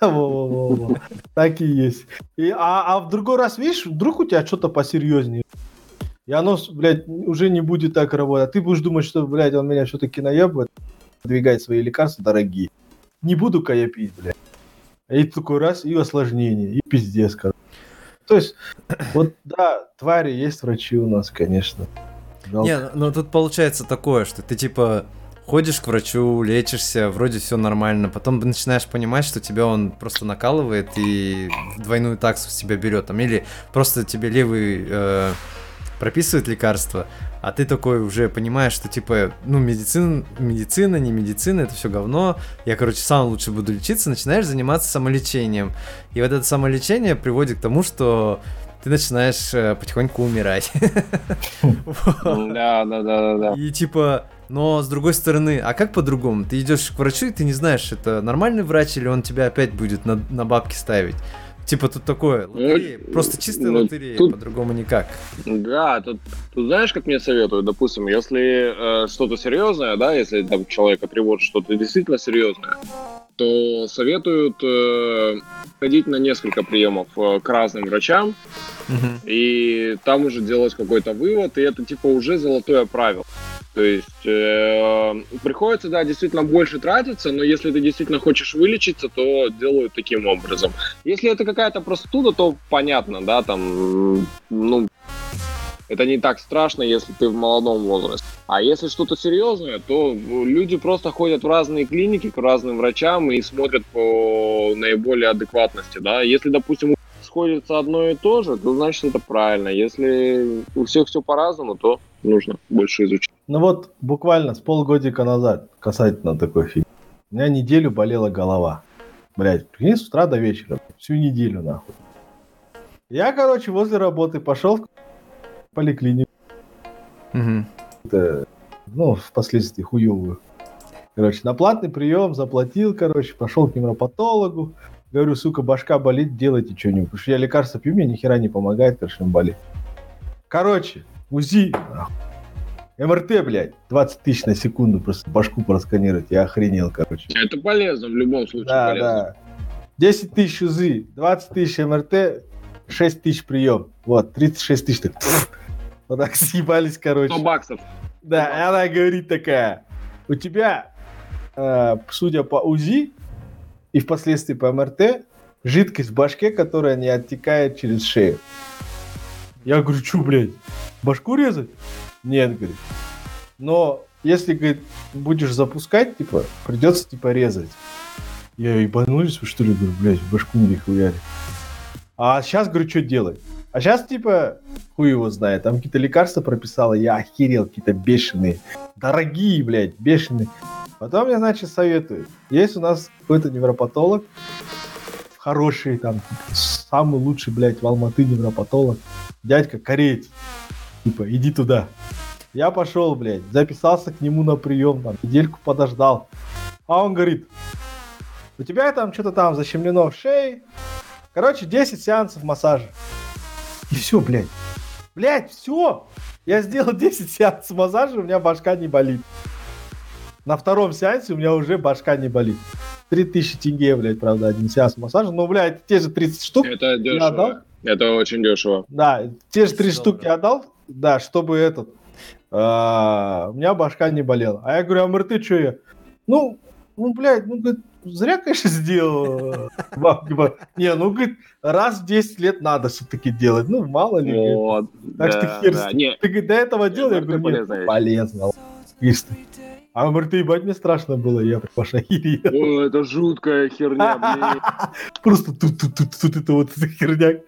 Во-во-во-во. Так и есть. И, а, а в другой раз, видишь, вдруг у тебя что-то посерьезнее. И оно, блядь, уже не будет так работать. А ты будешь думать, что, блядь, он меня все-таки наебывает, двигает свои лекарства дорогие. Не буду-ка я пить, блядь. И такой раз, и осложнение, и пиздец, короче. То есть, вот, да, твари есть врачи у нас, конечно. Жалко. Не, но тут получается такое, что ты типа ходишь к врачу, лечишься, вроде все нормально, потом начинаешь понимать, что тебя он просто накалывает и двойную таксу с тебя берет, там, или просто тебе левый э, прописывает лекарства, а ты такой уже понимаешь, что типа, ну, медицина, медицина, не медицина, это все говно, я, короче, сам лучше буду лечиться, начинаешь заниматься самолечением. И вот это самолечение приводит к тому, что ты начинаешь э, потихоньку умирать. Да, да, да, да, да. И типа, но с другой стороны, а как по-другому? Ты идешь к врачу, и ты не знаешь, это нормальный врач или он тебя опять будет на, на бабки ставить. Типа тут такое, лотерея, просто чистая ну, лотерея, тут- по-другому никак. Да, тут, тут знаешь, как мне советуют, допустим, если э, что-то серьезное, да, если там человека тревожит что-то действительно серьезное, то советуют э, ходить на несколько приемов э, к разным врачам, Мгм. и там уже делать какой-то вывод, и это типа уже золотое правило. То есть э, приходится, да, действительно больше тратиться, но если ты действительно хочешь вылечиться, то делают таким образом. Если это какая-то простуда, то понятно, да, там, ну, это не так страшно, если ты в молодом возрасте. А если что-то серьезное, то люди просто ходят в разные клиники к разным врачам и смотрят по наиболее адекватности, да. Если, допустим, сходится одно и то же, то значит это правильно. Если у всех все по-разному, то нужно больше изучить. Ну вот буквально с полгодика назад, касательно такой фигни. У меня неделю болела голова. Блять, прикинь, с утра до вечера. Всю неделю, нахуй. Я, короче, возле работы пошел в поликлинику. Мгм. э, ну, впоследствии хуевую. Короче, на платный прием заплатил, короче, пошел к невропатологу. Говорю, сука, башка болит, делайте что-нибудь. Потому что я лекарства пью, мне ни хера не помогает, короче, он болит. Короче, УЗИ. МРТ, блядь, 20 тысяч на секунду просто башку просканировать. Я охренел, короче. Это полезно, в любом случае Да, полезно. да. 10 тысяч УЗИ, 20 тысяч МРТ, 6 тысяч прием. Вот, 36 тысяч. Так, вот так съебались, короче. 100 баксов. Да, и она говорит такая, у тебя, э, судя по УЗИ и впоследствии по МРТ, жидкость в башке, которая не оттекает через шею. Я говорю, что, блядь, башку резать? Нет, говорит. Но если, говорит, будешь запускать, типа, придется, типа, резать. Я ебанулись, вы что ли, говорю, блядь, башку мне хуяли. А сейчас, говорю, что делать? А сейчас, типа, хуй его знает, там какие-то лекарства прописала, я охерел, какие-то бешеные. Дорогие, блядь, бешеные. Потом мне, значит, советуют. Есть у нас какой-то невропатолог, хороший, там, самый лучший, блядь, в Алматы невропатолог. Дядька кореец. Типа, иди туда. Я пошел, блядь, записался к нему на прием, там, недельку подождал. А он говорит, у тебя там что-то там защемлено в шее. Короче, 10 сеансов массажа. И все, блядь. Блядь, все. Я сделал 10 сеансов массажа, у меня башка не болит. На втором сеансе у меня уже башка не болит. 3000 тенге, блядь, правда, один сеанс массажа. Но, блядь, те же 30 штук. Это отдал? дешево. Это очень дешево. Да, те же 3 10 штуки отдал, да, чтобы этот, а, у меня башка не болела. А я говорю, а МРТ что я? Ну, ну, блядь, ну, говорит, зря, конечно, сделал. Баб- типа, Не, ну, говорит, раз в 10 лет надо все-таки делать. Ну, мало ли. Вот, Так что да, хер да. Ты говорит, до этого делал? Я говорю, нет, полезно. А МРТ, ебать, мне страшно было, я охерел. О, это жуткая херня, блин. Просто тут, тут, тут, тут это вот херня.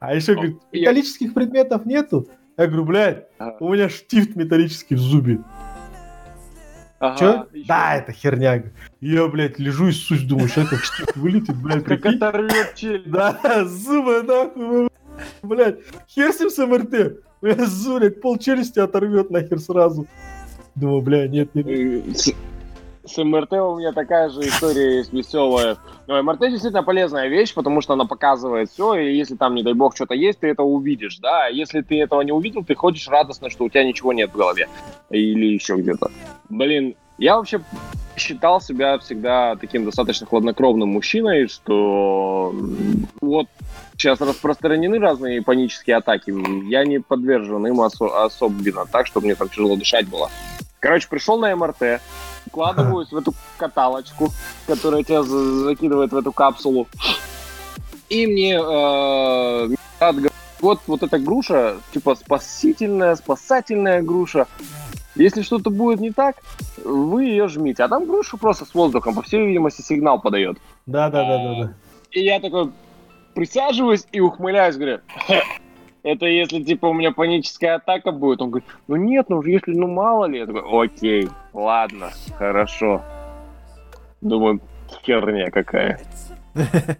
А еще, говорит, металлических предметов нету. Я говорю, блядь, А. у меня штифт металлический в зубе. Ага, Че? Да, это херня. Я, блядь, лежу и суть, думаю, сейчас как штифт вылетит, блядь, Как оторвет челюсть. Да, зубы нахуй, блядь. Хер с ним с МРТ. Блядь, зуб, блядь, пол челюсти оторвет нахер сразу. Думаю, бля, нет, нет. С, МРТ у меня такая же история есть веселая. Но МРТ действительно полезная вещь, потому что она показывает все, и если там, не дай бог, что-то есть, ты это увидишь, да. А Если ты этого не увидел, ты ходишь радостно, что у тебя ничего нет в голове. Или еще где-то. Блин, я вообще считал себя всегда таким достаточно хладнокровным мужчиной, что вот сейчас распространены разные панические атаки. Я не подвержен им осо- особенно так, чтобы мне там тяжело дышать было. Короче, пришел на МРТ, вкладываюсь в эту каталочку, которая тебя за- закидывает в эту капсулу. И мне э, вот, вот эта груша, типа спасительная, спасательная груша. Если что-то будет не так, вы ее жмите. А там груша просто с воздухом, по всей видимости, сигнал подает. Да, да, да, да, да. И я такой присаживаюсь и ухмыляюсь, говорю, «Хе, это если, типа, у меня паническая атака будет. Он говорит, ну нет, ну если, ну мало ли. Я такой, окей, ладно, хорошо. Думаю, херня какая.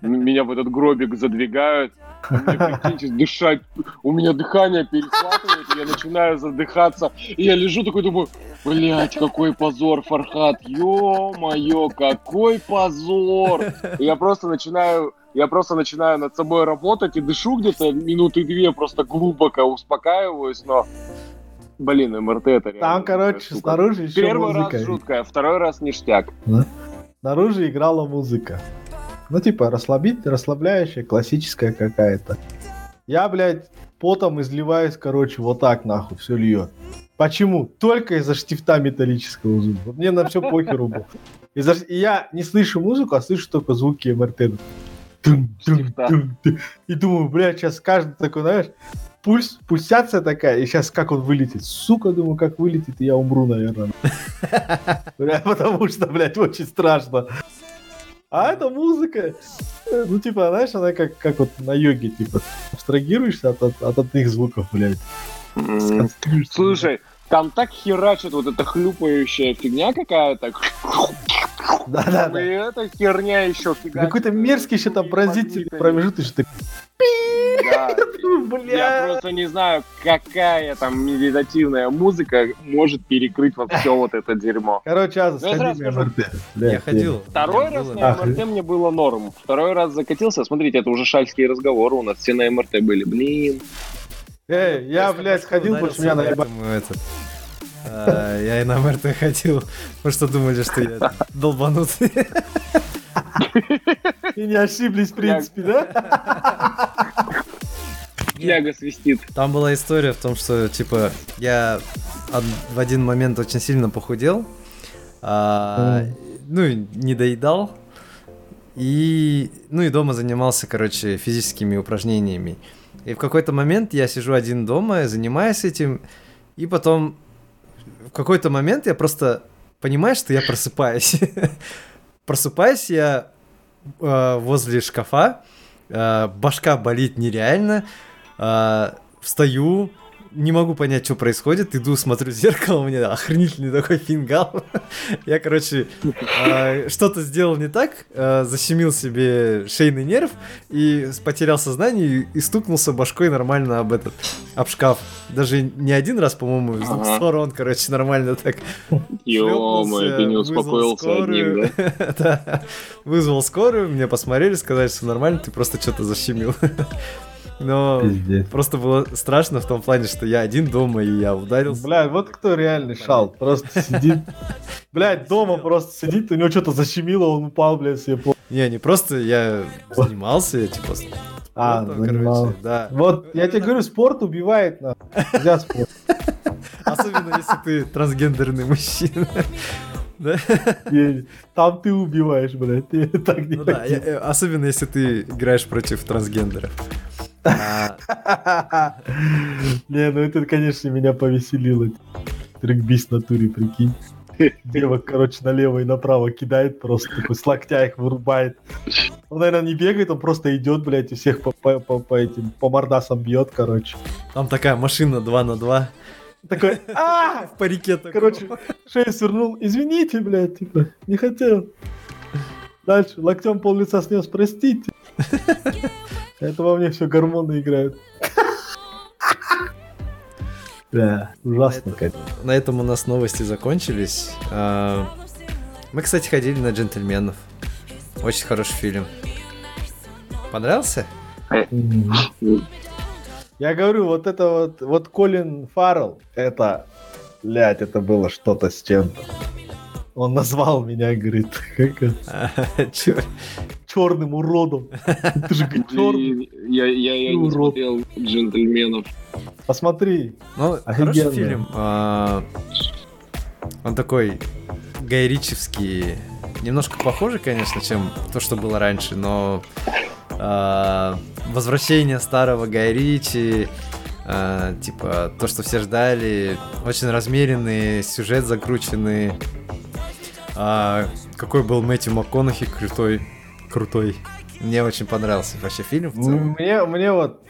Меня в этот гробик задвигают. а дышать. У меня дыхание перехватывает, я начинаю задыхаться. И я лежу такой, думаю, блять, какой позор, Фархат, ё-моё, какой позор. И я просто начинаю, я просто начинаю над собой работать и дышу где-то минуты две, просто глубоко успокаиваюсь, но, блин, МРТ это реально Там, короче, штука. снаружи еще Первый музыка. раз жуткая, второй раз ништяк. Снаружи играла музыка. Ну, типа, расслабить, расслабляющая, классическая какая-то. Я, блядь, потом изливаюсь, короче, вот так нахуй, все льет. Почему? Только из-за штифта металлического зуба. Вот Мне на все похеру было. И я не слышу музыку, а слышу только звуки МРТ. Тун, тун, Штифта. тун, тун. И думаю, блядь, сейчас каждый такой, знаешь, пульс, пульсация такая, и сейчас как он вылетит. Сука, думаю, как вылетит, и я умру, наверное. Бля, Потому что, блядь, очень страшно. А эта музыка, э, ну, типа, знаешь, она как, как вот на йоге, типа, абстрагируешься от, от, от одних звуков, блядь. Слушай, там так херачит вот эта хлюпающая фигня какая-то. Да-да-да. И эта херня еще фигачит. Какой-то мерзкий еще там пронзительный промежуточный. Да. Я просто не знаю, какая там медитативная музыка может перекрыть вот все вот это дерьмо. Короче, Аза, Ну, я сходи на МРТ. Бля, Я ходил. Второй раз на МРТ мне было норм. Второй раз закатился. Смотрите, это уже шальские разговоры у нас. Все на МРТ были. Блин. Эй, я, блядь, ходил, что меня наебали. А, Я и на МРТ ходил, потому что думали, что я долбанутый. И не ошиблись, в принципе, да? Яга свистит. Там была история в том, что, типа, я в один момент очень сильно похудел, а, ну, и не доедал, и, ну, и дома занимался, короче, физическими упражнениями. И в какой-то момент я сижу один дома, занимаюсь этим, и потом в какой-то момент я просто понимаю, что я просыпаюсь. Просыпаюсь я э, возле шкафа, э, башка болит нереально, э, встаю, не могу понять, что происходит, иду, смотрю в зеркало, у меня охренительный такой фингал. Я, короче, э, что-то сделал не так, э, защемил себе шейный нерв и потерял сознание и, и стукнулся башкой нормально об этот, об шкаф. Даже не один раз, по-моему, с двух сторон, короче, нормально так Ё-моё, ты не успокоился одним, да? Вызвал скорую, мне посмотрели, сказали, что нормально, ты просто что-то защемил. Но Пиздец. просто было страшно в том плане, что я один дома, и я ударился. Бля, вот кто реальный шал. Просто сидит. Блядь, дома просто сидит, у него что-то защемило, он упал, блядь, себе по... Не, не просто я занимался, я типа... А, спортом, занимал. да. Вот, я тебе говорю, спорт убивает, на. Нельзя спорт. Особенно если ты трансгендерный мужчина. Да? Там ты убиваешь, блядь. Ты так не Ну да, я- э, особенно если ты играешь против трансгендеров. Не, ну это, конечно, меня повеселило. Трекбист в натуре, прикинь. Девок, короче, налево и направо кидает просто, такой с локтя их вырубает. Он, наверное, не бегает, он просто идет, блядь, и всех по, по, по- по этим, по мордасам бьет, короче. Там такая машина 2 на 2. Такой, а В парике. Короче, шею свернул. Извините, блядь, типа, не хотел. Дальше, локтем пол лица снес, простите. Это во мне все гормоны играют. Да, ужасно, конечно. На этом у нас новости закончились. А, Мы, кстати, ходили на джентльменов. Очень хороший фильм. Понравился? Я говорю, вот это вот, вот Колин Фаррелл, это, блядь, это было что-то с чем-то. Он назвал меня, говорит, как Чё? черным уродом. Ты же черный. Я, я, я не смотрел джентльменов. Посмотри. Ну, хороший фильм. А, Он такой гайричевский. Немножко похоже, конечно, чем то, что было раньше, но а, возвращение старого Гая Ричи, а, типа то, что все ждали, очень размеренный, сюжет закрученный. А, какой был Мэтью МакКонахи крутой, крутой. Мне очень понравился вообще фильм в целом. Мне, мне вот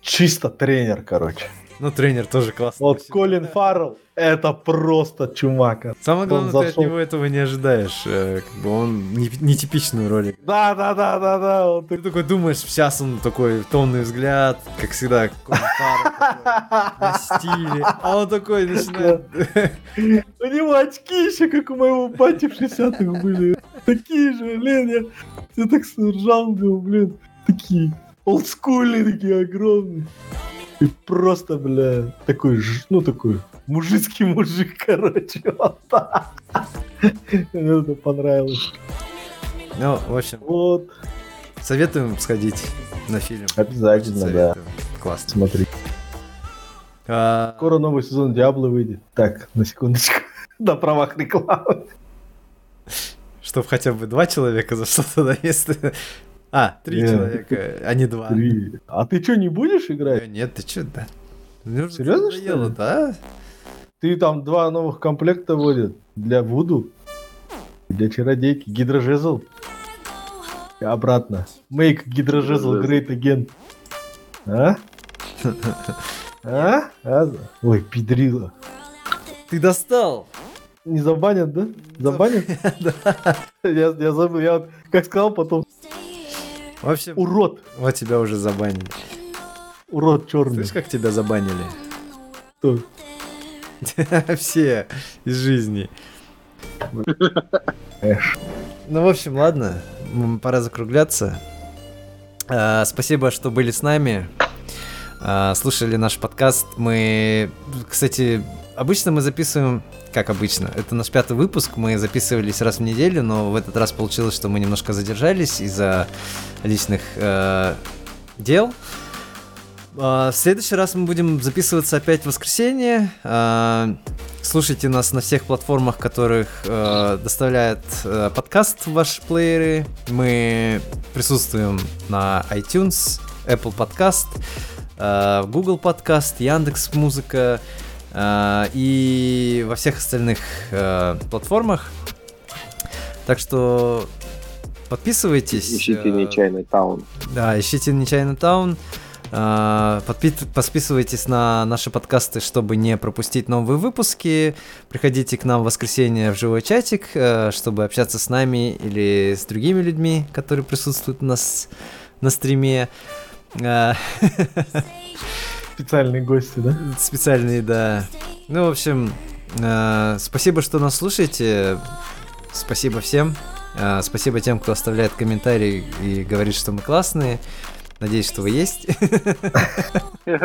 чисто тренер, короче. Ну, тренер тоже классный. Вот. Колин Фаррелл, это просто чумак. Самое Он главное, ты от зашел. него этого не ожидаешь. э, Как бы он не- нетипичную роль. Да, да, да, да, да. вот Ты такой думаешь, сейчас он такой томный взгляд, как всегда, на стиле. А он такой начинает... У него очки еще, как у моего бати в 60-х были. Такие же, блин, я все так ржал, блин, такие олдскульные, такие огромные. И просто, бля, такой, ж- ну такой, мужицкий мужик, короче, вот так. Мне это понравилось. Ну, в общем, Вот, советуем сходить на фильм. обязательно, да. Советуем. Классно. Смотри. А, Скоро новый сезон Диабло выйдет. Так, на секундочку. На правах рекламы. Чтоб хотя бы два человека за что-то да, если... А, три Нет. человека, а не два. Три. А ты что, не будешь Э, играть? Нет, ты чё, да? Серьезно, что ли? да? Ты там два новых комплекта вводят для Вуду, для чародейки, гидрожезл. И обратно. Make гидрожезл great again. А? А? А? Ой, педрила. Ты достал! Не забанят, да? Забанят? Я, я забыл, я вот как сказал потом, В общем, урод, вот тебя уже забанили. урод черный. Слышь, как тебя забанили? Кто? Все из жизни. Эш. Ну, в общем, ладно, пора закругляться. А, Спасибо, что были с нами. а, Слушали наш подкаст. Мы, кстати, обычно мы записываем, как обычно, это наш пятый выпуск. Мы записывались раз в неделю, но в этот раз получилось, что мы немножко задержались из-за личных э, дел. А, В следующий раз мы будем записываться опять в воскресенье. А, Слушайте нас на всех платформах, которых э, доставляет э, подкаст ваши плееры. Мы присутствуем на iTunes, Apple Podcast, э, Google Podcast, Яндекс Музыка э, и во всех остальных э, платформах. Так что подписывайтесь. Ищите э, нечаянный таун. да, ищите Нечаянный Таун. Подпи- Подписывайтесь на наши подкасты, чтобы не пропустить новые выпуски. Приходите к нам в воскресенье в живой чатик, э, чтобы общаться с нами или с другими людьми, которые присутствуют у нас на стриме. Специальные гости, да? Специальные, да. Ну, в общем, э, спасибо, что нас слушаете. Спасибо всем. Э, Спасибо тем, кто оставляет комментарии и говорит, что мы классные. Надеюсь, что вы есть. Э,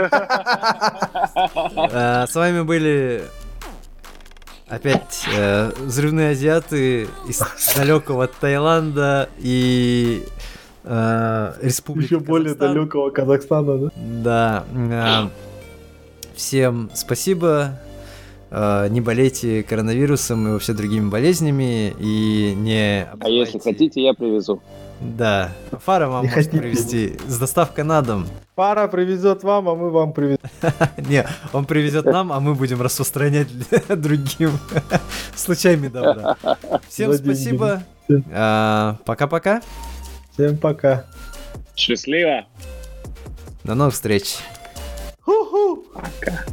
С вами были опять э, взрывные азиаты из далекого Таиланда и э, Республики Еще более Казахстан. далекого Казахстана, да? Да. э, Всем спасибо. Э, Не болейте коронавирусом и вообще другими болезнями. И не А если хотите, я привезу. Да. Фара вам Не может хотите. привезти с доставкой на дом. Пара привезет вам, а мы вам привезем. Не, он привезет нам, а мы будем распространять другим случаями добра. Всем спасибо. А, Пока-пока. Всем пока. Счастливо. До новых встреч. Ху-ху. Пока.